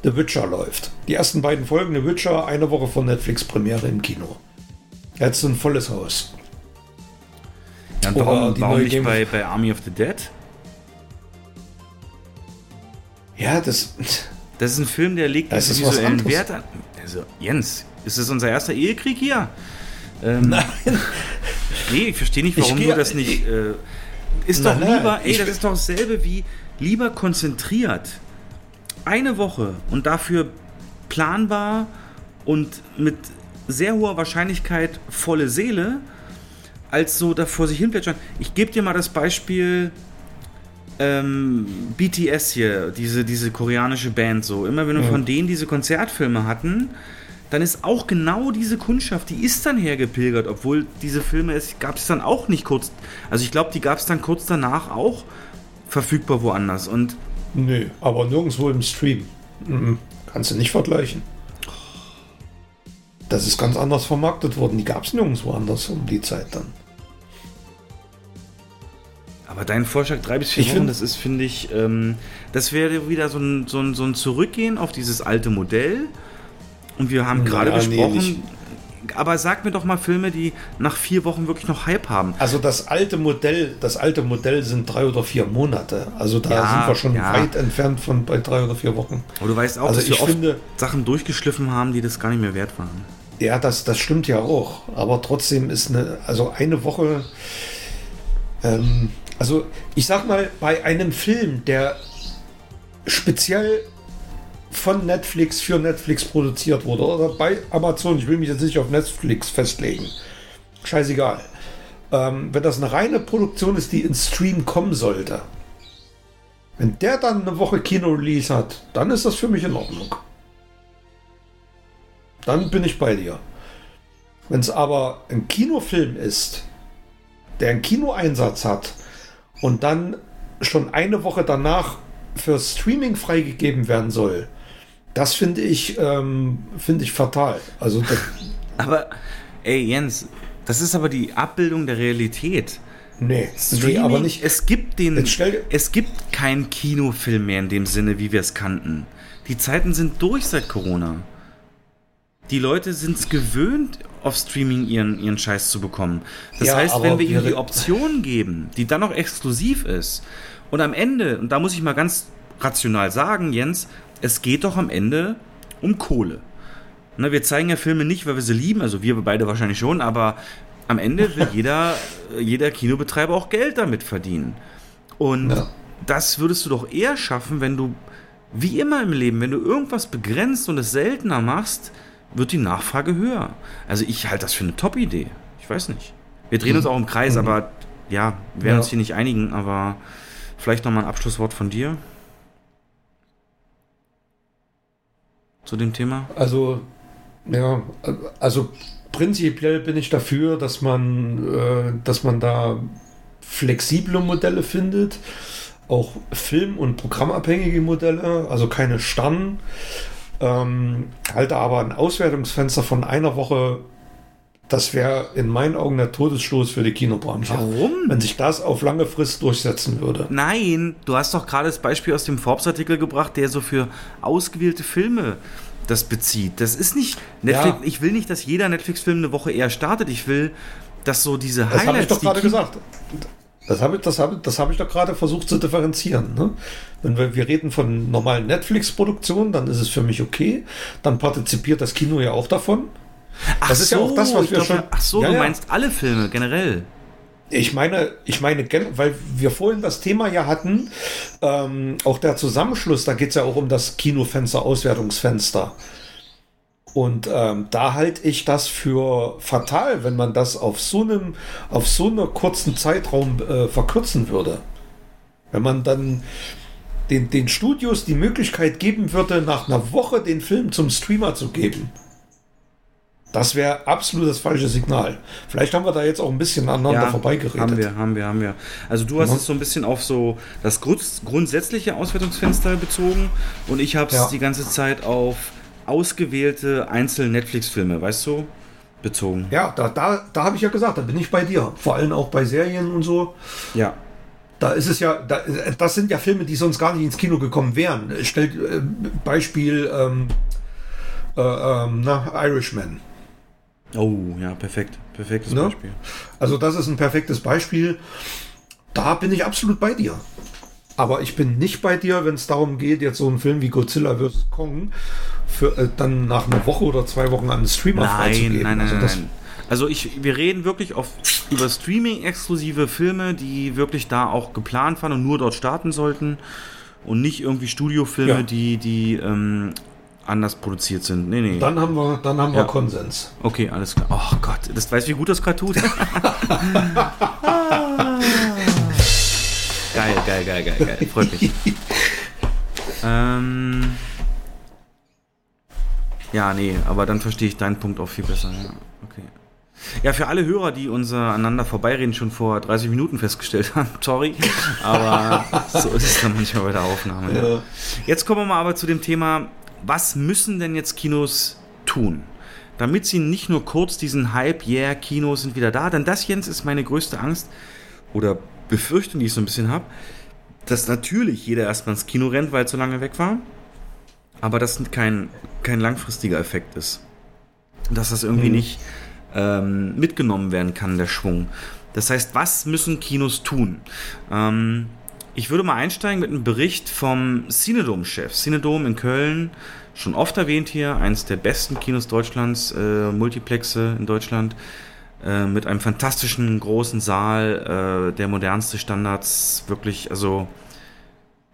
The Witcher läuft. Die ersten beiden Folgen The Witcher, eine Woche vor Netflix-Premiere im Kino. Jetzt ein volles Haus. Ja, und warum die warum nicht bei, bei Army of the Dead? Ja, das. Das ist ein Film, der legt Das ist was visuellen anderes. Wert an. Also, Jens, ist das unser erster Ehekrieg hier? Ähm, Nein. Nee, ich verstehe nicht, warum Ich du geh- das nicht. Äh, ist Nein, doch lieber, ey, das ist doch dasselbe wie lieber konzentriert. Eine Woche und dafür planbar und mit sehr hoher Wahrscheinlichkeit volle Seele, als so da vor sich hin plätschern. Ich gebe dir mal das Beispiel ähm, BTS hier, diese, diese koreanische Band so. Immer wenn wir von denen diese Konzertfilme hatten, dann ist auch genau diese Kundschaft, die ist dann hergepilgert, obwohl diese Filme, es gab es dann auch nicht kurz, also ich glaube, die gab es dann kurz danach auch verfügbar woanders. Und Nö, aber nirgendwo im Stream. Mhm. Kannst du nicht vergleichen. Das ist ganz anders vermarktet worden. Die gab es nirgendwo anders um die Zeit dann. Aber dein Vorschlag, drei bis vier Ich Wochen, find- das ist, finde ich, ähm, das wäre wieder so ein, so, ein, so ein Zurückgehen auf dieses alte Modell. Und wir haben gerade Ja, nee, besprochen, nicht. aber sag mir doch mal Filme, die nach vier Wochen wirklich noch Hype haben. Also das alte Modell, das alte Modell sind drei oder vier Monate. Also da Ja, sind wir schon ja. weit entfernt von bei drei oder vier Wochen. Aber du weißt auch, Also dass wir ich oft finde- Sachen durchgeschliffen haben, die das gar nicht mehr wert waren. Ja, das, das stimmt ja auch. Aber trotzdem ist eine, also eine Woche. Ähm, also ich sag mal, bei einem Film, der speziell von Netflix für Netflix produziert wurde oder bei Amazon, ich will mich jetzt nicht auf Netflix festlegen. Scheißegal. Ähm, wenn das eine reine Produktion ist, die ins Stream kommen sollte, wenn der dann eine Woche Kino-Release hat, dann ist das für mich in Ordnung. Dann bin ich bei dir. Wenn es aber ein Kinofilm ist, der einen Kinoeinsatz hat und dann schon eine Woche danach für Streaming freigegeben werden soll, das finde ich, ähm, finde ich fatal. Also Aber, ey, Jens, das ist aber die Abbildung der Realität. nee, nee, Streaming, aber nicht. Es gibt den. Es gibt keinen Kinofilm mehr in dem Sinne, wie wir es kannten. Die Zeiten sind durch seit Corona. Die Leute sind es gewöhnt, auf Streaming ihren, ihren Scheiß zu bekommen. Das Ja, heißt, wenn wir ihnen die Option geben, die dann noch exklusiv ist, und am Ende, und da muss ich mal ganz rational sagen, Jens, es geht doch am Ende um Kohle. Ne, wir zeigen ja Filme nicht, weil wir sie lieben, also wir beide wahrscheinlich schon, aber am Ende will jeder, jeder Kinobetreiber auch Geld damit verdienen. Und Ja. das würdest du doch eher schaffen, wenn du, wie immer im Leben, wenn du irgendwas begrenzt und es seltener machst, wird die Nachfrage höher. Also ich halte das für eine Top-Idee. Ich weiß nicht. Wir drehen uns auch im Kreis, aber ja, wir werden Ja. uns hier nicht einigen, aber vielleicht nochmal ein Abschlusswort von dir. Zu dem Thema? Also, ja, also prinzipiell bin ich dafür, dass man, äh, dass man da flexible Modelle findet, auch film- und programmabhängige Modelle, also keine Starren. Ähm, halte aber ein Auswertungsfenster von einer Woche, das wäre in meinen Augen der Todesstoß für die Kinobranche. Warum? Wenn sich das auf lange Frist durchsetzen würde. Nein, du hast doch gerade das Beispiel aus dem Forbes-Artikel gebracht, der so für ausgewählte Filme das bezieht. Das ist nicht Netflix. Ja. Ich will nicht, dass jeder Netflix-Film eine Woche eher startet. Ich will, dass so diese Das habe ich Highlights. doch gerade gesagt. Das habe ich, das habe, das habe ich doch gerade versucht zu differenzieren. Ne? Wenn wir, wir reden von normalen Netflix-Produktionen, dann ist es für mich okay. Dann partizipiert das Kino ja auch davon. Ach das ist ja auch das, was wir glaub, schon- Ach so, Ja, du meinst alle Filme generell. Ich meine, ich meine, weil wir vorhin das Thema ja hatten, ähm, auch der Zusammenschluss, da geht es ja auch um das Kinofenster, Auswertungsfenster. Und ähm, da halte ich das für fatal, wenn man das auf so einem, auf so einer kurzen Zeitraum äh, verkürzen würde. Wenn man dann den, den Studios die Möglichkeit geben würde, nach einer Woche den Film zum Streamer zu geben. Das wäre absolut das falsche Signal. Vielleicht haben wir da jetzt auch ein bisschen aneinander vorbeigeredet. Haben wir, haben wir, haben wir. Also du hast Ja. es so ein bisschen auf so das grunds grundsätzliche Auswertungsfenster bezogen und ich habe es Ja. die ganze Zeit auf ausgewählte einzelne Netflix-Filme, weißt du, bezogen. Ja, da, da, da habe ich ja gesagt, da bin ich bei dir. Vor allem auch bei Serien und so. Ja. Da ist es ja, da, das sind ja Filme, die sonst gar nicht ins Kino gekommen wären. Stellt äh, Beispiel ähm, äh, ähm, na, Irishman. Oh, ja, perfekt. Perfektes Ne? Beispiel. Also das ist ein perfektes Beispiel. Da bin ich absolut bei dir. Aber ich bin nicht bei dir, wenn es darum geht, jetzt so einen Film wie Godzilla vs. Kong für, äh, dann nach einer Woche oder zwei Wochen an einen Streamer Nein, freizugeben. nein, nein, also nein, das, nein. Also ich, wir reden wirklich auf, über Streaming-exklusive Filme, die wirklich da auch geplant waren und nur dort starten sollten und nicht irgendwie Studiofilme, Ja. die, die ähm, anders produziert sind. Nee, nee. Dann haben wir, dann haben Ja. wir Konsens. Okay, alles klar. Oh Gott, das weißt du, wie gut das gerade tut? geil, geil, geil, geil, geil. Freut mich. ähm, ja, nee, aber dann verstehe ich deinen Punkt auch viel besser. Ja, okay. Ja, für alle Hörer, die unser aneinander vorbeireden schon vor 30 Minuten festgestellt haben, sorry, aber so ist es dann manchmal bei der Aufnahme. Ja. Ja. Jetzt kommen wir mal aber zu dem Thema, was müssen denn jetzt Kinos tun? Damit sie nicht nur kurz diesen Hype, yeah, Kinos sind wieder da, denn das, Jens, ist meine größte Angst. oder Befürchtung, die ich so ein bisschen habe, dass natürlich jeder erstmal ins Kino rennt, weil es so lange weg war, aber das kein, kein langfristiger Effekt ist. Dass das irgendwie mhm. nicht ähm, mitgenommen werden kann, der Schwung. Das heißt, was müssen Kinos tun? Ähm, ich würde mal einsteigen mit einem Bericht vom Cinedom-Chef. Cinedom in Köln, schon oft erwähnt hier, eines der besten Kinos Deutschlands, äh, Multiplexe in Deutschland, äh, mit einem fantastischen großen Saal, äh, der modernste Standards, wirklich, also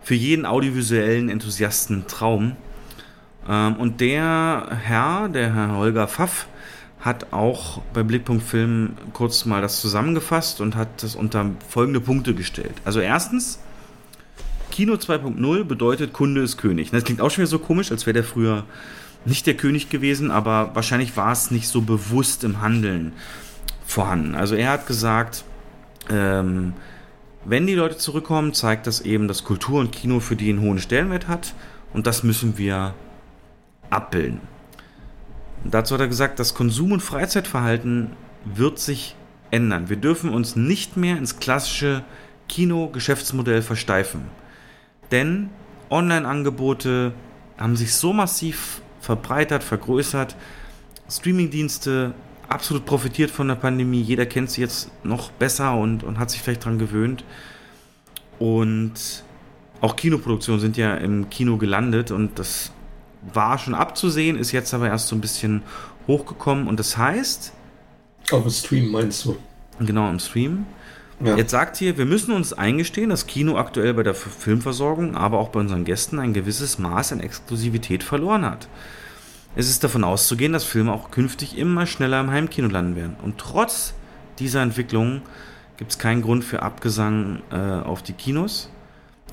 für jeden audiovisuellen Enthusiasten Traum. Ähm, und der Herr, der Herr Holger Pfaff, hat auch bei Blickpunkt Film kurz mal das zusammengefasst und hat das unter folgende Punkte gestellt. Also erstens, Kino 2.0 bedeutet Kunde ist König. Das klingt auch schon wieder so komisch, als wäre der früher nicht der König gewesen, aber wahrscheinlich war es nicht so bewusst im Handeln vorhanden. Also er hat gesagt, ähm, wenn die Leute zurückkommen, zeigt das eben, dass Kultur und Kino für die einen hohen Stellenwert hat und das müssen wir abbilden. Und dazu hat er gesagt, das Konsum- und Freizeitverhalten wird sich ändern. Wir dürfen uns nicht mehr ins klassische Kino-Geschäftsmodell versteifen. Denn Online-Angebote haben sich so massiv verbreitert, vergrößert. Streaming-Dienste absolut profitiert von der Pandemie. Jeder kennt sie jetzt noch besser und, und hat sich vielleicht daran gewöhnt. Und auch Kinoproduktionen sind ja im Kino gelandet und das war schon abzusehen, ist jetzt aber erst so ein bisschen hochgekommen. Und das heißt. Auf dem Stream meinst du? Genau, im Stream. Ja. Jetzt sagt hier, wir müssen uns eingestehen, dass Kino aktuell bei der Filmversorgung, aber auch bei unseren Gästen ein gewisses Maß an Exklusivität verloren hat. Es ist davon auszugehen, dass Filme auch künftig immer schneller im Heimkino landen werden. Und trotz dieser Entwicklung gibt es keinen Grund für Abgesang äh, auf die Kinos.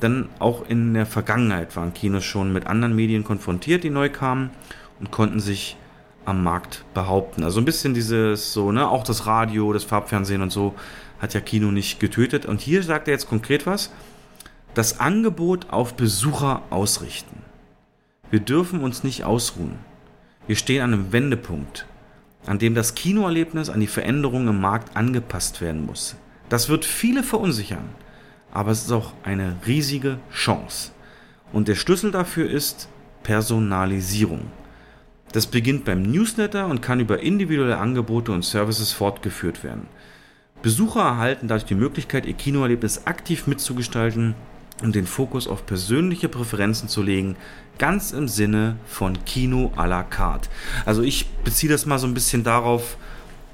Denn auch in der Vergangenheit waren Kinos schon mit anderen Medien konfrontiert, die neu kamen und konnten sich am Markt behaupten. Also ein bisschen dieses so, ne, auch das Radio, das Farbfernsehen und so hat ja Kino nicht getötet. Und hier sagt er jetzt konkret was. Das Angebot auf Besucher ausrichten. Wir dürfen uns nicht ausruhen. Wir stehen an einem Wendepunkt, an dem das Kinoerlebnis an die Veränderungen im Markt angepasst werden muss. Das wird viele verunsichern, aber es ist auch eine riesige Chance. Und der Schlüssel dafür ist Personalisierung. Das beginnt beim Newsletter und kann über individuelle Angebote und Services fortgeführt werden. Besucher erhalten dadurch die Möglichkeit, ihr Kinoerlebnis aktiv mitzugestalten und den Fokus auf persönliche Präferenzen zu legen, ganz im Sinne von Kino à la carte. Also ich beziehe das mal so ein bisschen darauf,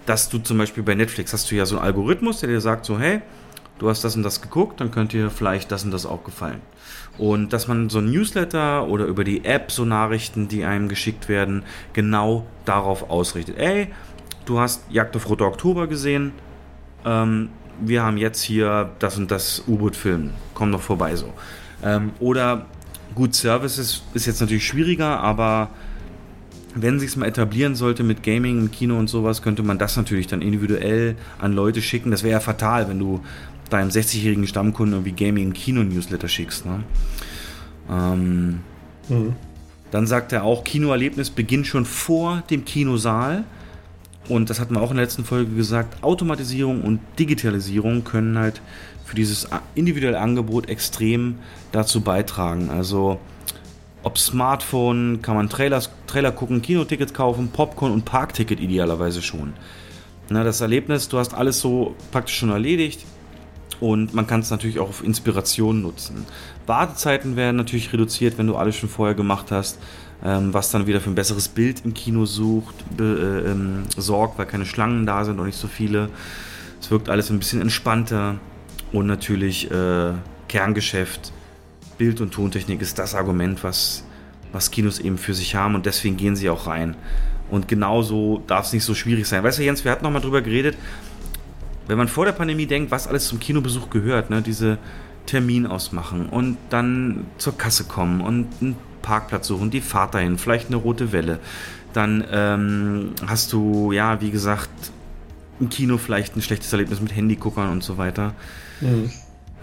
dass du zum Beispiel bei Netflix hast du ja so einen Algorithmus, der dir sagt so, hey, du hast das und das geguckt, dann könnte dir vielleicht das und das auch gefallen. Und dass man so ein Newsletter oder über die App so Nachrichten, die einem geschickt werden, genau darauf ausrichtet. Ey, du hast Jagd auf Rote Oktober gesehen, ähm, wir haben jetzt hier das und das U-Boot-Film, komm doch vorbei so. Ähm, oder gut, Services ist jetzt natürlich schwieriger, aber wenn sich mal etablieren sollte mit Gaming im Kino und sowas, könnte man das natürlich dann individuell an Leute schicken. Das wäre ja fatal, wenn du deinem 60-jährigen Stammkunden irgendwie Gaming im Kino-Newsletter schickst. Ne? Ähm, mhm. Dann sagt er auch, Kinoerlebnis beginnt schon vor dem Kinosaal. Und das hatten wir auch in der letzten Folge gesagt, Automatisierung und Digitalisierung können halt für dieses individuelle Angebot extrem dazu beitragen. Also ob Smartphone, kann man Trailers, Trailer gucken, Kinotickets kaufen, Popcorn und Parkticket idealerweise schon. Na, das Erlebnis, du hast alles so praktisch schon erledigt und man kann es natürlich auch auf Inspiration nutzen. Wartezeiten werden natürlich reduziert, wenn du alles schon vorher gemacht hast ähm, was dann wieder für ein besseres Bild im Kino sucht, be, äh, ähm, sorgt, weil keine Schlangen da sind und nicht so viele. Es wirkt alles ein bisschen entspannter und natürlich äh, Kerngeschäft, Bild- und Tontechnik ist das Argument, was, was Kinos eben für sich haben und deswegen gehen sie auch rein. Und genauso darf es nicht so schwierig sein. Weißt du, Jens, wir hatten noch mal drüber geredet, wenn man vor der Pandemie denkt, was alles zum Kinobesuch gehört, ne, diese Termin ausmachen und dann zur Kasse kommen und ein Parkplatz suchen, die Fahrt dahin, vielleicht eine rote Welle. Dann ähm, hast du, ja, wie gesagt, im Kino vielleicht ein schlechtes Erlebnis mit Handyguckern und so weiter. Mhm.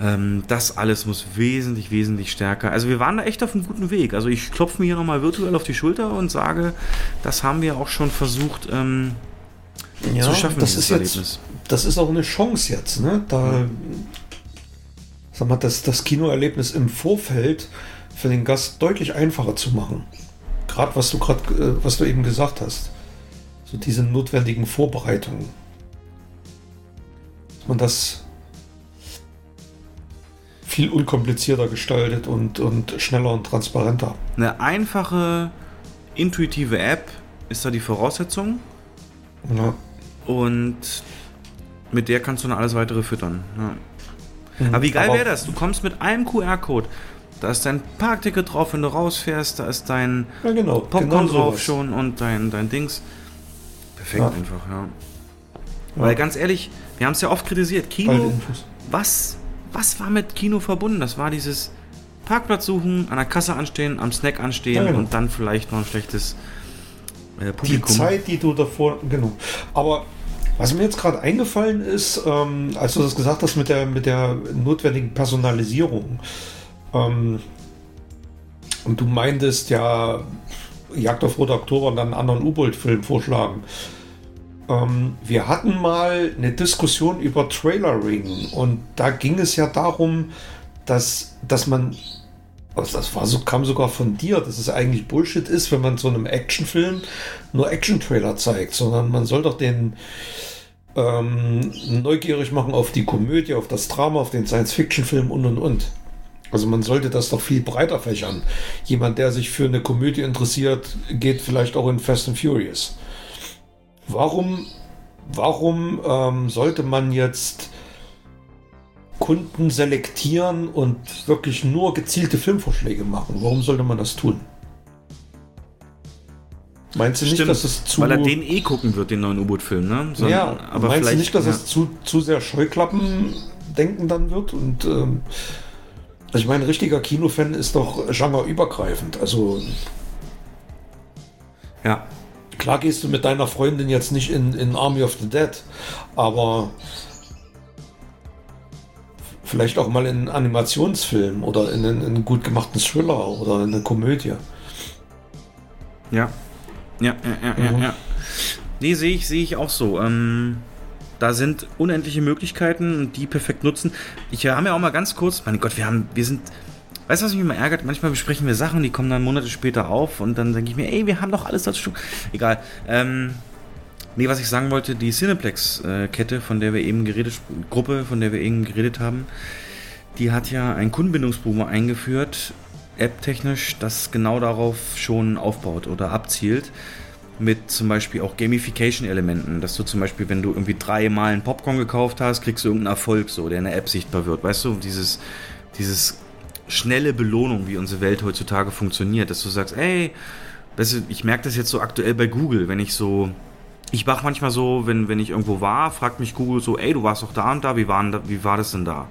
Ähm, das alles muss wesentlich, wesentlich stärker. Also wir waren da echt auf einem guten Weg. Also ich klopfe mir hier nochmal virtuell auf die Schulter und sage, das haben wir auch schon versucht ähm, Ja, zu schaffen, das ist jetzt, Erlebnis. das ist auch eine Chance jetzt, ne? Da, sag mal, das, das Kinoerlebnis im Vorfeld für den Gast deutlich einfacher zu machen. Gerade was du gerade, äh, was du eben gesagt hast. So diese notwendigen Vorbereitungen. Dass man das viel unkomplizierter gestaltet und, und schneller und transparenter. Eine einfache, intuitive App ist da die Voraussetzung Ja. und mit der kannst du dann alles weitere füttern. Ja. Aber wie geil wäre das? Du kommst mit einem QR-Code. Da ist dein Parkticket drauf, wenn du rausfährst. Da ist dein Ja, genau. Popcorn genau drauf schon und dein, dein Dings. Perfekt Ja. einfach, ja. Weil ganz ehrlich, wir haben es ja oft kritisiert. Kino, was, was war mit Kino verbunden? Das war dieses Parkplatz suchen, an der Kasse anstehen, am Snack anstehen Ja, genau. und dann vielleicht noch ein schlechtes äh, die Publikum. Zeit, die du davor, genau. Aber was mir jetzt gerade eingefallen ist, ähm, als du das gesagt hast mit der, mit der notwendigen Personalisierung, ähm, und du meintest ja, Jagd auf Rote Oktober und dann einen anderen U-Boot-Film vorschlagen. Ähm, wir hatten mal eine Diskussion über Trailering und da ging es ja darum, dass, dass man also das war so, kam sogar von dir, dass es eigentlich Bullshit ist, wenn man so einem Actionfilm nur Action-Trailer zeigt, sondern man soll doch den ähm, neugierig machen auf die Komödie, auf das Drama, auf den Science-Fiction-Film und und und. Also man sollte das doch viel breiter fächern. Jemand, der sich für eine Komödie interessiert, geht vielleicht auch in Fast and Furious. Warum, warum ähm, sollte man jetzt Kunden selektieren und wirklich nur gezielte Filmvorschläge machen. Warum sollte man das tun? Meinst du nicht, Stimmt, dass es zu. weil er den eh gucken wird, den neuen U-Boot-Film, ne? Sondern- ja, aber meinst du nicht, dass ja. es zu, zu sehr Scheuklappendenken dann wird? Und ähm, also ich meine, richtiger Kinofan ist doch genreübergreifend. Also Ja, klar gehst du mit deiner Freundin jetzt nicht in, in Army of the Dead, aber vielleicht auch mal in einen Animationsfilm oder in einen, in einen gut gemachten Thriller oder in eine Komödie. Ja. Ja, ja, ja, ja, Mhm. ja. Nee, sehe ich, sehe ich auch so. Ähm, da sind unendliche Möglichkeiten die perfekt nutzen. Ich habe ja auch mal ganz kurz, mein Gott, wir haben, wir sind, weißt du, was mich immer ärgert? Manchmal besprechen wir Sachen, die kommen dann Monate später auf und dann denke ich mir, ey, wir haben doch alles dazu. Egal. Ähm, nee, was ich sagen wollte, die Cineplex-Kette, von der wir eben geredet, Gruppe, von der wir eben geredet haben, die hat ja ein Kundenbindungsbuch eingeführt, app-technisch, das genau darauf schon aufbaut oder abzielt. Mit zum Beispiel auch Gamification-Elementen, dass du zum Beispiel, wenn du irgendwie dreimal einen Popcorn gekauft hast, kriegst du irgendeinen Erfolg, so, der in der App sichtbar wird. Weißt du, dieses, dieses schnelle Belohnung, wie unsere Welt heutzutage funktioniert, dass du sagst, ey, weißt du, ich merke das jetzt so aktuell bei Google, wenn ich so ich mach manchmal so, wenn, wenn ich irgendwo war, fragt mich Google so, ey, du warst doch da und da, wie, waren da, wie war das denn da?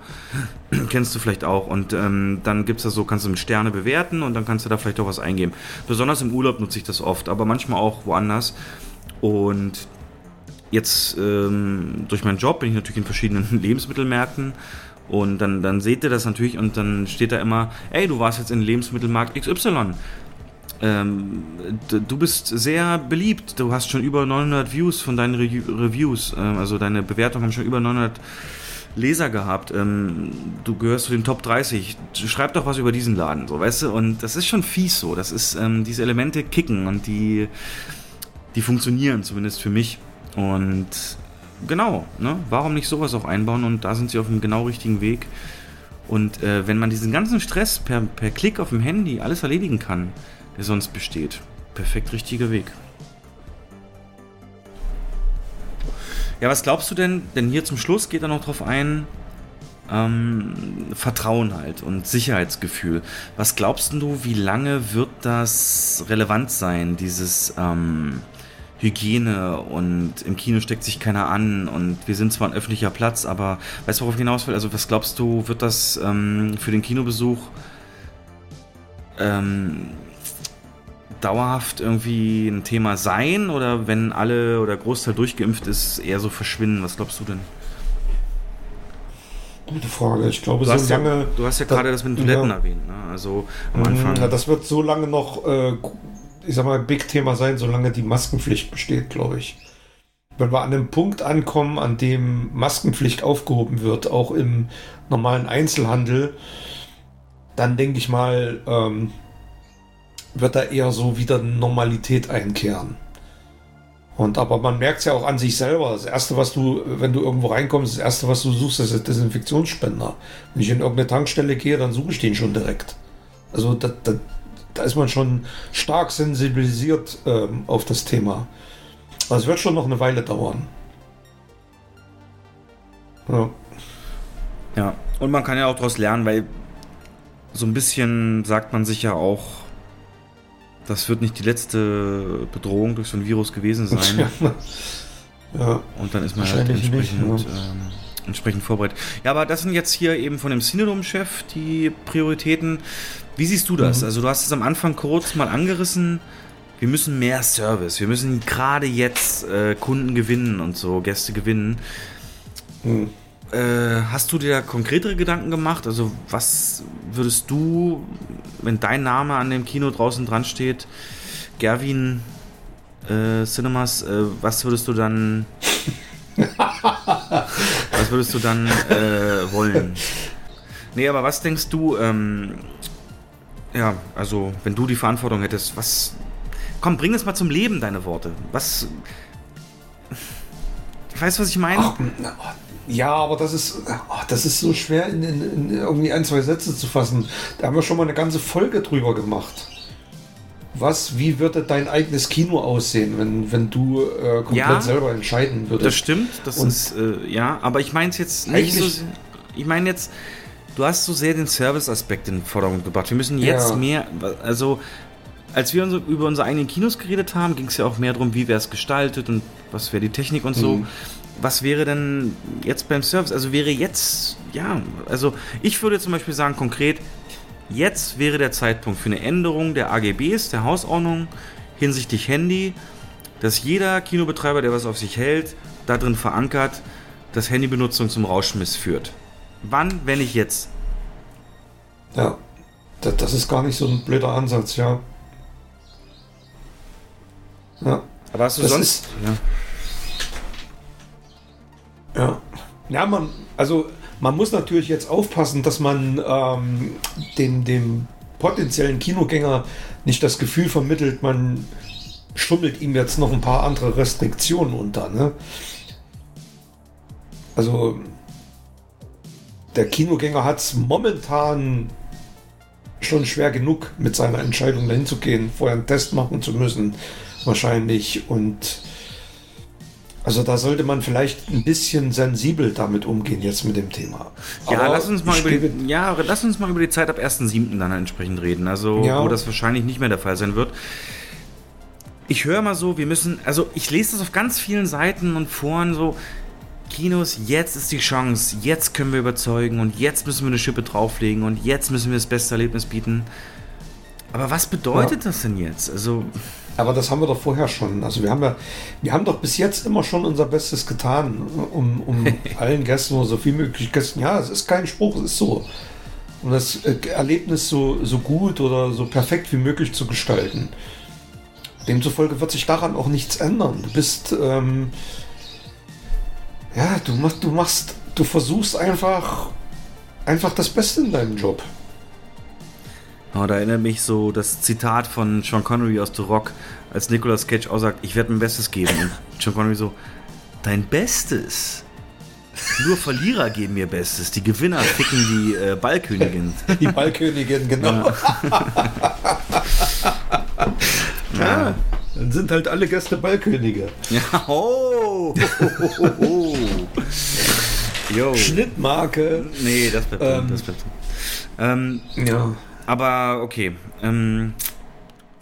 Kennst du vielleicht auch. Und ähm, dann gibt's da so, kannst du mit Sterne bewerten und dann kannst du da vielleicht auch was eingeben. Besonders im Urlaub nutze ich das oft, aber manchmal auch woanders. Und jetzt ähm, durch meinen Job bin ich natürlich in verschiedenen Lebensmittelmärkten. Und dann, dann seht ihr das natürlich und dann steht da immer, ey, du warst jetzt in Lebensmittelmarkt XY. Ähm, du bist sehr beliebt. Du hast schon über 900 Views von deinen Re Reviews. Ähm, also deine Bewertungen haben schon über 900 Leser gehabt. Ähm, du gehörst zu den Top 30. Schreib doch was über diesen Laden, so weißt du. Und das ist schon fies so. Das ist ähm, diese Elemente kicken und die die funktionieren zumindest für mich. Und genau, ne? Warum nicht sowas auch einbauen? Und da sind sie auf dem genau richtigen Weg. Und äh, wenn man diesen ganzen Stress per, per Klick auf dem Handy alles erledigen kann, der sonst besteht, perfekt richtiger Weg. Ja, was glaubst du denn? Denn hier zum Schluss geht er noch drauf ein, ähm, Vertrauen halt und Sicherheitsgefühl. Was glaubst denn du, wie lange wird das relevant sein, dieses ähm, Hygiene und im Kino steckt sich keiner an und wir sind zwar ein öffentlicher Platz, aber weißt du, worauf ich hinaus will? Also was glaubst du, wird das ähm, für den Kinobesuch ähm, dauerhaft irgendwie ein Thema sein oder wenn alle oder Großteil durchgeimpft ist, eher so verschwinden? Was glaubst du denn? Gute Frage. Ich glaube, Du so hast, ja, lange. du hast ja da- gerade das mit den Toiletten ja. erwähnt, ne? Also am Anfang. Ja, das wird so lange noch, äh, ich sag mal, Big Thema sein, solange die Maskenpflicht besteht, glaube ich. wenn wir an einem Punkt ankommen, an dem Maskenpflicht aufgehoben wird, auch im normalen Einzelhandel, dann denke ich mal, ähm, wird da eher so wieder Normalität einkehren. Und aber man merkt es ja auch an sich selber. Das erste, was du, wenn du irgendwo reinkommst, das erste, was du suchst, ist der Desinfektionsspender. Wenn ich in irgendeine Tankstelle gehe, dann suche ich den schon direkt. Also da, da, da ist man schon stark sensibilisiert ähm, auf das Thema. Aber es wird schon noch eine Weile dauern. Ja. Ja, und man kann ja auch daraus lernen, weil so ein bisschen sagt man sich ja auch, das wird nicht die letzte Bedrohung durch so ein Virus gewesen sein. ja. Und dann ist man halt entsprechend, nicht, ja. ähm, entsprechend vorbereitet. Ja, aber das sind jetzt hier eben von dem Synodom-Chef die Prioritäten. Wie siehst du das? Mhm. Also du hast es am Anfang kurz mal angerissen. Wir müssen mehr Service. Wir müssen gerade jetzt äh, Kunden gewinnen und so, Gäste gewinnen. Mhm. Äh, hast du dir konkretere Gedanken gemacht? Also, was würdest du, wenn dein Name an dem Kino draußen dran steht, Gerwin äh, Cinemas, äh, was würdest du dann. was würdest du dann äh, wollen? Nee, aber was denkst du, ähm, ja, also, wenn du die Verantwortung hättest, was. Komm, bring es mal zum Leben, deine Worte. Was. Weißt du, was ich meine? Ach, ja, aber das ist, oh, das ist so schwer in, in, in, irgendwie ein, zwei Sätze zu fassen. Da haben wir schon mal eine ganze Folge drüber gemacht. Was, wie würde dein eigenes Kino aussehen, wenn, wenn du äh, komplett ja, selber entscheiden würdest? Das stimmt, das Und ist, äh, ja, aber ich meine es jetzt nicht so, ich meine jetzt, du hast so sehr den Service-Aspekt in den Vordergrund gebracht. Wir müssen jetzt ja. mehr, also als wir über unsere eigenen Kinos geredet haben, ging es ja auch mehr darum, wie wäre es gestaltet und was wäre die Technik und so. Mhm was wäre denn jetzt beim Service? Also wäre jetzt, ja, also ich würde zum Beispiel sagen konkret, jetzt wäre der Zeitpunkt für eine Änderung der AGBs, der Hausordnung hinsichtlich Handy, dass jeder Kinobetreiber, der was auf sich hält, darin verankert, dass Handybenutzung zum Rauschmiss führt. Wann, wenn nicht jetzt? Ja, das ist gar nicht so ein blöder Ansatz, ja. Ja. Aber hast du das sonst. Ist, ja. Ja. Ja, man, also man muss natürlich jetzt aufpassen, dass man ähm, dem, dem potenziellen Kinogänger nicht das Gefühl vermittelt, man schummelt ihm jetzt noch ein paar andere Restriktionen unter. Ne? Also der Kinogänger hat es momentan schon schwer genug, mit seiner Entscheidung dahin zu gehen, vorher einen Test machen zu müssen, wahrscheinlich. Und also da sollte man vielleicht ein bisschen sensibel damit umgehen jetzt mit dem Thema. Ja, lass uns mal über die, ja, lass uns mal über die Zeit ab 1.7. dann entsprechend reden. Also ja. wo das wahrscheinlich nicht mehr der Fall sein wird. Ich höre mal so, wir müssen, also ich lese das auf ganz vielen Seiten und Foren so, Kinos, jetzt ist die Chance, jetzt können wir überzeugen und jetzt müssen wir eine Schippe drauflegen und jetzt müssen wir das beste Erlebnis bieten. Aber was bedeutet ja. das denn jetzt? Also aber das haben wir doch vorher schon. Also wir haben ja, wir haben doch bis jetzt immer schon unser Bestes getan, um, um allen Gästen oder so viel möglich Gästen. Ja, es ist kein Spruch, es ist so. Um das äh, Erlebnis so, so gut oder so perfekt wie möglich zu gestalten. Demzufolge wird sich daran auch nichts ändern. Du bist, ähm, ja, du machst, du machst, du versuchst einfach, einfach das Beste in deinem Job. Oh, da erinnert mich so das Zitat von Sean Connery aus The Rock, als Nicolas Cage auch sagt, ich werde mein Bestes geben. Und Sean Connery so, dein Bestes? Nur Verlierer geben ihr Bestes. Die Gewinner ficken die äh, Ballkönigin. Die Ballkönigin, genau. Ja. ja. Dann sind halt alle Gäste Ballkönige. Ja, oh, oh, oh, oh. oh. Schnittmarke. Nee, das bleibt ähm, das bleibt ähm, Ja. Aber okay. Ähm.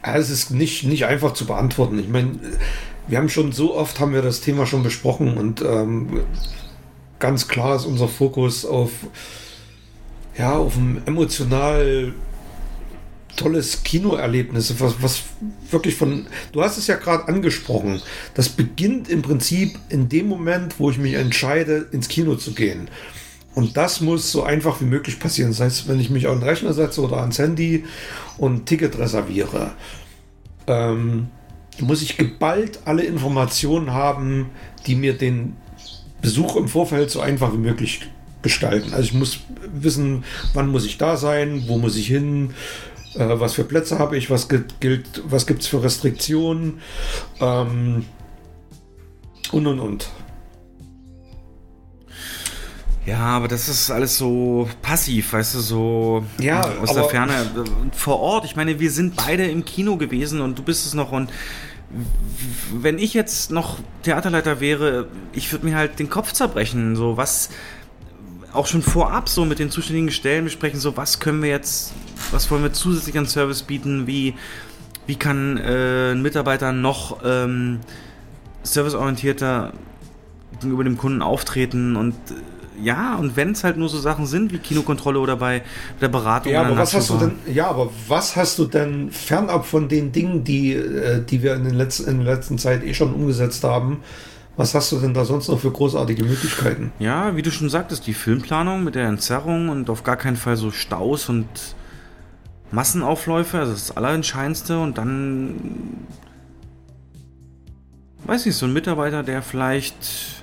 Ja, es ist nicht, nicht einfach zu beantworten. Ich meine, wir haben schon so oft haben wir das Thema schon besprochen und ähm, ganz klar ist unser Fokus auf ja auf ein emotional tolles Kinoerlebnis, was, was wirklich von, du hast es ja gerade angesprochen, das beginnt im Prinzip in dem Moment, wo ich mich entscheide, ins Kino zu gehen. Und das muss so einfach wie möglich passieren. Das heißt, wenn ich mich auf den Rechner setze oder ans Handy und ein Ticket reserviere. Ähm, muss ich geballt alle Informationen haben, die mir den Besuch im Vorfeld so einfach wie möglich gestalten. Also ich muss wissen, wann muss ich da sein, wo muss ich hin, äh, was für Plätze habe ich, was gilt, was gibt es für Restriktionen ähm, und und und. Ja, aber das ist alles so passiv, weißt du, so ja, aus der Ferne. Vor Ort, ich meine, wir sind beide im Kino gewesen und du bist es noch und wenn ich jetzt noch Theaterleiter wäre, ich würde mir halt den Kopf zerbrechen, so was auch schon vorab so mit den zuständigen Stellen besprechen, so was können wir jetzt, was wollen wir zusätzlich an Service bieten, wie, wie kann äh, ein Mitarbeiter noch ähm, serviceorientierter gegenüber dem Kunden auftreten und äh, ja, und wenn es halt nur so Sachen sind wie Kinokontrolle oder bei der Beratung. Ja, aber was hast du denn, ja, aber was hast du denn fernab von den Dingen, die, äh, die wir in, den letzten, in der letzten Zeit eh schon umgesetzt haben, was hast du denn da sonst noch für großartige Möglichkeiten? Ja, wie du schon sagtest, die Filmplanung mit der Entzerrung und auf gar keinen Fall so Staus und Massenaufläufe, also das, das Allerentscheidendste. Und dann, weiß nicht, so ein Mitarbeiter, der vielleicht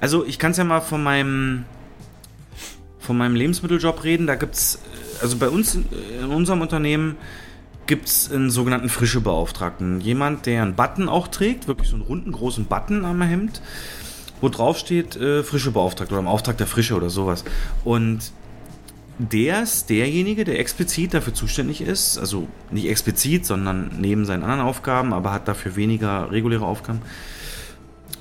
also ich kann es ja mal von meinem von meinem Lebensmitteljob reden. Da gibt es, also bei uns in unserem Unternehmen gibt es einen sogenannten frische Beauftragten. Jemand, der einen Button auch trägt, wirklich so einen runden großen Button am Hemd, wo drauf steht äh, frische Beauftragte oder im Auftrag der Frische oder sowas. Und der ist derjenige, der explizit dafür zuständig ist, also nicht explizit, sondern neben seinen anderen Aufgaben, aber hat dafür weniger reguläre Aufgaben,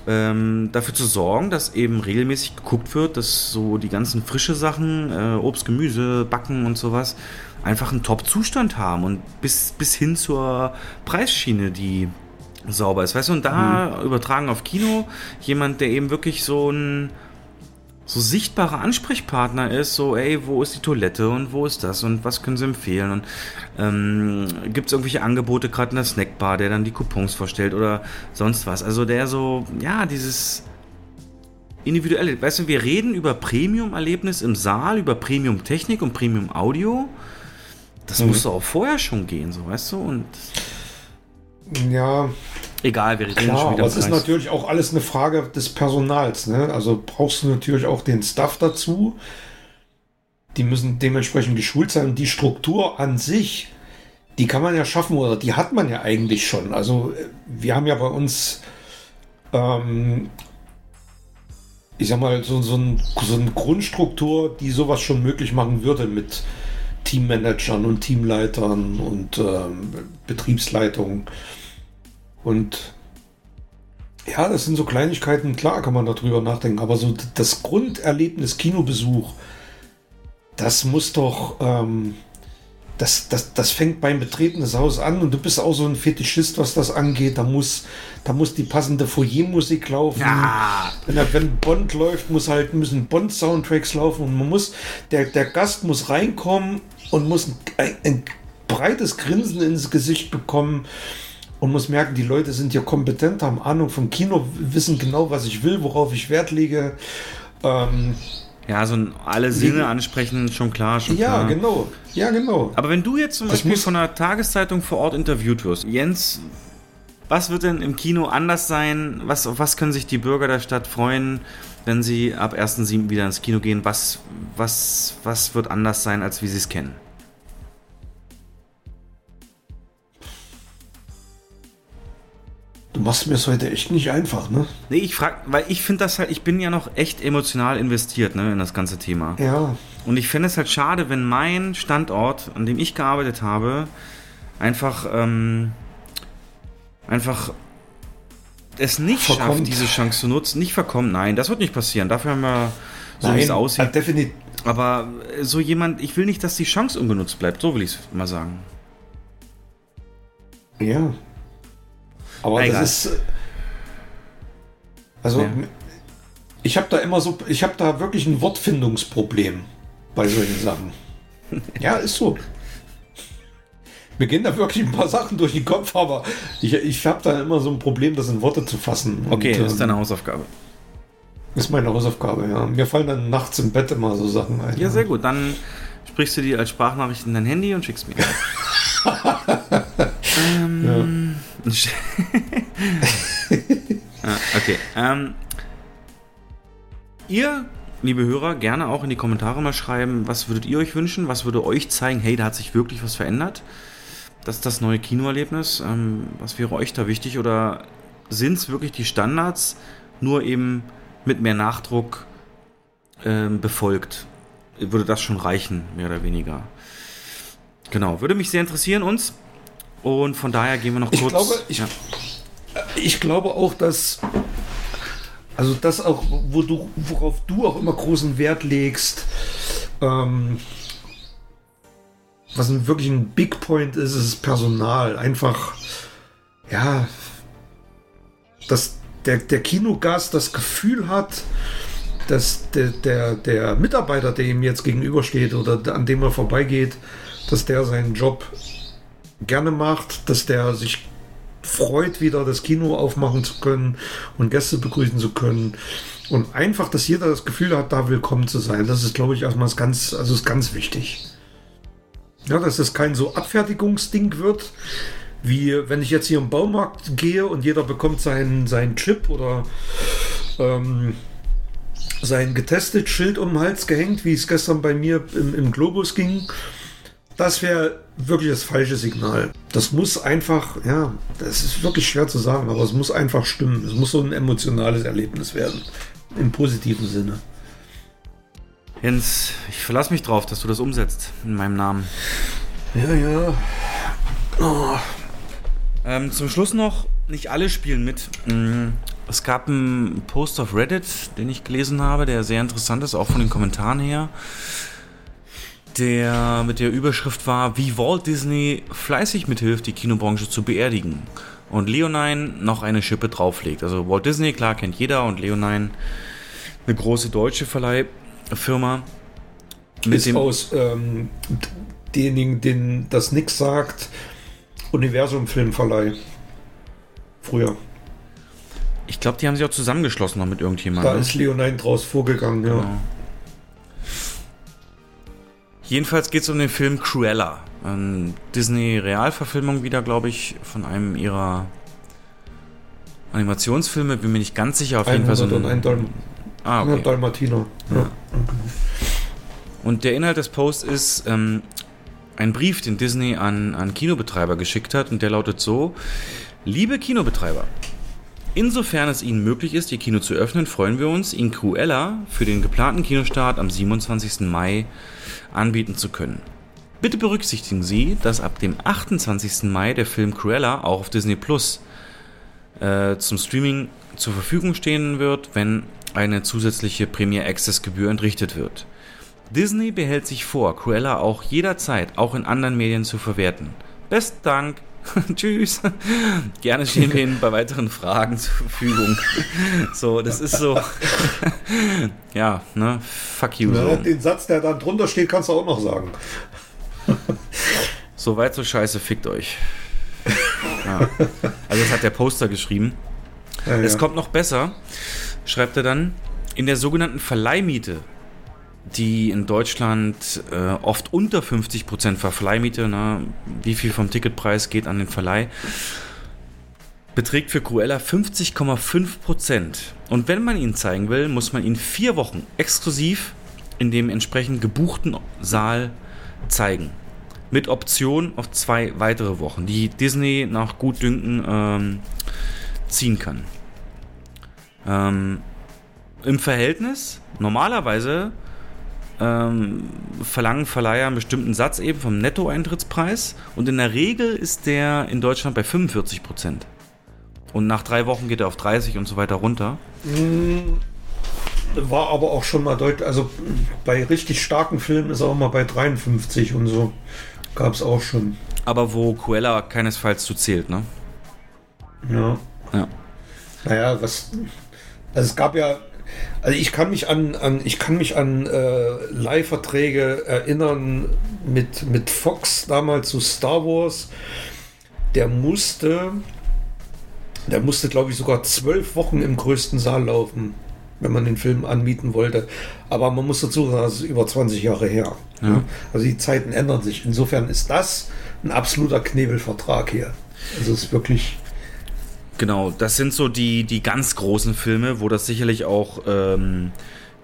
ähm, dafür zu sorgen, dass eben regelmäßig geguckt wird, dass so die ganzen frische Sachen, äh, Obst, Gemüse, Backen und sowas, einfach einen Top-Zustand haben und bis, bis hin zur Preisschiene, die sauber ist. Weißt du, und da mhm. übertragen auf Kino jemand, der eben wirklich so ein so sichtbarer Ansprechpartner ist, so, ey, wo ist die Toilette und wo ist das und was können sie empfehlen und ähm, gibt es irgendwelche Angebote gerade in der Snackbar, der dann die Coupons vorstellt oder sonst was. Also der so, ja, dieses individuelle, weißt du, wir reden über Premium-Erlebnis im Saal, über Premium-Technik und Premium-Audio. Das mhm. musste auch vorher schon gehen, so, weißt du, und ja, Egal, wir reden Klar, schon wieder. Aber es ist natürlich auch alles eine Frage des Personals. Ne? Also brauchst du natürlich auch den Staff dazu. Die müssen dementsprechend geschult sein. Und die Struktur an sich, die kann man ja schaffen oder die hat man ja eigentlich schon. Also äh, wir haben ja bei uns, ähm, ich sag mal, so, so, ein, so eine Grundstruktur, die sowas schon möglich machen würde mit Teammanagern und Teamleitern und ähm, Betriebsleitungen. Und ja, das sind so Kleinigkeiten, klar kann man darüber nachdenken, aber so das Grunderlebnis Kinobesuch, das muss doch, ähm, das, das, das fängt beim Betreten des Hauses an und du bist auch so ein Fetischist, was das angeht. Da muss, da muss die passende Foyermusik laufen. Ja. Wenn, wenn Bond läuft, muss halt, müssen Bond-Soundtracks laufen und man muss, der, der Gast muss reinkommen und muss ein, ein breites Grinsen ins Gesicht bekommen und muss merken, die Leute sind hier kompetent, haben Ahnung vom Kino, wissen genau, was ich will, worauf ich Wert lege. Ähm, ja, so alle Sinne ansprechen, schon klar, schon ja, klar. genau. Ja, genau. Aber wenn du jetzt zum das Beispiel von einer Tageszeitung vor Ort interviewt wirst, Jens, was wird denn im Kino anders sein? Was, auf was können sich die Bürger der Stadt freuen, wenn sie ab 1.7. wieder ins Kino gehen? Was, was, was wird anders sein, als wie sie es kennen? Du machst mir es heute echt nicht einfach, ne? Nee, ich frage, weil ich finde das halt, ich bin ja noch echt emotional investiert, ne, in das ganze Thema. Ja. Und ich fände es halt schade, wenn mein Standort, an dem ich gearbeitet habe, einfach, ähm, einfach es nicht verkommt. schafft, diese Chance zu nutzen, nicht verkommt. Nein, das wird nicht passieren. Dafür haben wir so wie es aussieht. Definitiv. Aber so jemand, ich will nicht, dass die Chance ungenutzt bleibt, so will ich es mal sagen. Ja, aber Egal. das ist. Also, ja. ich habe da immer so, ich habe da wirklich ein Wortfindungsproblem bei solchen Sachen. ja, ist so. Mir gehen da wirklich ein paar Sachen durch den Kopf, aber ich, ich habe da immer so ein Problem, das in Worte zu fassen. Okay, Und, das ist deine Hausaufgabe. Ist meine Hausaufgabe, ja. Mir fallen dann nachts im Bett immer so Sachen ein. Ja, sehr gut. Dann sprichst du die als Sprachnachricht in dein Handy und schickst mir. ähm, ja. ah, okay. Ähm, ihr, liebe Hörer, gerne auch in die Kommentare mal schreiben, was würdet ihr euch wünschen? Was würde euch zeigen, hey, da hat sich wirklich was verändert? Das ist das neue Kinoerlebnis. Ähm, was wäre euch da wichtig? Oder sind es wirklich die Standards, nur eben mit mehr Nachdruck ähm, befolgt? Würde das schon reichen, mehr oder weniger? Genau, würde mich sehr interessieren uns. Und von daher gehen wir noch kurz. Ich glaube, ich, ja. ich glaube auch, dass also das auch, wo du, worauf du auch immer großen Wert legst, ähm, was wirklich ein Big Point ist, ist Personal. Einfach, ja, dass der, der Kinogast das Gefühl hat, dass der, der, der Mitarbeiter, der ihm jetzt gegenübersteht oder an dem er vorbeigeht, dass der seinen Job gerne macht, dass der sich freut, wieder das Kino aufmachen zu können und Gäste begrüßen zu können. Und einfach, dass jeder das Gefühl hat, da willkommen zu sein. Das ist, glaube ich, erstmal ganz, also ist ganz wichtig. Ja, dass es kein so Abfertigungsding wird, wie wenn ich jetzt hier im Baumarkt gehe und jeder bekommt seinen, seinen Chip oder ähm, sein getestet Schild um den Hals gehängt, wie es gestern bei mir im, im Globus ging. Das wäre wirklich das falsche Signal. Das muss einfach, ja, das ist wirklich schwer zu sagen, aber es muss einfach stimmen. Es muss so ein emotionales Erlebnis werden. Im positiven Sinne. Jens, ich verlasse mich drauf, dass du das umsetzt in meinem Namen. Ja, ja. Oh. Ähm, zum Schluss noch, nicht alle spielen mit. Mm, es gab einen Post auf Reddit, den ich gelesen habe, der sehr interessant ist, auch von den Kommentaren her der mit der Überschrift war, wie Walt Disney fleißig mithilft, die Kinobranche zu beerdigen. Und Leonine noch eine Schippe drauflegt. Also Walt Disney, klar, kennt jeder und Leonine, eine große deutsche Verleihfirma. Mit ist dem aus ähm, denjenigen, denen das nix sagt, Universum Filmverleih. Früher. Ich glaube, die haben sich auch zusammengeschlossen noch mit irgendjemandem. Da ist Leonine draus vorgegangen, ja. Jedenfalls geht es um den Film Cruella. Eine Disney-Realverfilmung wieder, glaube ich, von einem ihrer Animationsfilme. Bin mir nicht ganz sicher. Auf jeden Fall so ein, ein Dalm ah, okay. Dalmatiner. Ja. Ja. Und der Inhalt des Posts ist ähm, ein Brief, den Disney an, an Kinobetreiber geschickt hat. Und der lautet so: Liebe Kinobetreiber, Insofern es Ihnen möglich ist, Ihr Kino zu öffnen, freuen wir uns, Ihnen Cruella für den geplanten Kinostart am 27. Mai anbieten zu können. Bitte berücksichtigen Sie, dass ab dem 28. Mai der Film Cruella auch auf Disney Plus äh, zum Streaming zur Verfügung stehen wird, wenn eine zusätzliche Premier Access Gebühr entrichtet wird. Disney behält sich vor, Cruella auch jederzeit auch in anderen Medien zu verwerten. Besten Dank, Tschüss. Gerne stehen wir Ihnen bei weiteren Fragen zur Verfügung. So, das ist so. ja, ne? Fuck you. Ja, so. Den Satz, der dann drunter steht, kannst du auch noch sagen. so weit so scheiße, fickt euch. Ja. Also, das hat der Poster geschrieben. Ja, es ja. kommt noch besser, schreibt er dann. In der sogenannten Verleihmiete die in Deutschland äh, oft unter 50% Verleihmiete, ne? wie viel vom Ticketpreis geht an den Verleih, beträgt für Cruella 50,5%. Und wenn man ihn zeigen will, muss man ihn vier Wochen exklusiv in dem entsprechend gebuchten Saal zeigen. Mit Option auf zwei weitere Wochen, die Disney nach Gutdünken ähm, ziehen kann. Ähm, Im Verhältnis, normalerweise ähm, verlangen Verleiher einen bestimmten Satz eben vom Nettoeintrittspreis und in der Regel ist der in Deutschland bei 45 Prozent. Und nach drei Wochen geht er auf 30 und so weiter runter. Mm, war aber auch schon mal deutlich, also bei richtig starken Filmen ist er auch mal bei 53 und so. Gab es auch schon. Aber wo Cruella keinesfalls zu zählt, ne? Ja. Ja. Naja, was. Also es gab ja also ich kann mich an, an ich kann mich an äh, Leihverträge erinnern mit, mit Fox damals zu Star Wars. Der musste, der musste, glaube ich, sogar zwölf Wochen im größten Saal laufen, wenn man den Film anmieten wollte. Aber man muss dazu sagen, das ist über 20 Jahre her. Ja. Also die Zeiten ändern sich. Insofern ist das ein absoluter Knebelvertrag hier. Also es ist wirklich Genau, das sind so die, die ganz großen Filme, wo das sicherlich auch ähm,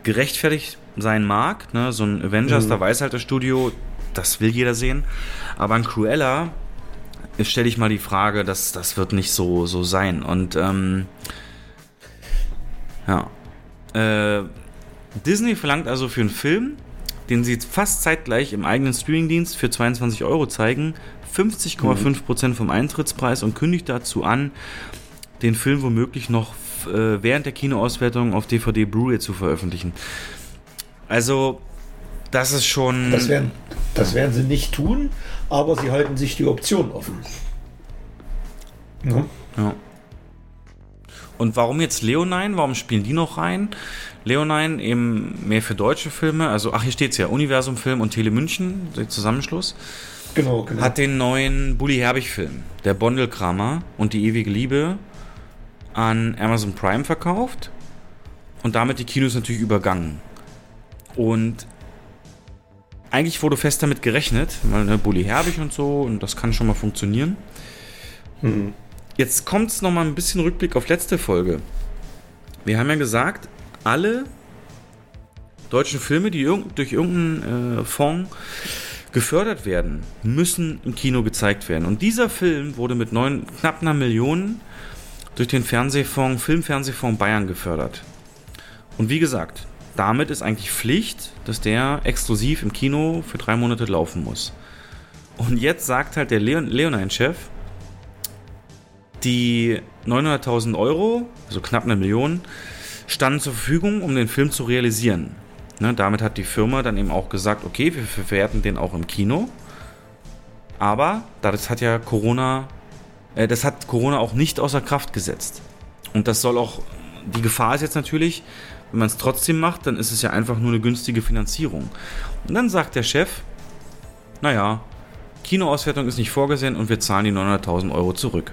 gerechtfertigt sein mag. Ne? So ein Avengers, Mhm. da weiß halt das Studio, das will jeder sehen. Aber ein Cruella, stelle ich mal die Frage, das, das wird nicht so, so sein. Und ähm, ja. Äh, Disney verlangt also für einen Film, den sie fast zeitgleich im eigenen Streamingdienst für 22 Euro zeigen, 50,5% vom Eintrittspreis und kündigt dazu an, den Film womöglich noch äh, während der Kinoauswertung auf DVD Blu-ray zu veröffentlichen. Also, das ist schon. Das werden, das werden sie nicht tun, aber sie halten sich die Option offen. Ja. Ja. Und warum jetzt Leonine? Warum spielen die noch rein? Leonine eben mehr für deutsche Filme, also ach hier steht's ja, Universum Film und Tele München, der Zusammenschluss, Genau, genau. hat den neuen Bully Herbig Film, der Bondelkramer und die ewige Liebe an Amazon Prime verkauft und damit die Kinos natürlich übergangen. Und eigentlich wurde fest damit gerechnet, weil ne, Bully Herbig und so und das kann schon mal funktionieren. Hm. Jetzt kommt es nochmal ein bisschen Rückblick auf letzte Folge. Wir haben ja gesagt, alle deutschen Filme, die irg durch irgendeinen äh, Fonds gefördert werden, müssen im Kino gezeigt werden. Und dieser Film wurde mit neun, knapp einer Million durch den Fernsehfonds, Filmfernsehfonds Bayern gefördert. Und wie gesagt, damit ist eigentlich Pflicht, dass der exklusiv im Kino für drei Monate laufen muss. Und jetzt sagt halt der Leon Leonine-Chef, die 900.000 Euro, also knapp eine Million, standen zur Verfügung, um den Film zu realisieren. Ne, damit hat die Firma dann eben auch gesagt, okay, wir verwerten den auch im Kino. Aber das hat ja Corona, das hat Corona auch nicht außer Kraft gesetzt. Und das soll auch, die Gefahr ist jetzt natürlich, wenn man es trotzdem macht, dann ist es ja einfach nur eine günstige Finanzierung. Und dann sagt der Chef, naja, Kinoauswertung ist nicht vorgesehen und wir zahlen die 900.000 Euro zurück.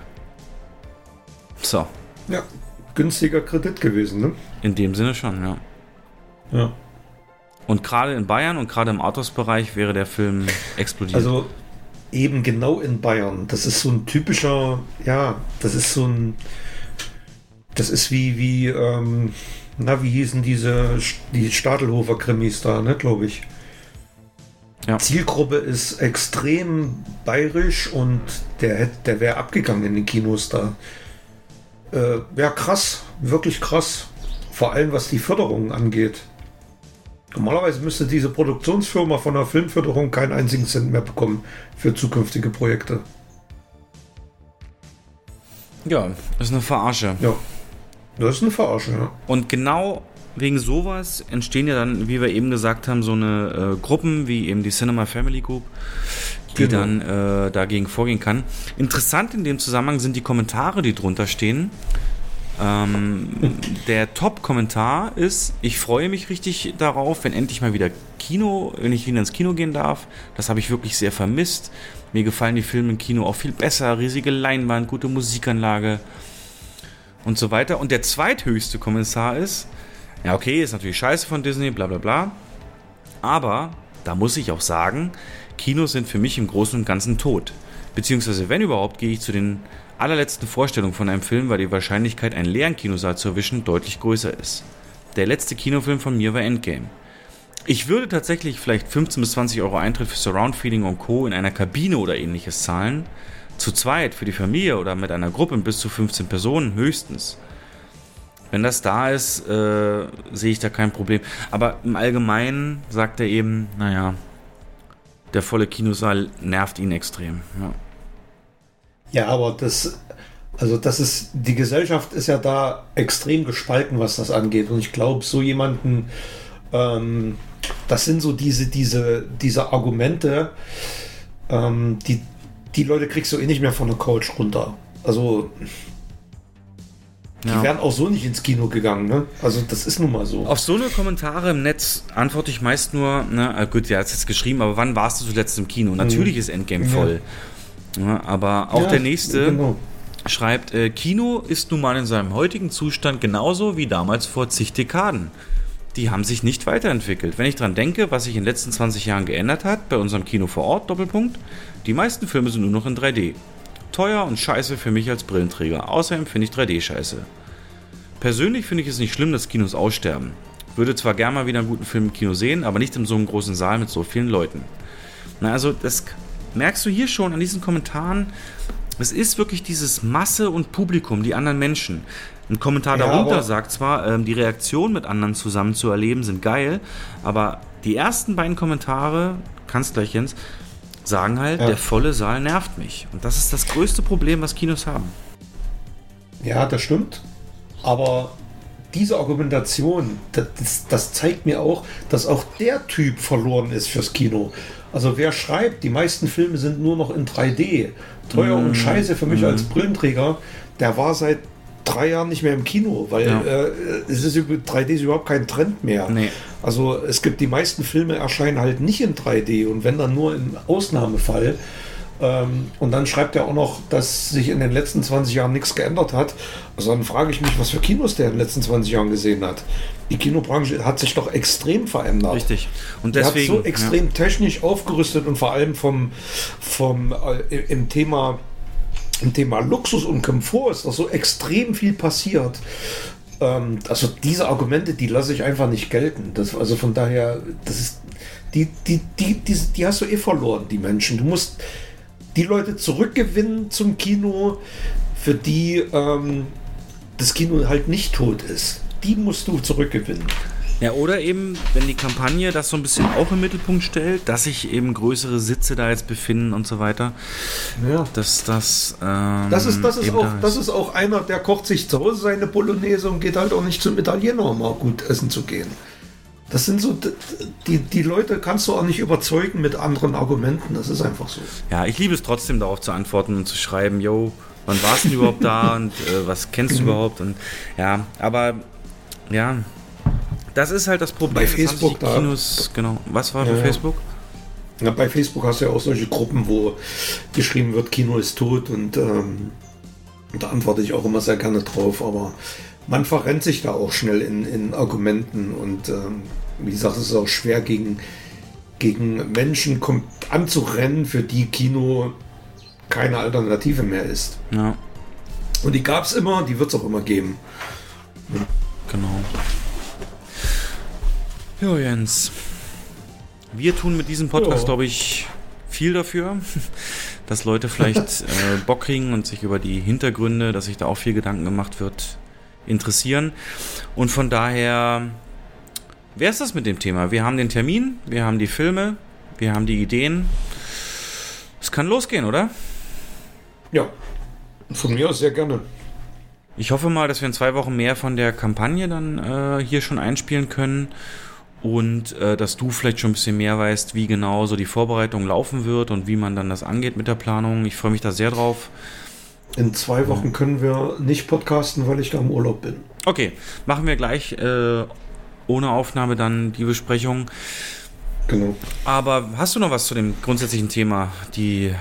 So, Ja, günstiger Kredit gewesen, ne? in dem Sinne schon, ja. Ja. Und gerade in Bayern und gerade im Arthouse-Bereich wäre der Film explodiert. Also eben genau in Bayern. Das ist so ein typischer, ja, das ist so ein, das ist wie, wie, ähm, na, wie hießen diese, die Stadelhofer Krimis da, ne, glaube ich. Ja. Zielgruppe ist extrem bayerisch und der, hätt- der wäre abgegangen in den Kinos da. Äh, ja, krass, wirklich krass. Vor allem was die Förderung angeht. Normalerweise müsste diese Produktionsfirma von der Filmförderung keinen einzigen Cent mehr bekommen für zukünftige Projekte. ja, ist eine Verarsche. Ja. Das ist eine Verarsche, ja. Und genau wegen sowas entstehen ja dann, wie wir eben gesagt haben, so eine äh, Gruppen wie eben die Cinema Family Group, die Genau. dann äh, dagegen vorgehen kann. Interessant in dem Zusammenhang sind die Kommentare, die drunter stehen. Ähm, der Top-Kommentar ist, ich freue mich richtig darauf, wenn endlich mal wieder Kino, wenn ich wieder ins Kino gehen darf. Das habe ich wirklich sehr vermisst. Mir gefallen die Filme im Kino auch viel besser. Riesige Leinwand, gute Musikanlage und so weiter. Und der zweithöchste Kommentar ist, ja okay, ist natürlich scheiße von Disney, bla bla bla. Aber da muss ich auch sagen, Kinos sind für mich im Großen und Ganzen tot. Beziehungsweise, wenn überhaupt, gehe ich zu den allerletzten Vorstellungen von einem Film, weil die Wahrscheinlichkeit, einen leeren Kinosaal zu erwischen, deutlich größer ist. Der letzte Kinofilm von mir war Endgame. Ich würde tatsächlich vielleicht 15 bis 20 Euro Eintritt für Surround Feeling und Co. in einer Kabine oder ähnliches zahlen. Zu zweit, für die Familie oder mit einer Gruppe bis zu 15 Personen höchstens. Wenn das da ist, äh, sehe ich da kein Problem. Aber im Allgemeinen sagt er eben, naja, der volle Kinosaal nervt ihn extrem. Ja. Ja, aber das, also das ist, die Gesellschaft ist ja da extrem gespalten, was das angeht. Und ich glaube, so jemanden, ähm, das sind so diese, diese, diese Argumente, ähm, die, die Leute kriegst du eh nicht mehr von der Couch runter. Also, die Ja. wären auch so nicht ins Kino gegangen, ne? Also, das ist nun mal so. Auf so eine Kommentare im Netz antworte ich meist nur, ne, ah, gut, der hat es jetzt geschrieben, aber wann warst du zuletzt im Kino? Natürlich ist Endgame voll. Ja, aber auch Ja, der nächste Genau. schreibt, äh, Kino ist nun mal in seinem heutigen Zustand genauso wie damals vor zig Dekaden. Die haben sich nicht weiterentwickelt. Wenn ich dran denke, was sich in den letzten 20 Jahren geändert hat, bei unserem Kino vor Ort, Doppelpunkt, die meisten Filme sind nur noch in 3D. teuer und scheiße für mich als Brillenträger. Außerdem finde ich 3D scheiße. Persönlich finde ich es nicht schlimm, dass Kinos aussterben. Würde zwar gerne mal wieder einen guten Film im Kino sehen, aber nicht in so einem großen Saal mit so vielen Leuten. Na, also das merkst du hier schon an diesen Kommentaren. Es ist wirklich dieses Masse und Publikum, die anderen Menschen. Ein Kommentar Ja, darunter sagt zwar, ähm, die Reaktion mit anderen zusammen zu erleben sind geil, aber die ersten beiden Kommentare, kannst gleich Jens, sagen halt, Ja. der volle Saal nervt mich. Und das ist das größte Problem, was Kinos haben. Ja, das stimmt. Aber diese Argumentation, das, das zeigt mir auch, dass auch der Typ verloren ist fürs Kino. Also wer schreibt, die meisten Filme sind nur noch in 3D, teuer Mm. und scheiße für mich als Brillenträger, der war seit drei Jahren nicht mehr im Kino, weil Ja. äh, es ist über- 3D ist überhaupt kein Trend mehr. Nee. Also es gibt die meisten Filme erscheinen halt nicht in 3D und wenn dann nur im Ausnahmefall. Ähm, und dann schreibt er auch noch, dass sich in den letzten 20 Jahren nichts geändert hat. Also dann frage ich mich, was für Kinos der in den letzten 20 Jahren gesehen hat. Die Kinobranche hat sich doch extrem verändert. Richtig. Und Die deswegen. hat so extrem technisch aufgerüstet und vor allem vom, vom äh, im Thema im Thema Luxus und Komfort ist doch so extrem viel passiert. Ähm, also diese Argumente, die lasse ich einfach nicht gelten. Das, also von daher, das ist die, die, die, die, die hast du eh verloren, die Menschen. Du musst die Leute zurückgewinnen zum Kino, für die ähm, das Kino halt nicht tot ist. Die musst du zurückgewinnen. Ja, oder eben, wenn die Kampagne das so ein bisschen auch im Mittelpunkt stellt, dass sich eben größere Sitze da jetzt befinden und so weiter, Ja. dass das. Ähm, Das ist, das, ist auch, da das ist auch einer, der kocht sich zu Hause seine Bolognese und geht halt auch nicht zum Italiener, um mal gut essen zu gehen. Das sind so, die, die Leute kannst du auch nicht überzeugen mit anderen Argumenten. Das ist einfach so. Ja, ich liebe es trotzdem darauf zu antworten und zu schreiben, yo, wann warst du überhaupt da und äh, was kennst Mhm. du überhaupt? Und ja, aber ja, das ist halt das Problem. Bei Facebook da- Kinos, genau. Was war Ja, bei ja. Facebook? Ja, bei Facebook hast du ja auch solche Gruppen, wo geschrieben wird, Kino ist tot und ähm, da antworte ich auch immer sehr gerne drauf, aber man verrennt sich da auch schnell in, in Argumenten und ähm, wie gesagt, es ist auch schwer gegen, gegen Menschen anzurennen, für die Kino keine Alternative mehr ist. Ja, Und die gab es immer, die wird es auch immer geben. genau. Jo, Jens. Wir tun mit diesem Podcast, Ja. glaube ich, viel dafür, dass Leute vielleicht äh, Bock kriegen und sich über die Hintergründe, dass sich da auch viel Gedanken gemacht wird, interessieren. Und von daher wäre es das mit dem Thema. Wir haben den Termin, wir haben die Filme, wir haben die Ideen. Es kann losgehen, oder? Ja, von mir aus sehr gerne. Ich hoffe mal, dass wir in zwei Wochen mehr von der Kampagne dann äh, hier schon einspielen können und äh, dass du vielleicht schon ein bisschen mehr weißt, wie genau so die Vorbereitung laufen wird und wie man dann das angeht mit der Planung. Ich freue mich da sehr drauf. In zwei Wochen können wir nicht podcasten, weil ich da im Urlaub bin. Okay, machen wir gleich äh, ohne Aufnahme dann die Besprechung. Genau. Aber hast du noch was zu dem grundsätzlichen Thema, die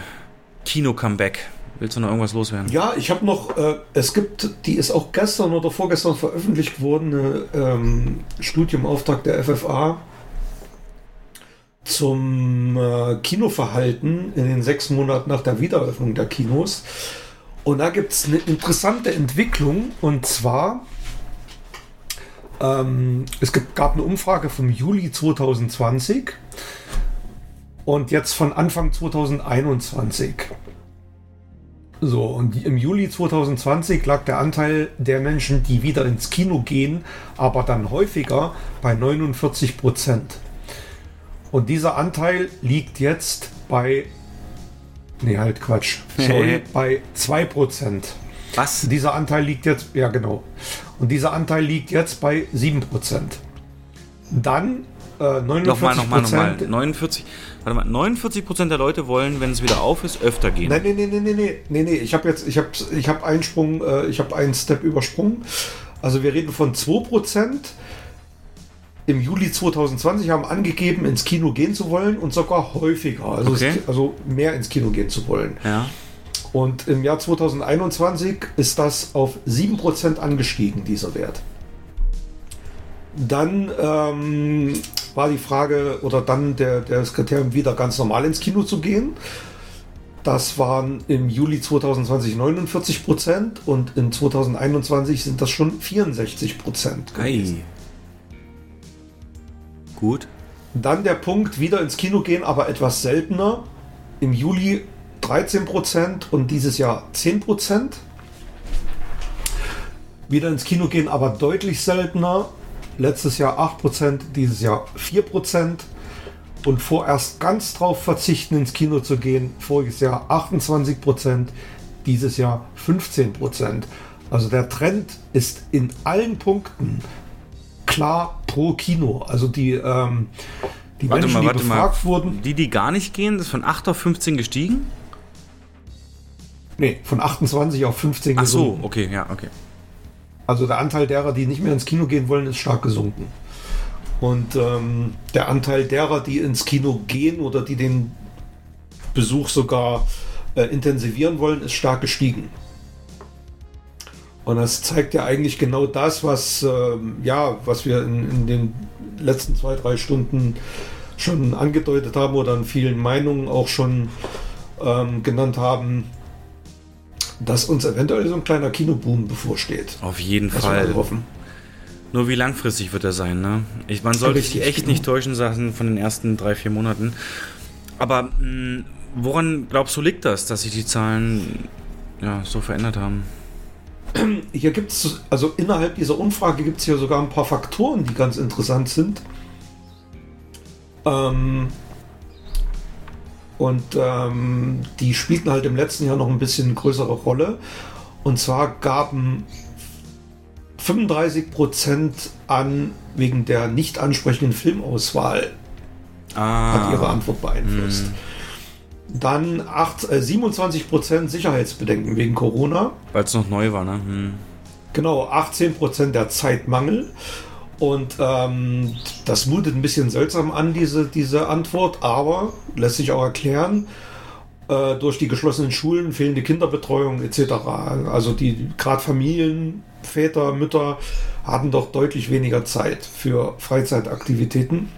Kino-Comeback? Willst du noch irgendwas loswerden? Ja, ich habe noch, äh, es gibt, die ist auch gestern oder vorgestern veröffentlicht worden, eine ähm, Studie im Auftrag der FFA zum äh, Kinoverhalten in den sechs Monaten nach der Wiedereröffnung der Kinos. Und da gibt es eine interessante Entwicklung und zwar, ähm, es gab eine Umfrage vom Juli 2020 und jetzt von Anfang 2021. So, und im Juli 2020 lag der Anteil der Menschen, die wieder ins Kino gehen, aber dann häufiger bei 49 Prozent. Und dieser Anteil liegt jetzt bei. Nee, halt Quatsch. Sorry, bei 2 Prozent. Was? Dieser Anteil liegt jetzt, ja genau. Und dieser Anteil liegt jetzt bei 7 Prozent. Dann äh, 49 Nochmal, nochmal, nochmal. Prozent. 49, warte mal, 49 Prozent der Leute wollen, wenn es wieder auf ist, öfter gehen. Nein, nein, nein, nein, nein, nein, nein, nee. Ich habe jetzt, ich habe, ich habe einen Sprung, äh, ich habe einen Step übersprungen. Also wir reden von 2%. Im Juli 2020 haben angegeben, ins Kino gehen zu wollen und sogar häufiger, also, Okay. also mehr ins Kino gehen zu wollen. Ja. Und im Jahr 2021 ist das auf 7% angestiegen, dieser Wert. Dann ähm, war die Frage, oder dann der, der das Kriterium, wieder ganz normal ins Kino zu gehen. Das waren im Juli 2020 49 Prozent und in 2021 sind das schon 64 Prozent. Ei. Gut. Dann der Punkt, wieder ins Kino gehen, aber etwas seltener. Im Juli 13 Prozent und dieses Jahr 10 Prozent. Wieder ins Kino gehen, aber deutlich seltener. Letztes Jahr 8 Prozent, dieses Jahr 4 Prozent. Und vorerst ganz drauf verzichten, ins Kino zu gehen. Voriges Jahr 28 Prozent, dieses Jahr 15 Prozent. Also der Trend ist in allen Punkten klar pro Kino. Also die, ähm, die Warte Menschen, mal, die befragt mal. wurden, Die, die gar nicht gehen, ist von 8 auf 15 gestiegen? Nee, von 28 auf 15 Ach so, gesunken. okay, ja, okay. Also der Anteil derer, die nicht mehr ins Kino gehen wollen, ist stark gesunken. Und ähm, der Anteil derer, die ins Kino gehen oder die den Besuch sogar äh, intensivieren wollen, ist stark gestiegen. Und das zeigt ja eigentlich genau das, was, ähm, ja, was wir in, in den letzten zwei, drei Stunden schon angedeutet haben oder in vielen Meinungen auch schon ähm, genannt haben, dass uns eventuell so ein kleiner Kinoboom bevorsteht. Auf jeden Das Fall. Nur wie langfristig wird er sein, ne? Ich, man sollte sich echt genau. nicht täuschen, Sachen von den ersten drei, vier Monaten. Aber mh, woran glaubst du liegt das, dass sich die Zahlen ja, so verändert haben? Hier gibt es, also innerhalb dieser Umfrage gibt es hier sogar ein paar Faktoren, die ganz interessant sind. Ähm, und ähm, die spielten halt im letzten Jahr noch ein bisschen größere Rolle. Und zwar gaben 35% an wegen der nicht ansprechenden Filmauswahl Ah, hat ihre Antwort beeinflusst. Dann acht, äh, 27% Sicherheitsbedenken wegen Corona. weil es noch neu war, ne? Hm. Genau, 18% der Zeitmangel. Und ähm, das mutet ein bisschen seltsam an, diese, diese Antwort, aber lässt sich auch erklären. Äh, durch die geschlossenen Schulen, fehlende Kinderbetreuung etc. Also die gerade Familien, Väter, Mütter hatten doch deutlich weniger Zeit für Freizeitaktivitäten.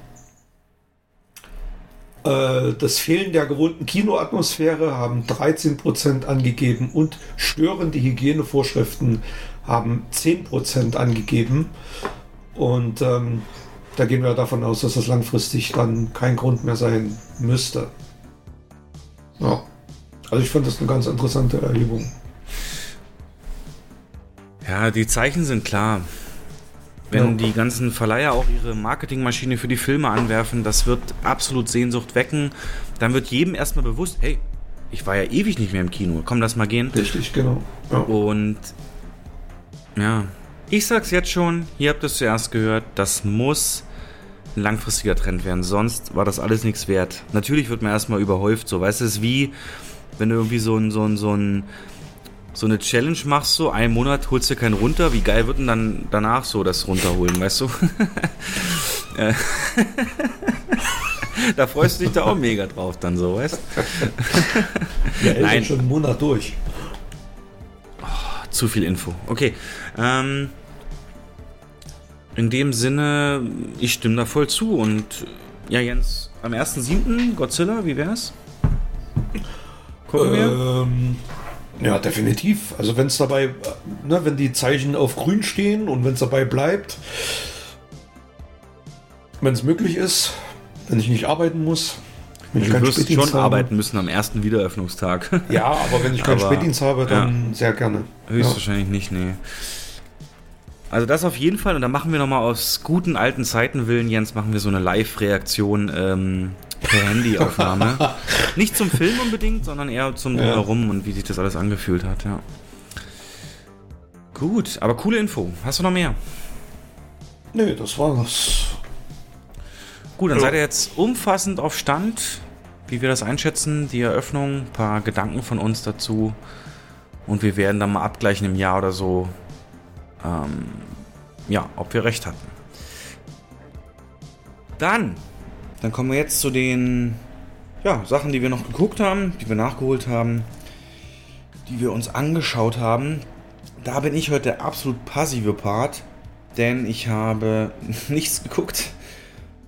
Äh, Das Fehlen der gewohnten Kinoatmosphäre haben 13% angegeben und störende Hygienevorschriften haben 10% angegeben. Und ähm, da gehen wir davon aus, dass das langfristig dann kein Grund mehr sein müsste. Ja. Also ich fand das eine ganz interessante Erhebung. Ja, die Zeichen sind klar. Wenn Ja. die ganzen Verleiher auch ihre Marketingmaschine für die Filme anwerfen, das wird absolut Sehnsucht wecken. Dann wird jedem erstmal bewusst, hey, ich war ja ewig nicht mehr im Kino, komm, lass mal gehen. Richtig, genau. Ja. Und ja, ich sag's jetzt schon, hier habt ihr es zuerst gehört, das muss ein langfristiger Trend werden, sonst war das alles nichts wert. Natürlich wird man erstmal überhäuft, so, weißt du, es ist wie, wenn du irgendwie so ein, so ein, so ein, so eine Challenge machst, so einen Monat holst du keinen runter, wie geil wird denn dann danach so das runterholen, weißt du? Äh, da freust du dich da auch mega drauf dann so, weißt Wir eltern Nein. schon einen Monat durch. Zu viel Info. Okay. Ähm, in dem Sinne, ich stimme da voll zu. Und ja, Jens, am 1.7. Godzilla, wie wär's? Gucken wir? Ähm, ja, definitiv. Also wenn es dabei, ne, wenn die Zeichen auf grün stehen und wenn es dabei bleibt, wenn es möglich ist, wenn ich nicht arbeiten muss, wenn ich Du wirst schon habe. arbeiten müssen am ersten Wiederöffnungstag. Ja, aber wenn ich keinen Aber, Spätdienst habe, dann sehr gerne. Höchstwahrscheinlich nicht, nee. Also das auf jeden Fall. Und dann machen wir nochmal aus guten alten Zeiten willen, Jens, machen wir so eine Live-Reaktion ähm, per Handyaufnahme. nicht zum Film unbedingt, sondern eher zum Ja. Drumherum und wie sich das alles angefühlt hat, ja. Gut, aber coole Info. Hast du noch mehr? Nö, das war's. Gut, dann Ja. seid ihr jetzt umfassend auf Stand, wie wir das einschätzen, die Eröffnung, ein paar Gedanken von uns dazu. Und wir werden dann mal abgleichen im Jahr oder so, ähm, ja, ob wir recht hatten. Dann, dann kommen wir jetzt zu den ja, Sachen, die wir noch geguckt haben, die wir nachgeholt haben, die wir uns angeschaut haben. Da bin ich heute der absolut passive Part, denn ich habe nichts geguckt.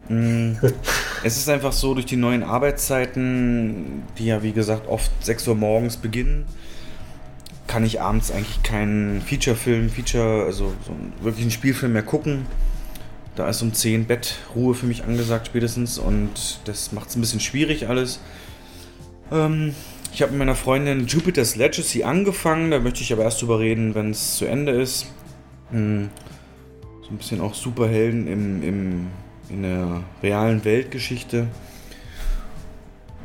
Mm, es ist einfach so, durch die neuen Arbeitszeiten, die ja wie gesagt oft 6 Uhr morgens beginnen, kann ich abends eigentlich keinen Feature-Film, Feature, also so wirklich einen Spielfilm mehr gucken. Da ist um 10 Bettruhe für mich angesagt spätestens und das macht es ein bisschen schwierig alles. Ähm, ich habe mit meiner Freundin Jupiter's Legacy angefangen, da möchte ich aber erst drüber reden, wenn es zu Ende ist. Hm, so ein bisschen auch Superhelden im, im, in der realen Weltgeschichte.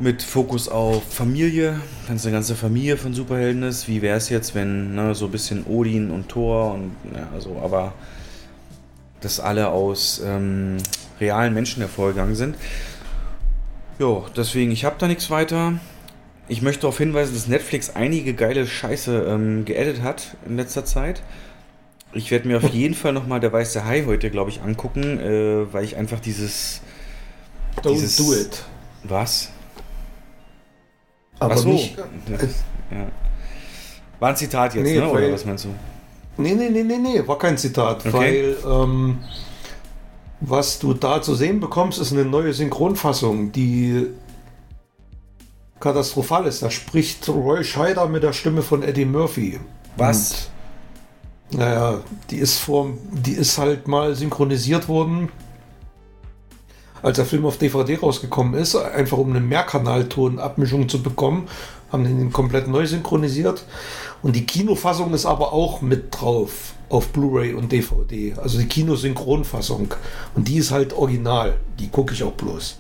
Mit Fokus auf Familie, wenn es eine ganze Familie von Superhelden ist. Wie wäre es jetzt, wenn ne, so ein bisschen Odin und Thor und ja, so, aber dass alle aus ähm, realen Menschen hervorgegangen sind. Jo, deswegen, ich habe da nichts weiter. Ich möchte darauf hinweisen, dass Netflix einige geile Scheiße ähm, geedit hat in letzter Zeit. Ich werde mir auf jeden Fall nochmal der Weiße Hai heute, glaube ich, angucken, äh, weil ich einfach dieses. Don't dieses, do it. Was? Aber Ach so. nicht. Ja. War ein Zitat jetzt, Nee, ne? Oder weil- was meinst du? Nee, nee, nee, nee, nee, war kein Zitat, Okay. weil ähm, was du da zu sehen bekommst, ist eine neue Synchronfassung, die katastrophal ist. Da spricht Roy Scheider mit der Stimme von Eddie Murphy. Was? Und, naja, die ist vor, die ist halt mal synchronisiert worden, als der Film auf DVD rausgekommen ist, einfach um eine Mehrkanalton-Abmischung zu bekommen, haben den komplett neu synchronisiert. Und die Kinofassung ist aber auch mit drauf auf Blu-ray und DVD. Also die Kinosynchronfassung. Und die ist halt original. Die gucke ich auch bloß.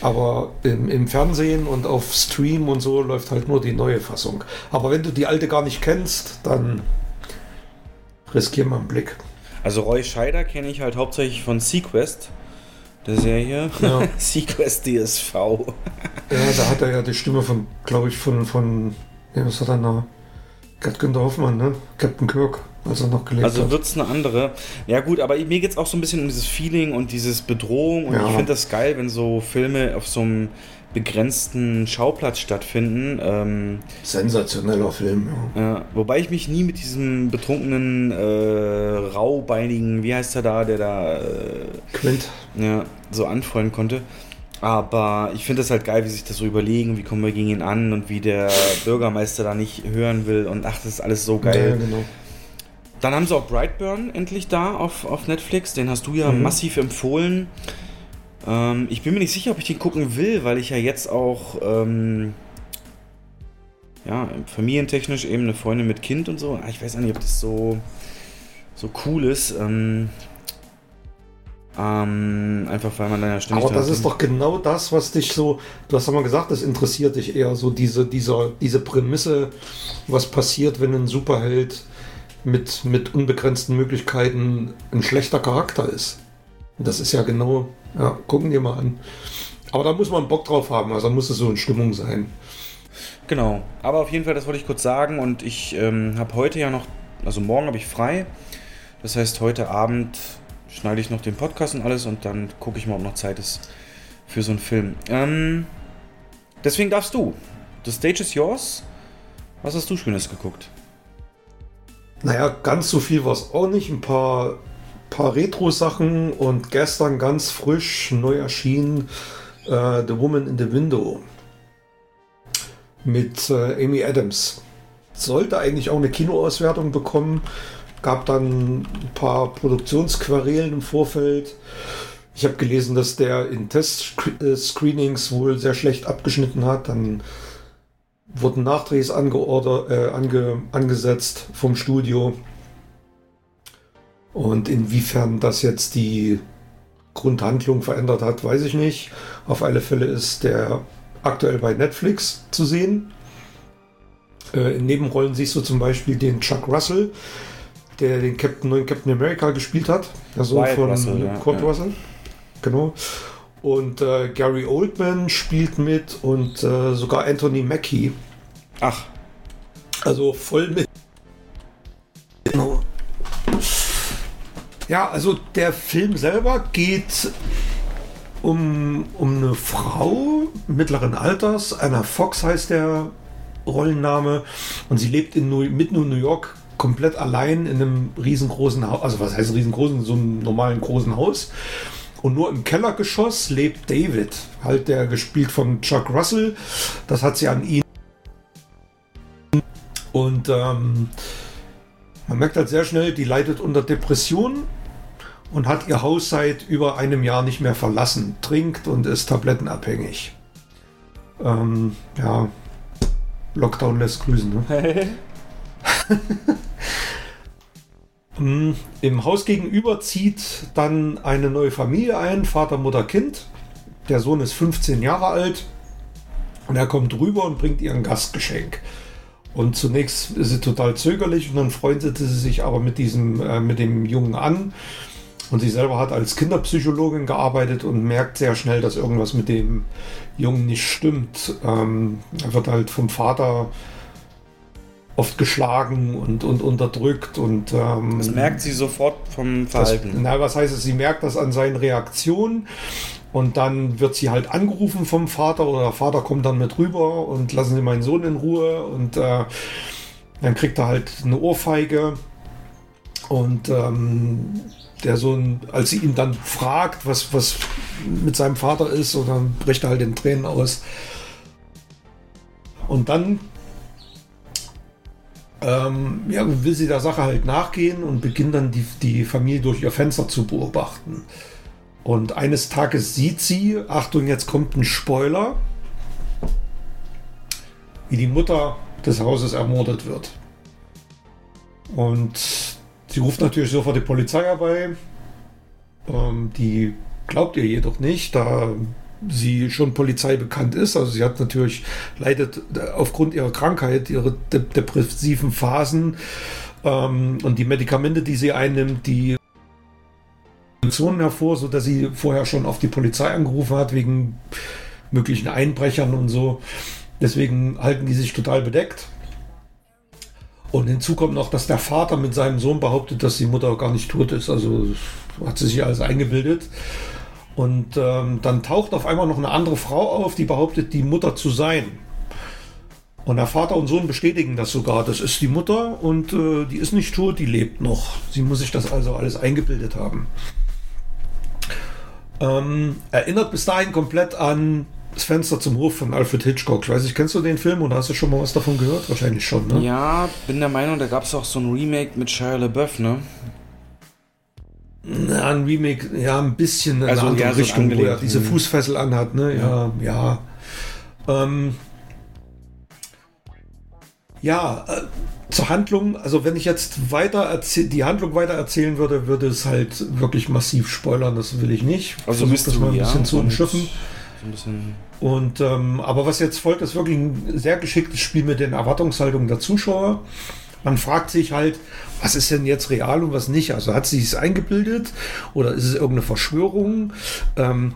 Aber im, im Fernsehen und auf Stream und so läuft halt nur die neue Fassung. Aber wenn du die alte gar nicht kennst, dann riskier mal einen Blick. Also Roy Scheider kenne ich halt hauptsächlich von Sequest, der Serie. Ja. Sequest DSV. Ja, da hat er ja die Stimme von, glaube ich, von, von, ja, was hat er noch? Gerd Günther Hoffmann, ne? Captain Kirk, als er noch gelebt Also hat. wird es eine andere. Ja gut, aber mir geht es auch so ein bisschen um dieses Feeling und dieses Bedrohung. Und Ja. ich finde das geil, wenn so Filme auf so einem begrenzten Schauplatz stattfinden. Ähm, Sensationeller Film, ja. ja, wobei ich mich nie mit diesem betrunkenen, äh, raubeinigen, wie heißt er da, der da äh, Quint. ja, so anfreunden konnte. Aber ich finde das halt geil, wie sich das so überlegen, wie kommen wir gegen ihn an und wie der Bürgermeister da nicht hören will. Und ach, das ist alles so geil. Ja, genau. Dann haben sie auch Brightburn endlich da auf, auf Netflix. Den hast du ja Mhm. massiv empfohlen. Ähm, ich bin mir nicht sicher, ob ich den gucken will, weil ich ja jetzt auch ähm, ja, familientechnisch eben eine Freundin mit Kind und so. Ah, Ich weiß auch nicht, ob das so, so cool ist. Ähm, ähm, einfach weil man dann ja ständig. Aber das da- ist doch genau das, was dich so, du hast ja mal gesagt, das interessiert dich eher so diese, dieser, diese Prämisse, was passiert, wenn ein Superheld mit, mit unbegrenzten Möglichkeiten ein schlechter Charakter ist. Das ist ja genau, ja, gucken dir mal an. Aber da muss man Bock drauf haben, also da muss es so in Stimmung sein. Genau, aber auf jeden Fall, das wollte ich kurz sagen und ich ähm, habe heute ja noch, also morgen habe ich frei. Das heißt, heute Abend schneide ich noch den Podcast und alles und dann gucke ich mal, ob noch Zeit ist für so einen Film. Ähm, deswegen darfst du. The stage is yours. Was hast du Schönes geguckt? Naja, ganz so viel war es auch nicht. Ein paar, paar Retro-Sachen und gestern ganz frisch neu erschienen äh, The Woman in the Window mit äh, Amy Adams. Sollte eigentlich auch eine Kinoauswertung bekommen. Gab dann ein paar Produktionsquarelen im Vorfeld. Ich habe gelesen, dass der in Test-Screenings wohl sehr schlecht abgeschnitten hat. Dann wurden Nachdrehs äh, ange, angesetzt vom Studio. Und inwiefern das jetzt die Grundhandlung verändert hat, weiß ich nicht. Auf alle Fälle ist der aktuell bei Netflix zu sehen. Äh, in Nebenrollen siehst du zum Beispiel den Chuck Russell, der den Captain, neuen Captain America gespielt hat. Der Sohn Wyatt von Russell, ja, Kurt ja. Russell. Genau. Und äh, Gary Oldman spielt mit und äh, sogar Anthony Mackie. Ach, Also voll mit. Ja, also der Film selber geht um, um eine Frau mittleren Alters. Anna Fox heißt der Rollenname. Und sie lebt in New, mitten in New York komplett allein in einem riesengroßen Haus. Also was heißt riesengroß? In so einem normalen großen Haus. Und nur im Kellergeschoss lebt David, halt der gespielt von Chuck Russell. Das hat sie an ihn. Und ähm, man merkt halt sehr schnell, die leidet unter Depressionen und hat ihr Haus seit über einem Jahr nicht mehr verlassen, trinkt und ist tablettenabhängig. Ähm, ja, Lockdown lässt grüßen. Ne? Mm, Im Haus gegenüber zieht dann eine neue Familie ein, Vater, Mutter, Kind. Der Sohn ist 15 Jahre alt und er kommt rüber und bringt ihr ein Gastgeschenk. Und zunächst ist sie total zögerlich und dann freundete sie sich aber mit diesem, äh, mit dem Jungen an. Und sie selber hat als Kinderpsychologin gearbeitet und merkt sehr schnell, dass irgendwas mit dem Jungen nicht stimmt. Ähm, er wird halt vom Vater oft geschlagen und, und unterdrückt und ähm, Das merkt sie sofort vom das, Verhalten. na, was heißt es? Sie merkt das an seinen Reaktionen und dann wird sie halt angerufen vom Vater oder der Vater kommt dann mit rüber und lassen Sie meinen Sohn in Ruhe und äh, dann kriegt er halt eine Ohrfeige und ähm, der Sohn, als sie ihn dann fragt, was, was mit seinem Vater ist, und dann bricht er halt in Tränen aus. Und dann ähm, ja, will sie der Sache halt nachgehen und beginnt dann die, die Familie durch ihr Fenster zu beobachten. Und eines Tages sieht sie, Achtung, jetzt kommt ein Spoiler, wie die Mutter des Hauses ermordet wird. Und sie ruft natürlich sofort die Polizei herbei. Ähm, die glaubt ihr jedoch nicht, da sie schon Polizei bekannt ist. Also sie hat natürlich, leidet aufgrund ihrer Krankheit, ihre de depressiven Phasen ähm, und die Medikamente, die sie einnimmt, die Emotionen hervor, sodass sie vorher schon auf die Polizei angerufen hat, wegen möglichen Einbrechern und so. Deswegen halten die sich total bedeckt. Und hinzu kommt noch, dass der Vater mit seinem Sohn behauptet, dass die Mutter gar nicht tot ist. Also hat sie sich alles eingebildet. Und ähm, dann taucht auf einmal noch eine andere Frau auf, die behauptet, die Mutter zu sein. Und der Vater und Sohn bestätigen das sogar. Das ist die Mutter und äh, die ist nicht tot, die lebt noch. Sie muss sich das also alles eingebildet haben. Ähm, erinnert bis dahin komplett an das Fenster zum Hof von Alfred Hitchcock. Ich weiß nicht, kennst du den Film oder hast du schon mal was davon gehört? Wahrscheinlich schon, ne? Ja, bin der Meinung, da gab es auch so ein Remake mit Shia LaBeouf, ne? Ja, ein Remake, ja, ein bisschen in Also, eine andere ja, so Richtung, wo er diese. Fußfessel anhat, ne? Ja, ja. Ähm, ja, äh, zur Handlung, also wenn ich jetzt weiter die Handlung weiter erzählen würde, würde es halt wirklich massiv spoilern, das will ich nicht. Also das mal ein bisschen ja, zu und umschiffen. So ein bisschen. Und ähm, aber was jetzt folgt, ist wirklich ein sehr geschicktes Spiel mit den Erwartungshaltungen der Zuschauer. Man fragt sich halt, was ist denn jetzt real und was nicht? Also hat sie es eingebildet oder ist es irgendeine Verschwörung? Ähm,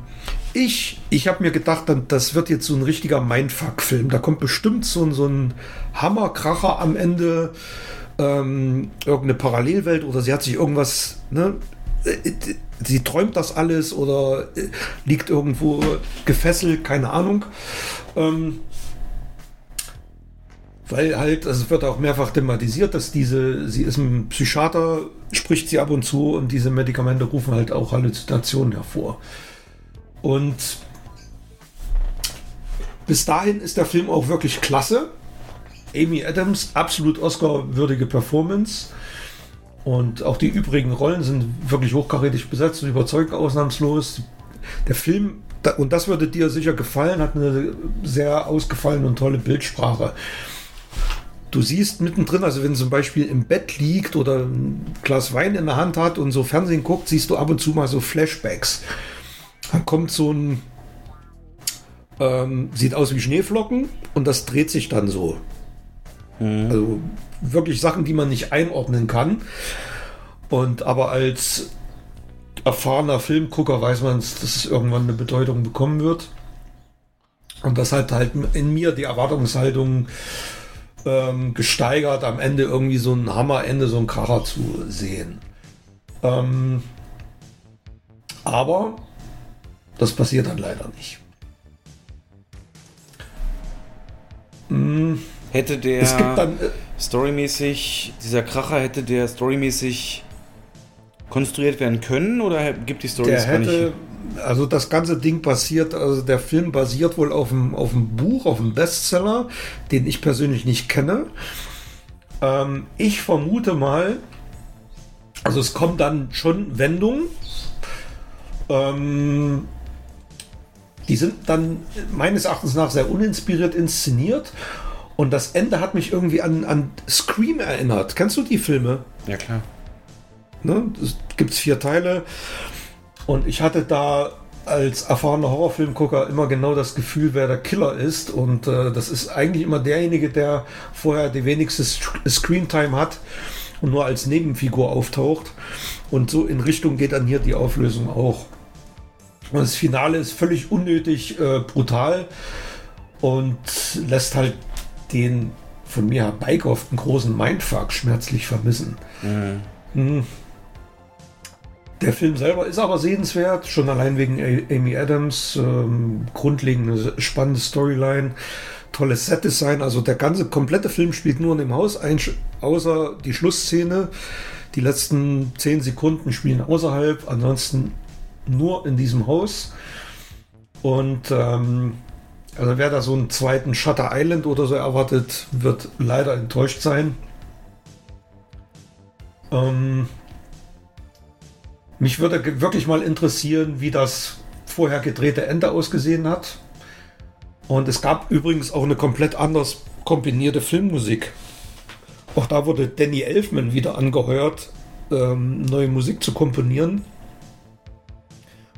ich ich habe mir gedacht, das wird jetzt so ein richtiger Mindfuck-Film. Da kommt bestimmt so, ein- so ein Hammerkracher am Ende, ähm, irgendeine Parallelwelt oder sie hat sich irgendwas, ne? Äh, Sie träumt das alles oder äh, liegt irgendwo gefesselt, keine Ahnung. Ähm, weil halt, es wird auch mehrfach thematisiert, dass diese, sie ist ein Psychiater, spricht sie ab und zu und diese Medikamente rufen halt auch Halluzinationen hervor. Und bis dahin ist der Film auch wirklich klasse. Amy Adams, absolut Oscar-würdige Performance. Und auch die übrigen Rollen sind wirklich hochkarätig besetzt und überzeugt ausnahmslos. Der Film, und das würde dir sicher gefallen, hat eine sehr ausgefallene und tolle Bildsprache. Du siehst mittendrin, also wenn zum Beispiel im Bett liegt oder ein Glas Wein in der Hand hat und so Fernsehen guckt, siehst du ab und zu mal so Flashbacks. Dann kommt so ein, ähm, sieht aus wie Schneeflocken und das dreht sich dann so. Also wirklich Sachen, die man nicht einordnen kann. Und aber als erfahrener Filmgucker weiß man, dass es irgendwann eine Bedeutung bekommen wird. Und das hat halt in mir die Erwartungshaltung ähm, gesteigert, am Ende irgendwie so ein Hammerende, so ein Kracher zu sehen. Ähm, aber das passiert dann leider nicht. Hätte der Es gibt dann, äh, storymäßig, dieser Kracher hätte der storymäßig konstruiert werden können oder gibt die Story der das gar hätte, nicht? also das ganze Ding basiert, also der Film basiert wohl auf dem, auf dem Buch, auf dem Bestseller, den ich persönlich nicht kenne. Ähm, ich vermute mal, also es kommt dann schon Wendungen. Ähm, die sind dann meines Erachtens nach sehr uninspiriert inszeniert. Und das Ende hat mich irgendwie an, an Scream erinnert. Kennst du die Filme? Ja, klar. Ne? Es gibt vier Teile. Und ich hatte da als erfahrener Horrorfilmgucker immer genau das Gefühl, wer der Killer ist. Und äh, das ist eigentlich immer derjenige, der vorher die wenigste Screentime hat und nur als Nebenfigur auftaucht. Und so in Richtung geht dann hier die Auflösung auch. Und das Finale ist völlig unnötig äh, brutal und lässt halt den von mir herbeigehofften großen Mindfuck schmerzlich vermissen. Mhm. Der Film selber ist aber sehenswert, schon allein wegen Amy Adams, ähm, grundlegende spannende Storyline, tolles Set-Design. Also der ganze komplette Film spielt nur in dem Haus, außer die Schlussszene. Die letzten zehn Sekunden spielen außerhalb, ansonsten nur in diesem Haus. Und ähm, also wer da so einen zweiten Shutter Island oder so erwartet, wird leider enttäuscht sein. Ähm, mich würde wirklich mal interessieren, wie das vorher gedrehte Ende ausgesehen hat. Und es gab übrigens auch eine komplett anders kombinierte Filmmusik. Auch da wurde Danny Elfman wieder angeheuert, ähm, neue Musik zu komponieren.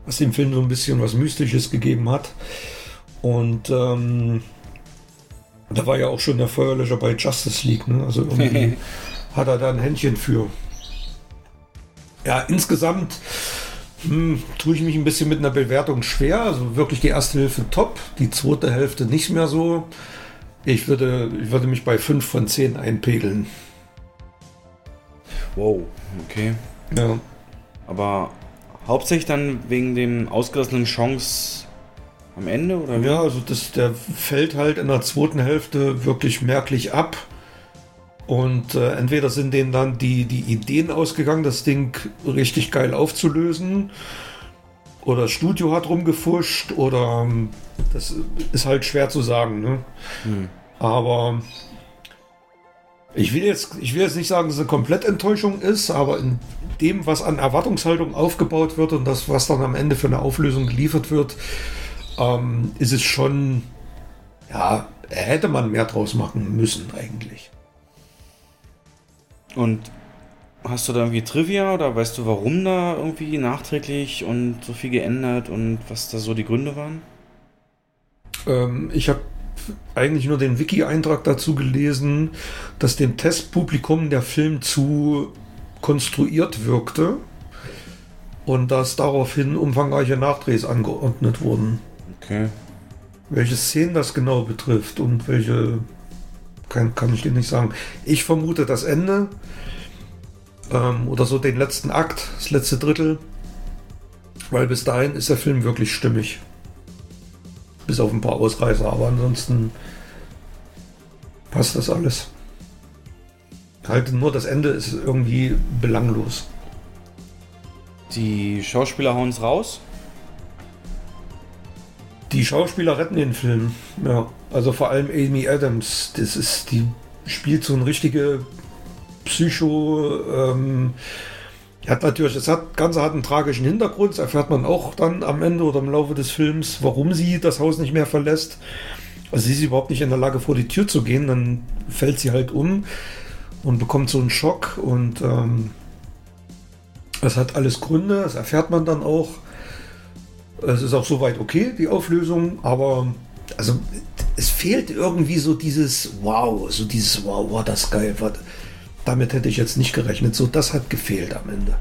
Was dem Film so ein bisschen was Mystisches gegeben hat. Und ähm, da war ja auch schon der Feuerlöscher bei Justice League. Ne? Also irgendwie hat er da ein Händchen für. Ja, insgesamt hm, tue ich mich ein bisschen mit einer Bewertung schwer. Also wirklich die erste Hälfte top, die zweite Hälfte nicht mehr so. Ich würde, ich würde mich bei 5 von 10 einpegeln. Wow, okay. Ja. Aber hauptsächlich dann wegen dem ausgelassenen Chance am Ende, oder? Ja, also das, der fällt halt in der zweiten Hälfte wirklich merklich ab. Und äh, entweder sind denen dann die, die Ideen ausgegangen, das Ding richtig geil aufzulösen, oder das Studio hat rumgefuscht, oder ähm, das ist halt schwer zu sagen. Ne? Hm. Aber ich will, jetzt, ich will jetzt nicht sagen, dass es eine Komplettenttäuschung ist, aber in dem, was an Erwartungshaltung aufgebaut wird und das, was dann am Ende für eine Auflösung geliefert wird, ähm, ist es schon, ja, hätte man mehr draus machen müssen eigentlich. Und hast du da irgendwie Trivia oder weißt du, warum da irgendwie nachträglich und so viel geändert und was da so die Gründe waren? Ähm, ich habe eigentlich nur den Wiki-Eintrag dazu gelesen, dass dem Testpublikum der Film zu konstruiert wirkte und dass daraufhin umfangreiche Nachdrehs angeordnet wurden. Okay. Welche Szenen das genau betrifft und welche kann, kann ich dir nicht sagen. Ich vermute das Ende ähm, oder so den letzten Akt, das letzte Drittel, weil bis dahin ist der Film wirklich stimmig. Bis auf ein paar Ausreißer, aber ansonsten passt das alles. Halt nur das Ende ist irgendwie belanglos. Die Schauspieler hauen es raus. Die Schauspieler retten den Film. Ja, also vor allem Amy Adams. Das ist, die spielt so eine richtige Psycho. Ähm, hat natürlich, das hat, Ganze hat einen tragischen Hintergrund. Das erfährt man auch dann am Ende oder im Laufe des Films, warum sie das Haus nicht mehr verlässt. Also sie ist überhaupt nicht in der Lage, vor die Tür zu gehen. Dann fällt sie halt um und bekommt so einen Schock. Und ähm, das hat alles Gründe. Das erfährt man dann auch. Es ist auch soweit okay, die Auflösung, aber also es fehlt irgendwie so dieses Wow, so dieses Wow, war das geil. War, damit hätte ich jetzt nicht gerechnet. So, das hat gefehlt am Ende.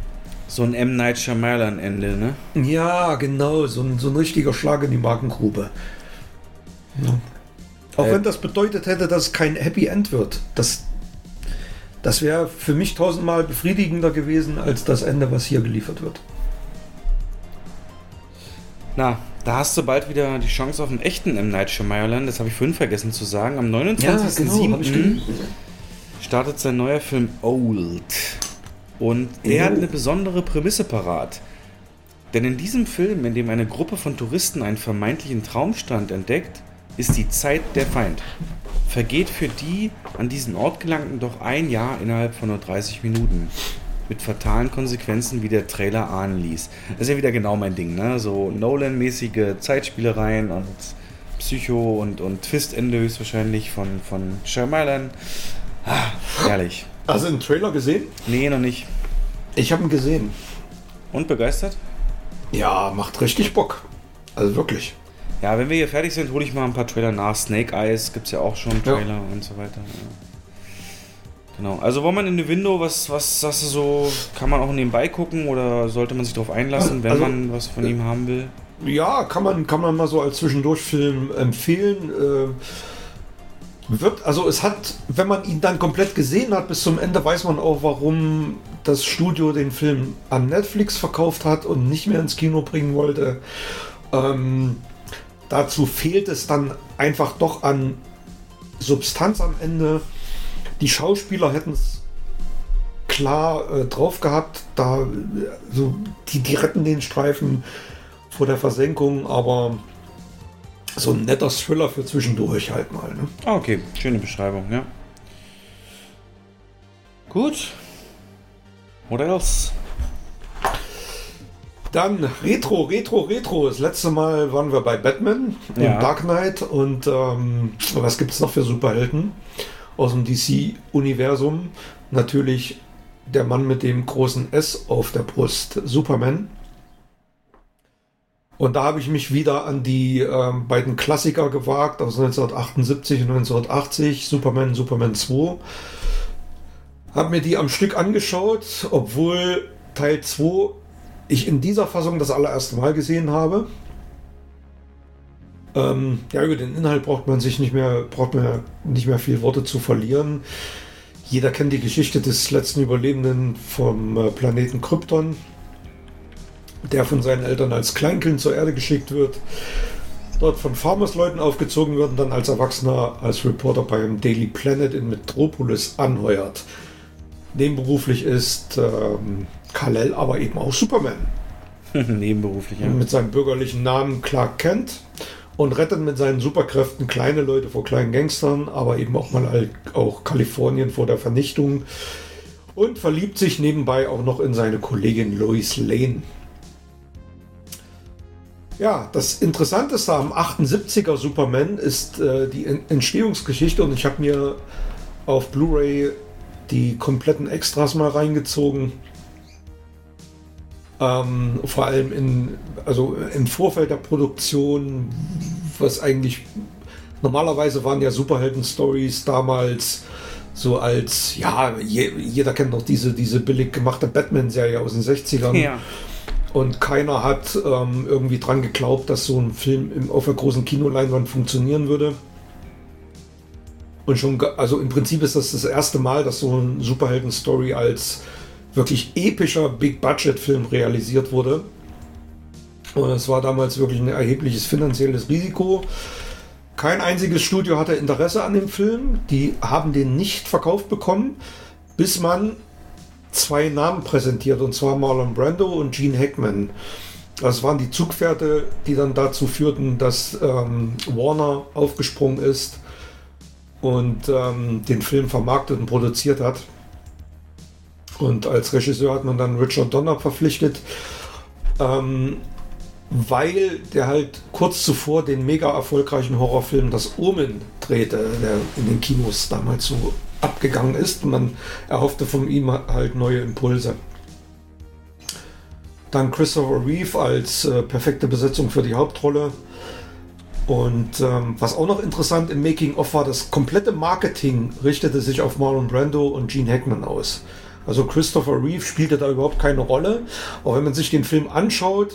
So ein M. Night Shyamalan Ende, ne? Ja, genau, so ein, so ein richtiger Schlag in die Markengrube. Ja. Auch äh, wenn das bedeutet hätte, dass es kein Happy End wird. Das, das wäre für mich tausendmal befriedigender gewesen als das Ende, was hier geliefert wird. Na, da hast du bald wieder die Chance auf einen echten M. Night Shyamalan. Das habe ich vorhin vergessen zu sagen. Am 29.07. Ja, genau, startet sein neuer Film Old. Und der hat eine besondere Prämisse parat. Denn in diesem Film, in dem eine Gruppe von Touristen einen vermeintlichen Traumstrand entdeckt, ist die Zeit der Feind. Vergeht für die an diesen Ort gelangten doch ein Jahr innerhalb von nur 30 Minuten. Mit fatalen Konsequenzen, wie der Trailer ahnen ließ. Das ist ja wieder genau mein Ding, ne? So Nolan-mäßige Zeitspielereien und Psycho und, und Twist-Ende höchstwahrscheinlich von, von Shyamalan. Ah, herrlich. Hast du den Trailer gesehen? Nee, noch nicht. Ich habe ihn gesehen. Und begeistert? Ja, macht richtig Bock. Also wirklich. Ja, wenn wir hier fertig sind, hole ich mal ein paar Trailer nach. Snake Eyes gibt es ja auch schon Trailer und so weiter. Ja. Genau. Also wollen man in the Window, was, was sagst du so, kann man auch nebenbei gucken oder sollte man sich darauf einlassen, wenn Also, man was von ihm haben will? Ja, kann man, kann man mal so als Zwischendurchfilm empfehlen. Äh, wird, also es hat, wenn man ihn dann komplett gesehen hat bis zum Ende, weiß man auch, warum das Studio den Film an Netflix verkauft hat und nicht mehr ins Kino bringen wollte. Ähm, dazu fehlt es dann einfach doch an Substanz am Ende. Die Schauspieler hätten es klar äh, drauf gehabt, da äh, so die, die retten den Streifen vor der Versenkung, aber so ein netter Thriller für zwischendurch halt mal. Ne? Ah, okay. Schöne Beschreibung, ja. Gut. What else? Dann Retro, Retro, Retro. Das letzte Mal waren wir bei Batman Ja. Dark Knight und ähm, was gibt es noch für Superhelden aus dem DC-Universum? Natürlich der Mann mit dem großen S auf der Brust, Superman. Und da habe ich mich wieder an die ähm, beiden Klassiker gewagt aus 1978 und 1980, Superman, Superman 2. Hab mir die am Stück angeschaut, obwohl Teil 2 ich in dieser Fassung das allererste Mal gesehen habe. Ähm, ja, über den Inhalt braucht man sich nicht mehr, braucht man nicht mehr viel Worte zu verlieren. Jeder kennt die Geschichte des letzten Überlebenden vom äh, Planeten Krypton, der von seinen Eltern als Kleinkind zur Erde geschickt wird, dort von Farmersleuten aufgezogen wird und dann als Erwachsener als Reporter beim Daily Planet in Metropolis anheuert. Nebenberuflich ist ähm, Kal-El aber eben auch Superman Nebenberuflich, ja. mit seinem bürgerlichen Namen Clark Kent und rettet mit seinen Superkräften kleine Leute vor kleinen Gangstern, aber eben auch mal auch Kalifornien vor der Vernichtung und verliebt sich nebenbei auch noch in seine Kollegin Lois Lane. Ja, das Interessanteste am 78er Superman ist äh, die En- Entstehungsgeschichte und ich habe mir auf Blu-ray die kompletten Extras mal reingezogen. Ähm, vor allem in, also im Vorfeld der Produktion, was eigentlich normalerweise waren ja Superhelden-Stories damals so als, ja, je, jeder kennt noch diese, diese billig gemachte Batman-Serie aus den 60ern. Ja. Und keiner hat ähm, irgendwie dran geglaubt, dass so ein Film im, auf der großen Kinoleinwand funktionieren würde. Und schon, also im Prinzip ist das das erste Mal, dass so ein Superhelden-Story als wirklich epischer Big-Budget-Film realisiert wurde. Und es war damals wirklich ein erhebliches finanzielles Risiko. Kein einziges Studio hatte Interesse an dem Film. Die haben den nicht verkauft bekommen, bis man zwei Namen präsentiert, und zwar Marlon Brando und Gene Hackman. Das waren die Zugpferde, die dann dazu führten, dass ähm, Warner aufgesprungen ist und ähm, den Film vermarktet und produziert hat. Und als Regisseur hat man dann Richard Donner verpflichtet, ähm, weil der halt kurz zuvor den mega erfolgreichen Horrorfilm Das Omen drehte, der in den Kinos damals so abgegangen ist. Man erhoffte von ihm halt neue Impulse. Dann Christopher Reeve als äh, perfekte Besetzung für die Hauptrolle. Und ähm, was auch noch interessant im Making-of war, das komplette Marketing richtete sich auf Marlon Brando und Gene Hackman aus. Also Christopher Reeve spielte da überhaupt keine Rolle. Auch wenn man sich den Film anschaut,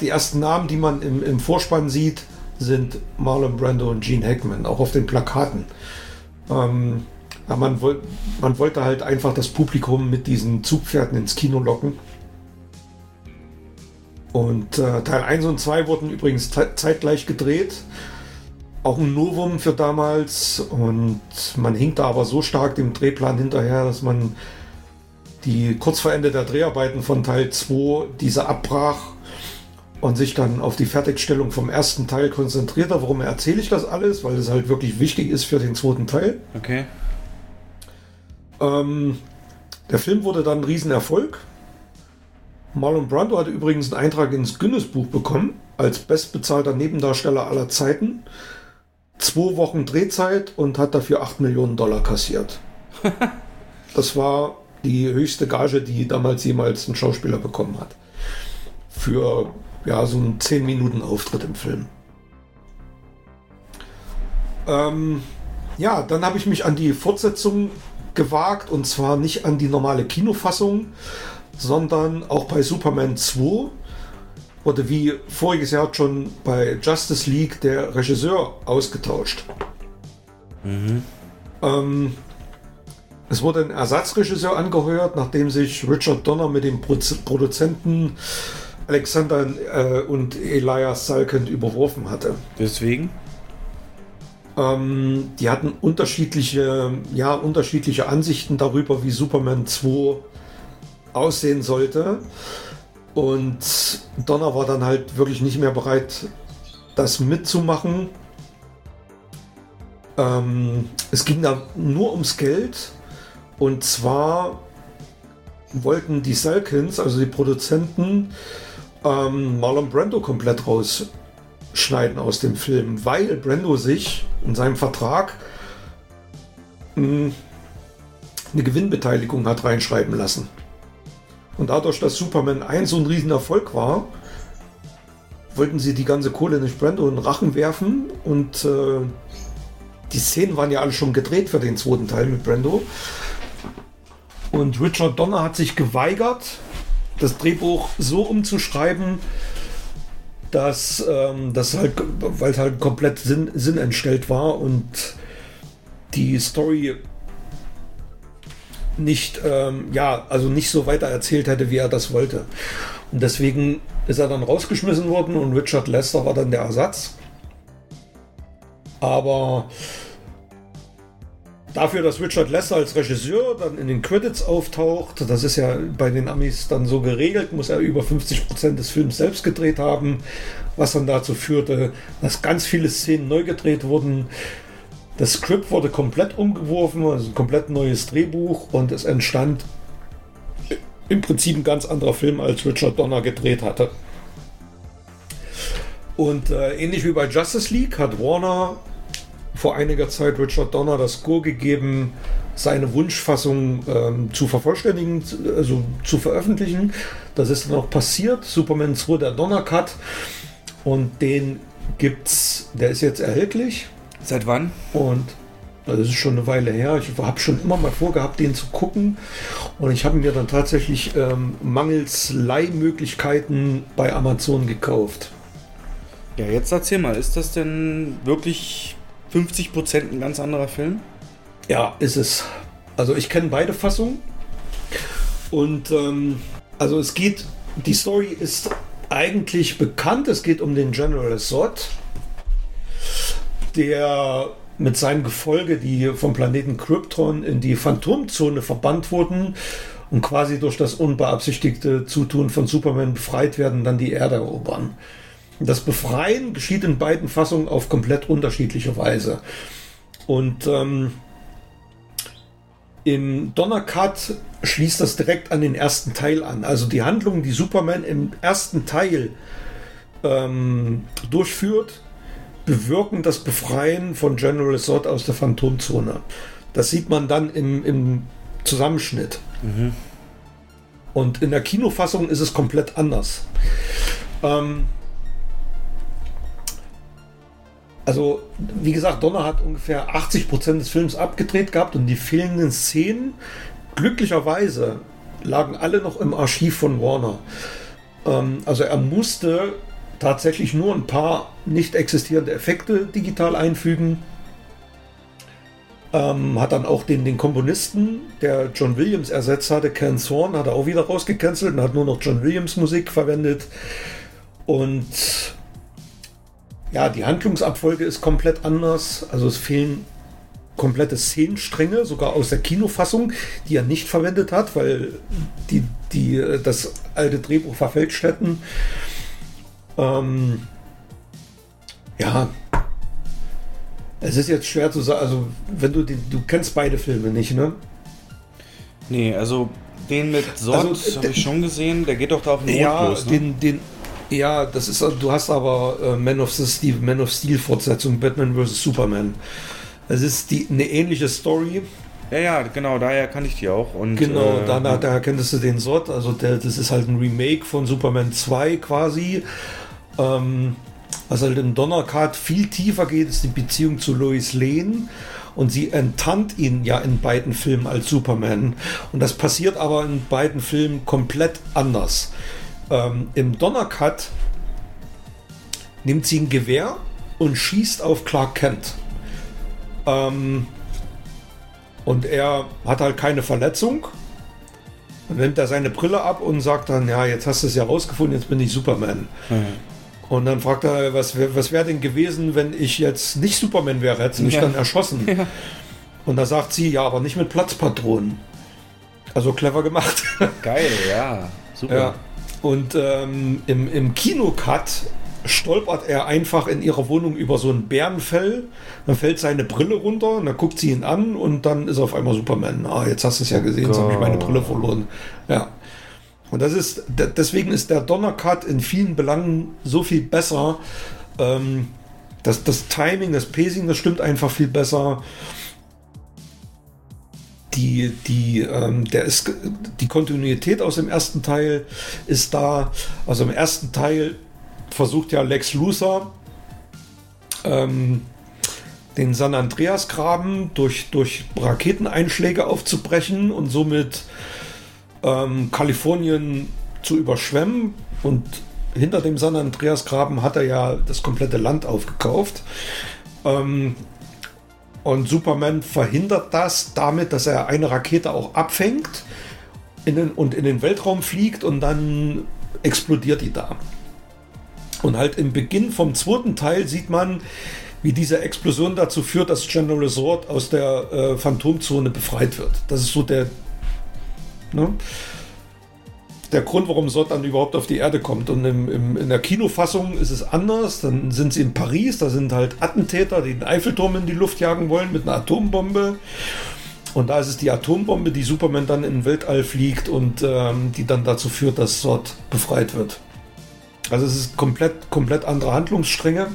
die ersten Namen, die man im, im Vorspann sieht, sind Marlon Brando und Gene Hackman, auch auf den Plakaten. Ähm, man, woll, man wollte halt einfach das Publikum mit diesen Zugpferden ins Kino locken. Und äh, Teil 1 und 2 wurden übrigens zeitgleich gedreht. Auch ein Novum für damals. Und man hinkte aber so stark dem Drehplan hinterher, dass man die kurz vor Ende der Dreharbeiten von Teil 2 diese abbrach und sich dann auf die Fertigstellung vom ersten Teil konzentriert hat. Warum erzähle ich das alles? Weil es halt wirklich wichtig ist für den zweiten Teil. Okay. Ähm, der Film wurde dann ein Riesenerfolg. Marlon Brando hatte übrigens einen Eintrag ins Guinness-Buch bekommen als bestbezahlter Nebendarsteller aller Zeiten. Zwei Wochen Drehzeit und hat dafür 8 Millionen Dollar kassiert. das war die höchste Gage, die damals jemals ein Schauspieler bekommen hat. Für ja, so einen 10 Minuten Auftritt im Film. Ähm, ja, dann habe ich mich an die Fortsetzung gewagt und zwar nicht an die normale Kinofassung, sondern auch bei Superman 2 wurde wie voriges Jahr schon bei Justice League der Regisseur ausgetauscht. Mhm. Ähm, es wurde ein Ersatzregisseur angeheuert, nachdem sich Richard Donner mit dem Produzenten Alexander äh, und Elias Salkend überworfen hatte. Deswegen? Ähm, die hatten unterschiedliche, ja, unterschiedliche Ansichten darüber, wie Superman 2 aussehen sollte. Und Donner war dann halt wirklich nicht mehr bereit, das mitzumachen. Ähm, es ging da nur ums Geld. Und zwar wollten die Salkins, also die Produzenten, ähm, Marlon Brando komplett rausschneiden aus dem Film, weil Brando sich in seinem Vertrag mh, hm, eine Gewinnbeteiligung hat reinschreiben lassen. Und dadurch, dass Superman 1 so ein Riesenerfolg war, wollten sie die ganze Kohle nicht Brando in den Rachen werfen und äh, die Szenen waren ja alle schon gedreht für den zweiten Teil mit Brando. Und Richard Donner hat sich geweigert, das Drehbuch so umzuschreiben, dass ähm, das halt, weil es halt komplett Sinn, Sinn entstellt war und die Story nicht, ähm, ja, also nicht so weiter erzählt hätte, wie er das wollte. Und deswegen ist er dann rausgeschmissen worden und Richard Lester war dann der Ersatz. Aber Dafür, dass Richard Lester als Regisseur dann in den Credits auftaucht, das ist ja bei den Amis dann so geregelt, muss er über 50 Prozent des Films selbst gedreht haben, was dann dazu führte, dass ganz viele Szenen neu gedreht wurden. Das Skript wurde komplett umgeworfen, also ein komplett neues Drehbuch und es entstand im Prinzip ein ganz anderer Film, als Richard Donner gedreht hatte. Und äh, ähnlich wie bei Justice League hat Warner vor einiger Zeit Richard Donner das Go gegeben, seine Wunschfassung ähm, zu vervollständigen, also zu veröffentlichen. Das ist dann auch passiert. Superman 2, der Donner Cut. Und den gibt's, der ist jetzt erhältlich. Seit wann? Und das ist schon eine Weile her. Ich habe schon immer mal vorgehabt, den zu gucken. Und ich habe mir dann tatsächlich ähm, mangels Leihmöglichkeiten bei Amazon gekauft. Ja, jetzt erzähl mal, ist das denn wirklich 50 Prozent ein ganz anderer Film? Ja, ist es. Also ich kenne beide Fassungen. Und ähm, also es geht, die Story ist eigentlich bekannt. Es geht um den General Zod, der mit seinem Gefolge, die vom Planeten Krypton in die Phantomzone verbannt wurden und quasi durch das unbeabsichtigte Zutun von Superman befreit werden, dann die Erde erobern. Das Befreien geschieht in beiden Fassungen auf komplett unterschiedliche Weise. Und ähm, im Donnercut schließt das direkt an den ersten Teil an. Also die Handlungen, die Superman im ersten Teil ähm, durchführt, bewirken das Befreien von General Zod aus der Phantomzone. Das sieht man dann im, im Zusammenschnitt. Mhm. Und in der Kinofassung ist es komplett anders. Ähm, also, wie gesagt, Donner hat ungefähr 80 Prozent des Films abgedreht gehabt und die fehlenden Szenen, glücklicherweise, lagen alle noch im Archiv von Warner. Ähm, also, er musste tatsächlich nur ein paar nicht existierende Effekte digital einfügen. Ähm, hat dann auch den, den Komponisten, der John Williams ersetzt hatte, Ken Thorne, hat er auch wieder rausgecancelt und hat nur noch John Williams Musik verwendet. Und ja, die Handlungsabfolge ist komplett anders. Also es fehlen komplette Szenenstränge, sogar aus der Kinofassung, die er nicht verwendet hat, weil die, die das alte Drehbuch verfälscht hätten. Ähm, ja. Es ist jetzt schwer zu sagen, also wenn du den, du kennst beide Filme nicht, ne? Nee, also den mit Sort Also, habe ich schon gesehen. Der geht doch da auf den Ja, los, ne? den, den, ja, das ist, du hast aber äh, Man of the Steel, Man of Steel Fortsetzung Batman vs Superman. Es ist die, eine ähnliche Story. Ja, ja, genau, daher kann ich die auch. Und, Genau, äh, danach, daher kennst du den Sort. Also der, das ist halt ein Remake von Superman 2 quasi. Ähm, was halt im Donnercard viel tiefer geht, ist die Beziehung zu Lois Lane. Und sie enttarnt ihn ja in beiden Filmen als Superman. Und das passiert aber in beiden Filmen komplett anders. Ähm, Im Donnercut nimmt sie ein Gewehr und schießt auf Clark Kent. Ähm, und er hat halt keine Verletzung. Dann nimmt er seine Brille ab und sagt dann, ja, jetzt hast du es ja rausgefunden, jetzt bin ich Superman. Und dann fragt er, was, was wäre denn gewesen, wenn ich jetzt nicht Superman wäre, hätte sie mich Ja. dann erschossen. Und da sagt sie, ja, aber nicht mit Platzpatronen. Also clever gemacht. Geil, ja. Super. Ja. Und ähm, im, im Kinocut stolpert er einfach in ihrer Wohnung über so ein Bärenfell. Dann fällt seine Brille runter und dann guckt sie ihn an und dann ist er auf einmal Superman. Ah, jetzt hast du es ja gesehen, jetzt habe ich meine Brille verloren. Ja. Und das ist, de- deswegen ist der Donnercut in vielen Belangen so viel besser. Ähm, das, das Timing, das Pacing, das stimmt einfach viel besser die, die, ähm, der ist, die Kontinuität aus dem ersten Teil ist da. Also im ersten Teil versucht ja Lex Luthor ähm, den San Andreas Graben durch, durch Raketeneinschläge aufzubrechen und somit ähm, Kalifornien zu überschwemmen. Und hinter dem San Andreas Graben hat er ja das komplette Land aufgekauft. Ähm, und Superman verhindert das damit, dass er eine Rakete auch abfängt in den, und in den Weltraum fliegt und dann explodiert die da. Und halt im Beginn vom zweiten Teil sieht man, wie diese Explosion dazu führt, dass General Zord aus der äh, Phantomzone befreit wird. Das ist so der, ne? Der Grund, warum Zod dann überhaupt auf die Erde kommt. Und im, im, in der Kinofassung ist es anders. Dann sind sie in Paris, da sind halt Attentäter, die den Eiffelturm in die Luft jagen wollen mit einer Atombombe. Und da ist es die Atombombe, die Superman dann in den Weltall fliegt und ähm, die dann dazu führt, dass Zod befreit wird. Also es ist komplett, komplett andere Handlungsstränge.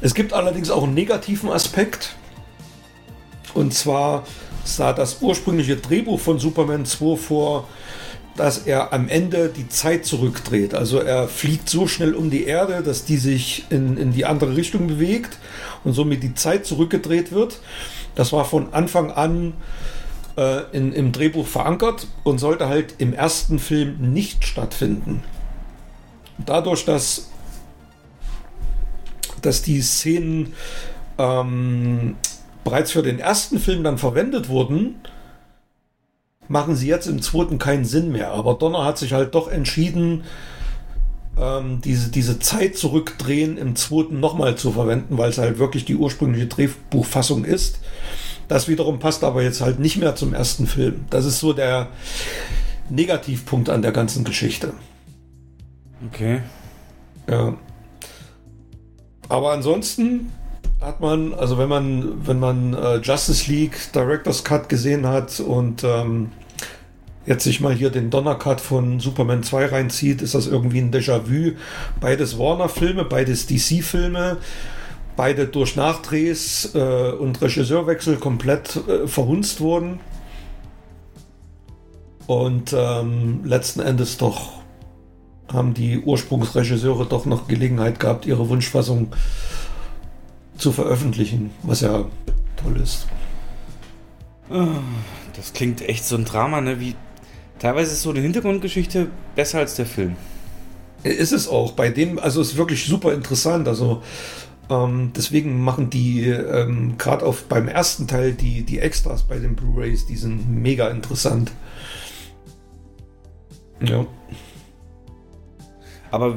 Es gibt allerdings auch einen negativen Aspekt. Und zwar sah das ursprüngliche Drehbuch von Superman 2 vor, dass er am Ende die Zeit zurückdreht. Also er fliegt so schnell um die Erde, dass die sich in, in die andere Richtung bewegt und somit die Zeit zurückgedreht wird. Das war von Anfang an äh, in, im Drehbuch verankert und sollte halt im ersten Film nicht stattfinden. Dadurch, dass, dass die Szenen ähm, bereits für den ersten Film dann verwendet wurden, machen sie jetzt im zweiten keinen Sinn mehr. Aber Donner hat sich halt doch entschieden, ähm, diese, diese Zeit zurückdrehen im zweiten nochmal zu verwenden, weil es halt wirklich die ursprüngliche Drehbuchfassung ist. Das wiederum passt aber jetzt halt nicht mehr zum ersten Film. Das ist so der Negativpunkt an der ganzen Geschichte. Okay. Ja. Aber ansonsten hat man, also wenn man, wenn man äh, Justice League Director's Cut gesehen hat und ähm, jetzt sich mal hier den Donner Cut von Superman 2 reinzieht, ist das irgendwie ein Déjà-vu. Beides Warner-Filme, beides DC-Filme, beide durch Nachdrehs äh, und Regisseurwechsel komplett äh, verhunzt wurden. Und ähm, letzten Endes doch haben die Ursprungsregisseure doch noch Gelegenheit gehabt, ihre Wunschfassung zu veröffentlichen, was ja toll ist. Das klingt echt so ein Drama, ne? Wie teilweise ist so eine Hintergrundgeschichte besser als der Film. Ist es auch. Bei dem, also ist wirklich super interessant. Also ähm, deswegen machen die ähm, gerade auf beim ersten Teil die, die Extras bei den Blu-Rays, die sind mega interessant. Ja. Aber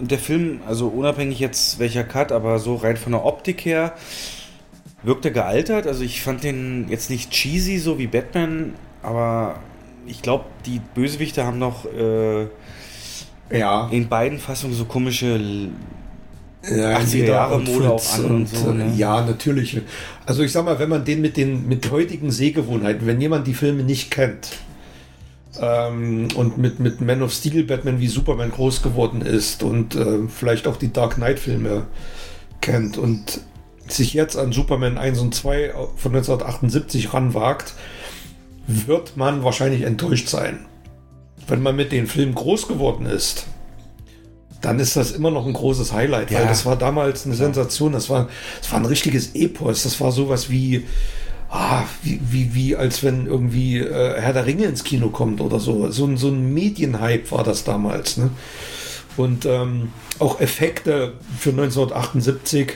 der Film, also unabhängig jetzt welcher Cut, aber so rein von der Optik her, wirkt er gealtert. Also ich fand den jetzt nicht cheesy, so wie Batman, aber ich glaube, die Bösewichte haben noch äh, Ja. in beiden Fassungen so komische. ja 80er jeder Jahre Mode auch an und so, äh, ne? Ja, natürlich. Also ich sag mal, wenn man den mit den mit heutigen Sehgewohnheiten, wenn jemand die Filme nicht kennt ähm, und mit, mit Man of Steel, Batman wie Superman groß geworden ist und äh, vielleicht auch die Dark Knight Filme kennt und sich jetzt an Superman 1 und 2 von 1978 ranwagt, wird man wahrscheinlich enttäuscht sein. Wenn man mit den Filmen groß geworden ist, dann ist das immer noch ein großes Highlight, weil Ja. das war damals eine Sensation. Das war, das war ein richtiges Epos. Das war sowas wie, ah, wie, wie, wie als wenn irgendwie äh, Herr der Ringe ins Kino kommt oder so. So ein, so ein Medienhype war das damals. Ne? Und ähm, auch Effekte für 1978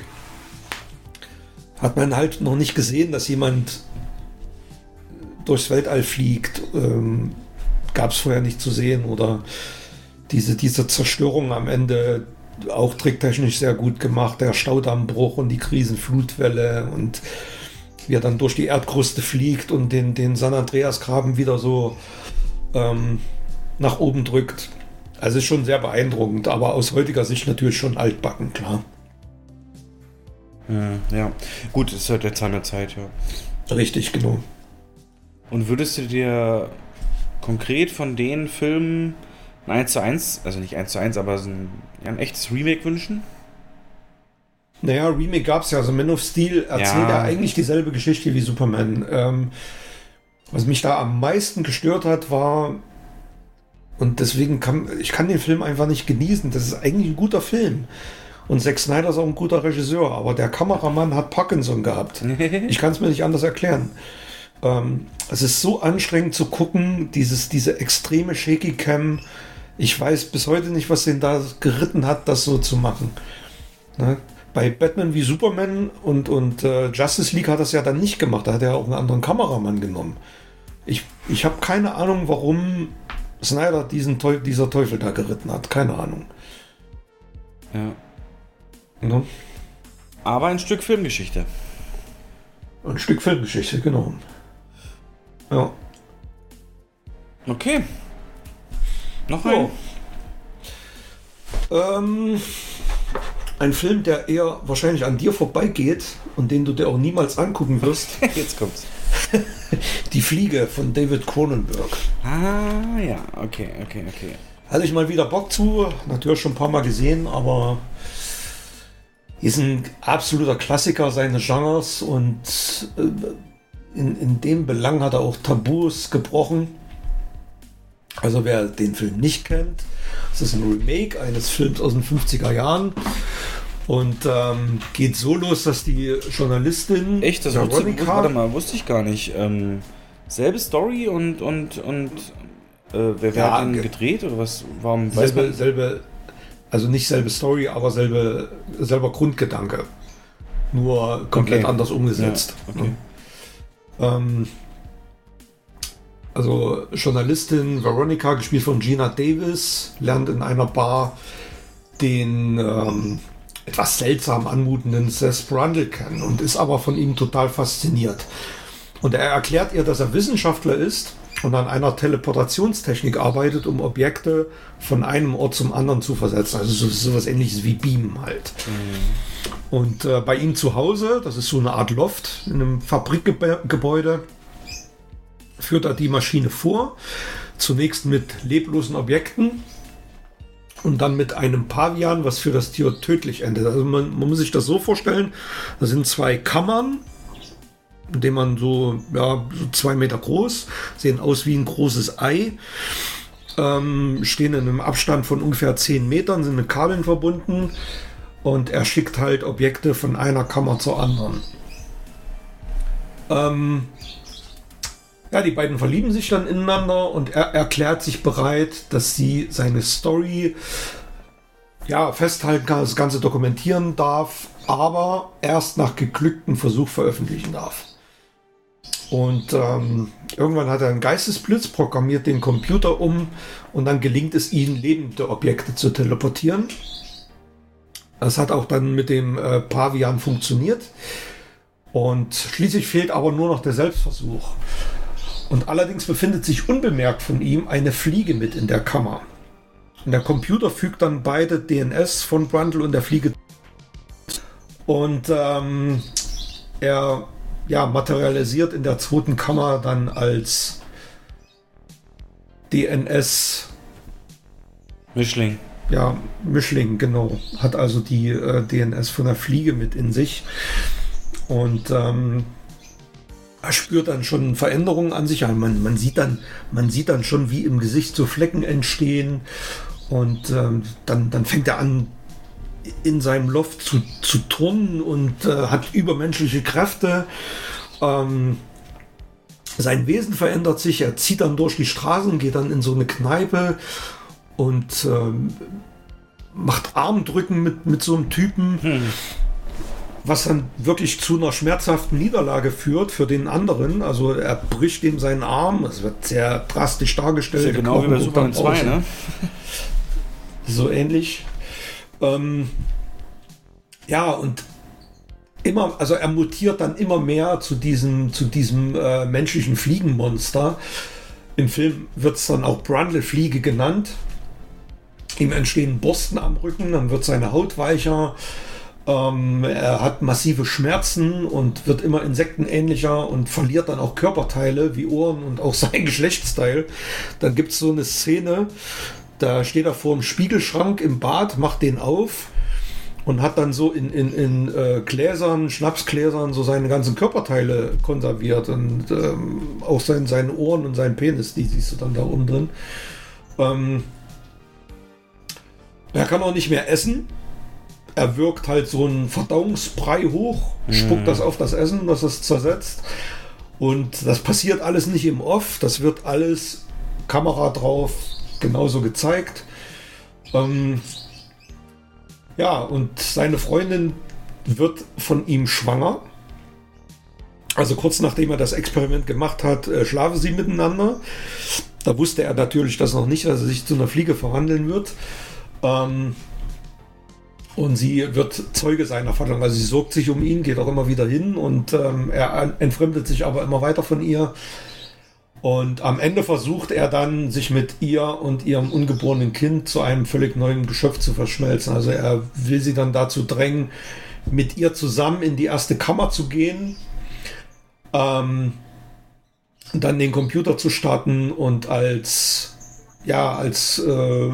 hat man halt noch nicht gesehen, dass jemand durchs Weltall fliegt. Ähm, Gab es vorher nicht zu sehen oder diese, diese Zerstörung am Ende auch tricktechnisch sehr gut gemacht. Der Staudammbruch und die Krisenflutwelle und wie er dann durch die Erdkruste fliegt und den, den San Andreas-Graben wieder so ähm, nach oben drückt. Also ist schon sehr beeindruckend, aber aus heutiger Sicht natürlich schon altbacken, klar. Äh, ja, gut, ist halt der Zahn der Zeit, ja. Richtig, genau. Und würdest du dir konkret von den Filmen ein 1 zu 1, also nicht 1 zu 1, aber so ein, ja, ein echtes Remake wünschen? Naja, Remake gab es ja. Also Man of Steel erzählt ja, Ja. eigentlich dieselbe Geschichte wie Superman. Ähm, was mich da am meisten gestört hat, war, und deswegen kann ich kann den Film einfach nicht genießen. Das ist eigentlich ein guter Film. Und Zack Snyder ist auch ein guter Regisseur, aber der Kameramann hat Parkinson gehabt. Ich kann es mir nicht anders erklären. Ähm, es ist so anstrengend zu gucken, dieses, diese extreme Shaky Cam. Ich weiß bis heute nicht, was den da geritten hat, das so zu machen. Ne? Bei Batman wie Superman und, und äh, Justice League hat das ja dann nicht gemacht. Da hat er auch einen anderen Kameramann genommen. Ich, ich habe keine Ahnung, warum Snyder diesen Teu dieser Teufel da geritten hat. Keine Ahnung. Ja. Ne? Aber ein Stück Filmgeschichte. Ein Stück Filmgeschichte, genau. Ja. Okay. Noch ein? Ähm, ein Film, der eher wahrscheinlich an dir vorbeigeht und den du dir auch niemals angucken wirst. Jetzt kommt's. Die Fliege von David Cronenberg. Ah, ja, okay, okay, okay. Hatte ich mal wieder Bock zu, natürlich schon ein paar Mal gesehen, aber ist ein absoluter Klassiker seines Genres und äh, in, in dem Belang hat er auch Tabus gebrochen. Also wer den Film nicht kennt, es ist ein Remake eines Films aus den 50er Jahren und ähm, geht so los, dass die Journalistin Echt, das wusste, Veronica, warte mal, wusste ich gar nicht. Ähm, selbe Story und und und äh, wer, Ja, hat den ge- gedreht oder was? Warum selbe, selbe, also nicht selbe Story, aber selbe, selber Grundgedanke. Nur komplett Okay. anders umgesetzt. Ja, okay. Ähm, also Journalistin Veronica, gespielt von Gina Davis, lernt in einer Bar den ähm, etwas seltsam anmutenden Seth Brundle kennen und ist aber von ihm total fasziniert. Und er erklärt ihr, dass er Wissenschaftler ist und an einer Teleportationstechnik arbeitet, um Objekte von einem Ort zum anderen zu versetzen. Also so, sowas ähnliches wie Beamen halt. Und äh, bei ihm zu Hause, das ist so eine Art Loft in einem Fabrikgebäude, führt er die Maschine vor. Zunächst mit leblosen Objekten und dann mit einem Pavian, was für das Tier tödlich endet. Also man, man muss sich das so vorstellen, da sind zwei Kammern, in denen man so, ja, so zwei Meter groß, sehen aus wie ein großes Ei, ähm, stehen in einem Abstand von ungefähr 10 Metern, sind mit Kabeln verbunden und er schickt halt Objekte von einer Kammer zur anderen. Ähm, ja, die beiden verlieben sich dann ineinander und er erklärt sich bereit, dass sie seine Story ja, festhalten kann, das Ganze dokumentieren darf, aber erst nach geglücktem Versuch veröffentlichen darf. Und ähm, irgendwann hat er einen Geistesblitz, programmiert den Computer um und dann gelingt es ihm, lebende Objekte zu teleportieren. Das hat auch dann mit dem äh, Pavian funktioniert. Und schließlich fehlt aber nur noch der Selbstversuch. Und allerdings befindet sich unbemerkt von ihm eine Fliege mit in der Kammer. Und der Computer fügt dann beide DNS von Brundle und der Fliege. Und ähm, er ja, materialisiert in der zweiten Kammer dann als DNS. Mischling. Ja, Mischling, genau. Hat also die äh, DNS von der Fliege mit in sich. Und ähm, er spürt dann schon Veränderungen an sich. Man, man, sieht dann, man sieht dann schon, wie im Gesicht so Flecken entstehen. Und ähm, dann, dann fängt er an, in seinem Loft zu, zu turnen und äh, hat übermenschliche Kräfte. Ähm, sein Wesen verändert sich. Er zieht dann durch die Straßen, geht dann in so eine Kneipe und ähm, macht Armdrücken mit, mit so einem Typen. Hm was dann wirklich zu einer schmerzhaften Niederlage führt für den anderen. Also er bricht ihm seinen Arm, es wird sehr drastisch dargestellt. Ja genau wie bei Superman 2, ne? So ähnlich. Ähm, ja, und immer, also er mutiert dann immer mehr zu diesem, zu diesem äh, menschlichen Fliegenmonster. Im Film wird es dann auch Brundle-Fliege genannt. Ihm entstehen Borsten am Rücken, dann wird seine Haut weicher. Ähm, er hat massive Schmerzen und wird immer insektenähnlicher und verliert dann auch Körperteile wie Ohren und auch sein Geschlechtsteil. Dann gibt es so eine Szene, da steht er vor dem Spiegelschrank im Bad, macht den auf und hat dann so in, in, in äh, Gläsern, Schnapsgläsern so seine ganzen Körperteile konserviert und ähm, auch sein, seine Ohren und sein Penis, die siehst du dann da oben drin. Ähm, er kann auch nicht mehr essen, er wirkt halt so ein Verdauungsbrei hoch, spuckt mhm. das auf das Essen, das es zersetzt. Und das passiert alles nicht im Off, das wird alles Kamera drauf genauso gezeigt. Ähm, ja, und seine Freundin wird von ihm schwanger. Also kurz nachdem er das Experiment gemacht hat, äh, schlafen sie miteinander. Da wusste er natürlich das noch nicht, dass er sich zu einer Fliege verwandeln wird. Ähm, und sie wird Zeuge seiner Verhandlung. Also sie sorgt sich um ihn, geht auch immer wieder hin und ähm, er entfremdet sich aber immer weiter von ihr. Und am Ende versucht er dann, sich mit ihr und ihrem ungeborenen Kind zu einem völlig neuen Geschöpf zu verschmelzen. Also er will sie dann dazu drängen, mit ihr zusammen in die erste Kammer zu gehen, ähm, dann den Computer zu starten und als ja als äh,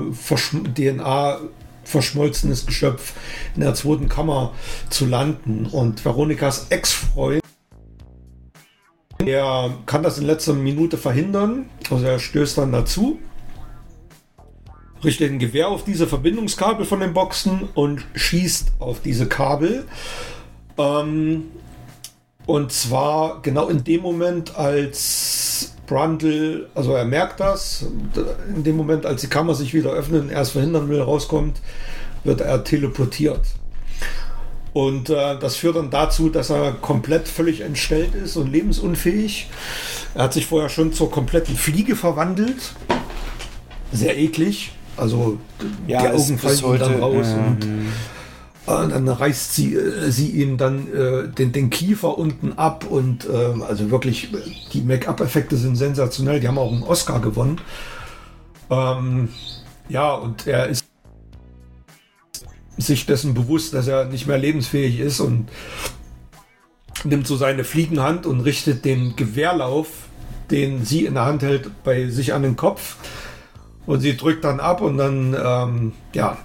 DNA verschmolzenes Geschöpf in der zweiten Kammer zu landen. Und Veronikas Ex-Freund, er kann das in letzter Minute verhindern. Also er stößt dann dazu, richtet ein Gewehr auf diese Verbindungskabel von den Boxen und schießt auf diese Kabel. Ähm, und zwar genau in dem Moment, als Brundle, also er merkt das, in dem Moment, als die Kammer sich wieder öffnet und er es verhindern will, rauskommt, wird er teleportiert. Und äh, das führt dann dazu, dass er komplett völlig entstellt ist und lebensunfähig. Er hat sich vorher schon zur kompletten Fliege verwandelt. Sehr eklig. Also ja, die Augen fallen dann raus. Ja, und. Und dann reißt sie, äh, sie ihm dann äh, den, den Kiefer unten ab und äh, also wirklich, die Make-up-Effekte sind sensationell. Die haben auch einen Oscar gewonnen. Ähm, ja, und er ist sich dessen bewusst, dass er nicht mehr lebensfähig ist und nimmt so seine Fliegenhand und richtet den Gewehrlauf, den sie in der Hand hält, bei sich an den Kopf. Und sie drückt dann ab und dann, ähm, ja,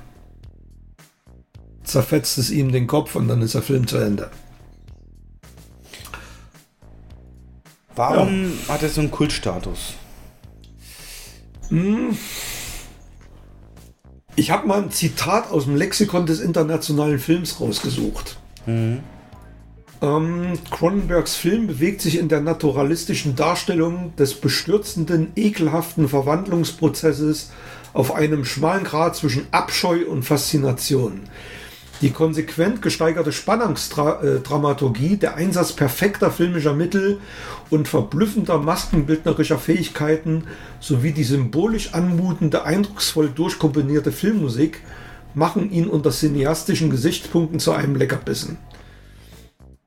zerfetzt es ihm den Kopf und dann ist der Film zu Ende. Warum ja. hat er so einen Kultstatus? Hm. Ich habe mal ein Zitat aus dem Lexikon des internationalen Films rausgesucht. Mhm. Ähm, Cronenbergs Film bewegt sich in der naturalistischen Darstellung des bestürzenden, ekelhaften Verwandlungsprozesses auf einem schmalen Grad zwischen Abscheu und Faszination. Die konsequent gesteigerte Spannungsdramaturgie, der Einsatz perfekter filmischer Mittel und verblüffender maskenbildnerischer Fähigkeiten sowie die symbolisch anmutende, eindrucksvoll durchkomponierte Filmmusik machen ihn unter cineastischen Gesichtspunkten zu einem Leckerbissen.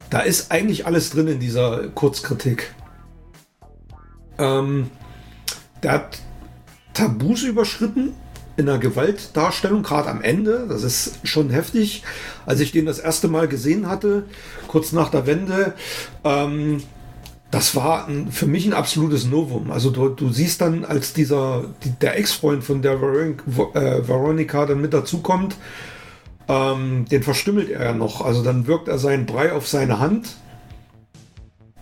Da ist eigentlich alles drin in dieser Kurzkritik. Ähm, der hat Tabus überschritten, in der Gewaltdarstellung, gerade am Ende. Das ist schon heftig. Als ich den das erste Mal gesehen hatte, kurz nach der Wende, ähm, das war ein, für mich ein absolutes Novum. Also du, du siehst dann, als dieser die, der Ex-Freund von der äh, Veronica dann mit dazukommt, ähm, den verstümmelt er ja noch. Also dann wirkt er seinen Brei auf seine Hand.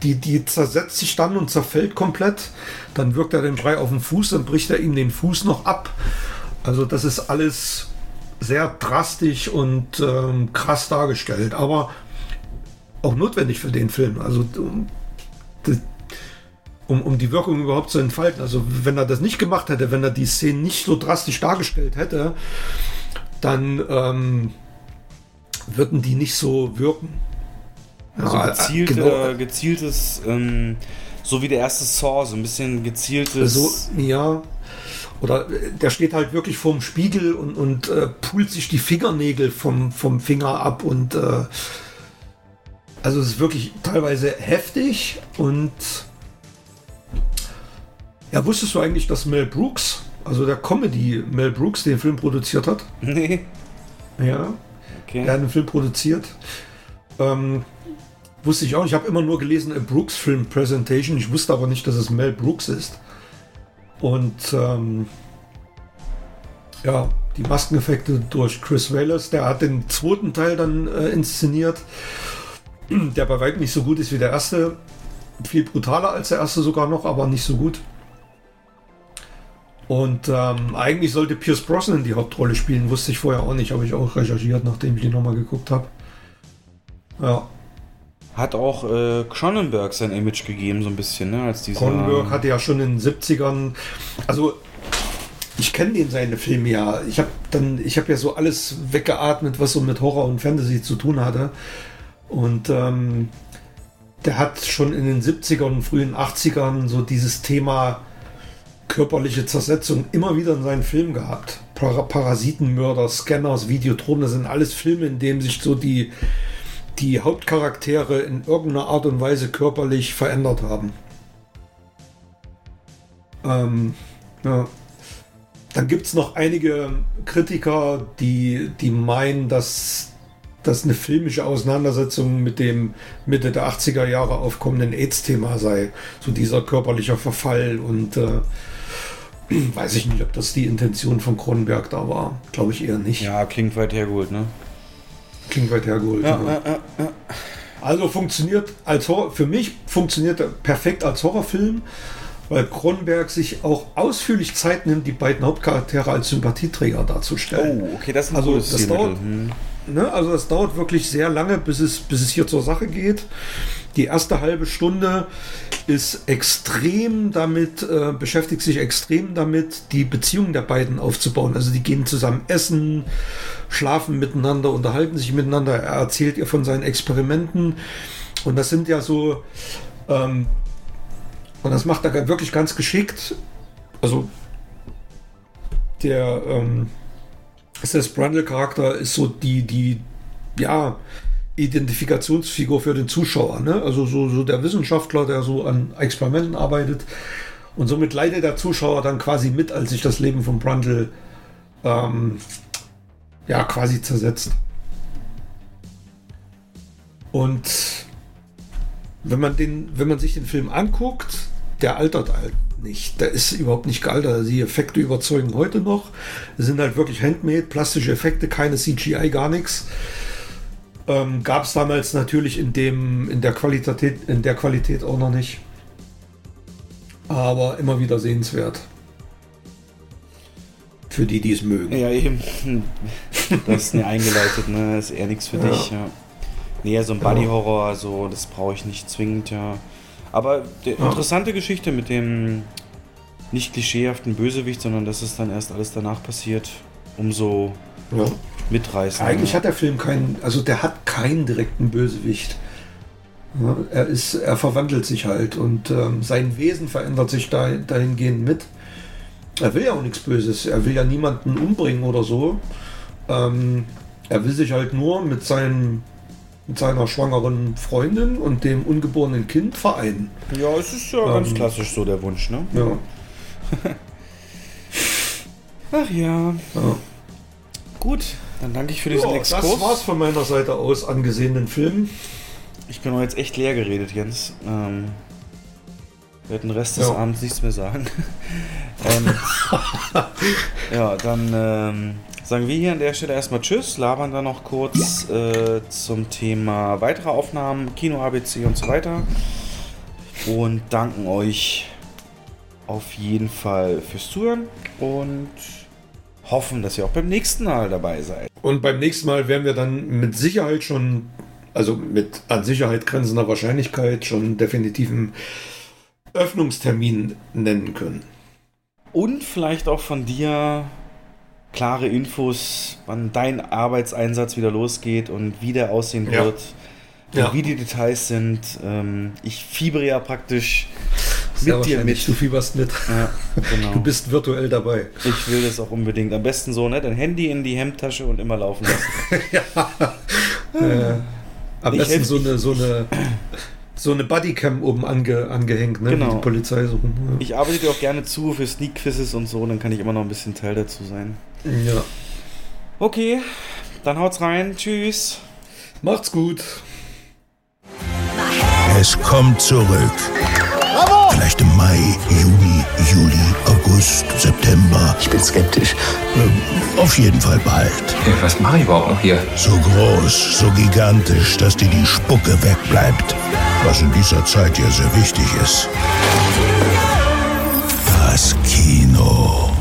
Die, die zersetzt sich dann und zerfällt komplett. Dann wirkt er den Brei auf den Fuß, dann bricht er ihm den Fuß noch ab. Also das ist alles sehr drastisch und ähm, krass dargestellt, aber auch notwendig für den Film. Also um, um die Wirkung überhaupt zu entfalten. Also wenn er das nicht gemacht hätte, wenn er die Szenen nicht so drastisch dargestellt hätte, dann ähm, würden die nicht so wirken. Also ja, gezielt, genau. äh, gezieltes, ähm, so wie der erste Saw, so ein bisschen gezieltes. So, ja. Oder äh, der steht halt wirklich vorm Spiegel und, und äh, pult sich die Fingernägel vom, vom Finger ab und äh, also es ist wirklich teilweise heftig und ja, wusstest du eigentlich, dass Mel Brooks, also der Comedy Mel Brooks, den Film produziert hat? Nee. Ja. Okay. Er hat einen Film produziert. Ähm, wusste ich auch. Ich habe immer nur gelesen, a Brooks Film Presentation. Ich wusste aber nicht, dass es Mel Brooks ist. Und ähm, ja, die Maskeneffekte durch Chris Wallace. Der hat den zweiten Teil dann äh, inszeniert der bei weitem nicht so gut ist wie der erste. Viel brutaler als der erste sogar noch, aber nicht so gut. Und ähm, eigentlich sollte Pierce Brosnan die Hauptrolle spielen, wusste ich vorher auch nicht, habe ich auch recherchiert, nachdem ich die nochmal geguckt habe. Ja. Hat auch äh, Cronenberg sein Image gegeben, so ein bisschen, ne? Als dieser Cronenberg hatte ja schon in den 70ern, also ich kenne den seine Filme ja. Ich habe dann, ich habe ja so alles weggeatmet, was so mit Horror und Fantasy zu tun hatte. Und ähm, der hat schon in den 70ern und frühen 80ern so dieses Thema körperliche Zersetzung immer wieder in seinen Filmen gehabt. Par Parasitenmörder, Scanners, Videotron, das sind alles Filme, in denen sich so die, die Hauptcharaktere in irgendeiner Art und Weise körperlich verändert haben. Ähm, ja. Dann gibt es noch einige Kritiker, die, die meinen, dass das eine filmische Auseinandersetzung mit dem Mitte der 80er Jahre aufkommenden AIDS-Thema sei. So dieser körperliche Verfall und äh, weiß ich nicht, ob das die Intention von Kronenberg da war. Glaube ich eher nicht. Ja, klingt weit hergeholt, ne? Klingt weit hergeholt. Ja, ja. Ja, ja, Also funktioniert als Horror, für mich funktioniert er perfekt als Horrorfilm, weil Kronenberg sich auch ausführlich Zeit nimmt, die beiden Hauptcharaktere als Sympathieträger darzustellen. Oh, okay, das ist ein also, das dauert, hm. Ne? Also es dauert wirklich sehr lange, bis es, bis es hier zur Sache geht. Die erste halbe Stunde ist extrem damit, äh, beschäftigt sich extrem damit, die Beziehung der beiden aufzubauen. Also die gehen zusammen essen, schlafen miteinander, unterhalten sich miteinander. Er erzählt ihr von seinen Experimenten. Und das sind ja so, ähm, und das macht er wirklich ganz geschickt. Also der, ähm, das Brundle-Charakter ist so die, die, ja, Identifikationsfigur für den Zuschauer. Ne? Also so, so der Wissenschaftler, der so an Experimenten arbeitet. Und somit leidet der Zuschauer dann quasi mit, als sich das Leben von Brundle ähm, ja, quasi zersetzt. Und wenn man, den, wenn man sich den Film anguckt, der altert halt nicht. Der ist überhaupt nicht gealtert. Die Effekte überzeugen heute noch. Das sind halt wirklich handmade, plastische Effekte, keine CGI, gar nichts. Ähm, Gab es damals natürlich in, dem, in, der Qualität, in der Qualität auch noch nicht. Aber immer wieder sehenswert. Für die, die es mögen. Ja, eben. Das ist nie eingeleitet, ne? Das ist eher nichts für ja. dich, ja. Nee, so ein Buddy-Horror, also das brauche ich nicht zwingend, ja. Aber die ja. interessante Geschichte mit dem nicht klischeehaften Bösewicht, sondern dass es dann erst alles danach passiert, umso ja. Mitreißend. Eigentlich hat der Film keinen, also der hat keinen direkten Bösewicht. Ja, er ist, er verwandelt sich halt und ähm, sein Wesen verändert sich da, dahingehend mit. Er will ja auch nichts Böses, er will ja niemanden umbringen oder so. Ähm, er will sich halt nur mit seinem mit seiner schwangeren Freundin und dem ungeborenen Kind vereinen. Ja, es ist ja ähm, ganz klassisch so der Wunsch, ne? Ja. Ach ja. Ja. Gut, dann danke ich für diesen Ja, Exkurs. das war's von meiner Seite aus angesehenen Filmen. Ich bin auch jetzt echt leer geredet, Jens. Ähm, werde den Rest des Ja. Abends nichts mehr sagen. ähm, ja, dann ähm, sagen wir hier an der Stelle erstmal Tschüss, labern dann noch kurz äh, zum Thema weitere Aufnahmen, Kino ABC und so weiter. Und danken euch auf jeden Fall fürs Zuhören und hoffen, dass ihr auch beim nächsten Mal dabei seid. Und beim nächsten Mal werden wir dann mit Sicherheit schon, also mit an Sicherheit grenzender Wahrscheinlichkeit schon definitiven Öffnungstermin nennen können. Und vielleicht auch von dir klare Infos, wann dein Arbeitseinsatz wieder losgeht und wie der aussehen Ja. wird. Ja. Wie die Details sind. Ähm, ich fiebere ja praktisch Mit dir mit. Du fieberst mit. Ja, genau. Du bist virtuell dabei. ich will das auch unbedingt. Am besten so, ne? Dein Handy in die Hemdtasche und immer laufen lassen. Äh, am Ich besten helf- so eine, so eine, so eine Bodycam oben ange, angehängt, ne? Genau. Wie die Polizei so rum. Ich arbeite dir auch gerne zu für Sneak Quizzes und so, dann kann ich immer noch ein bisschen Teil dazu sein. Ja. Okay, dann haut's rein. Tschüss. Macht's gut. Es kommt zurück vielleicht im Mai, Juni, Juli, August, September. Ich bin skeptisch. Ähm, auf jeden Fall bald. Was mache ich überhaupt noch hier? So groß, so gigantisch, dass dir die Spucke wegbleibt. Was in dieser Zeit ja sehr wichtig ist. Das Kino.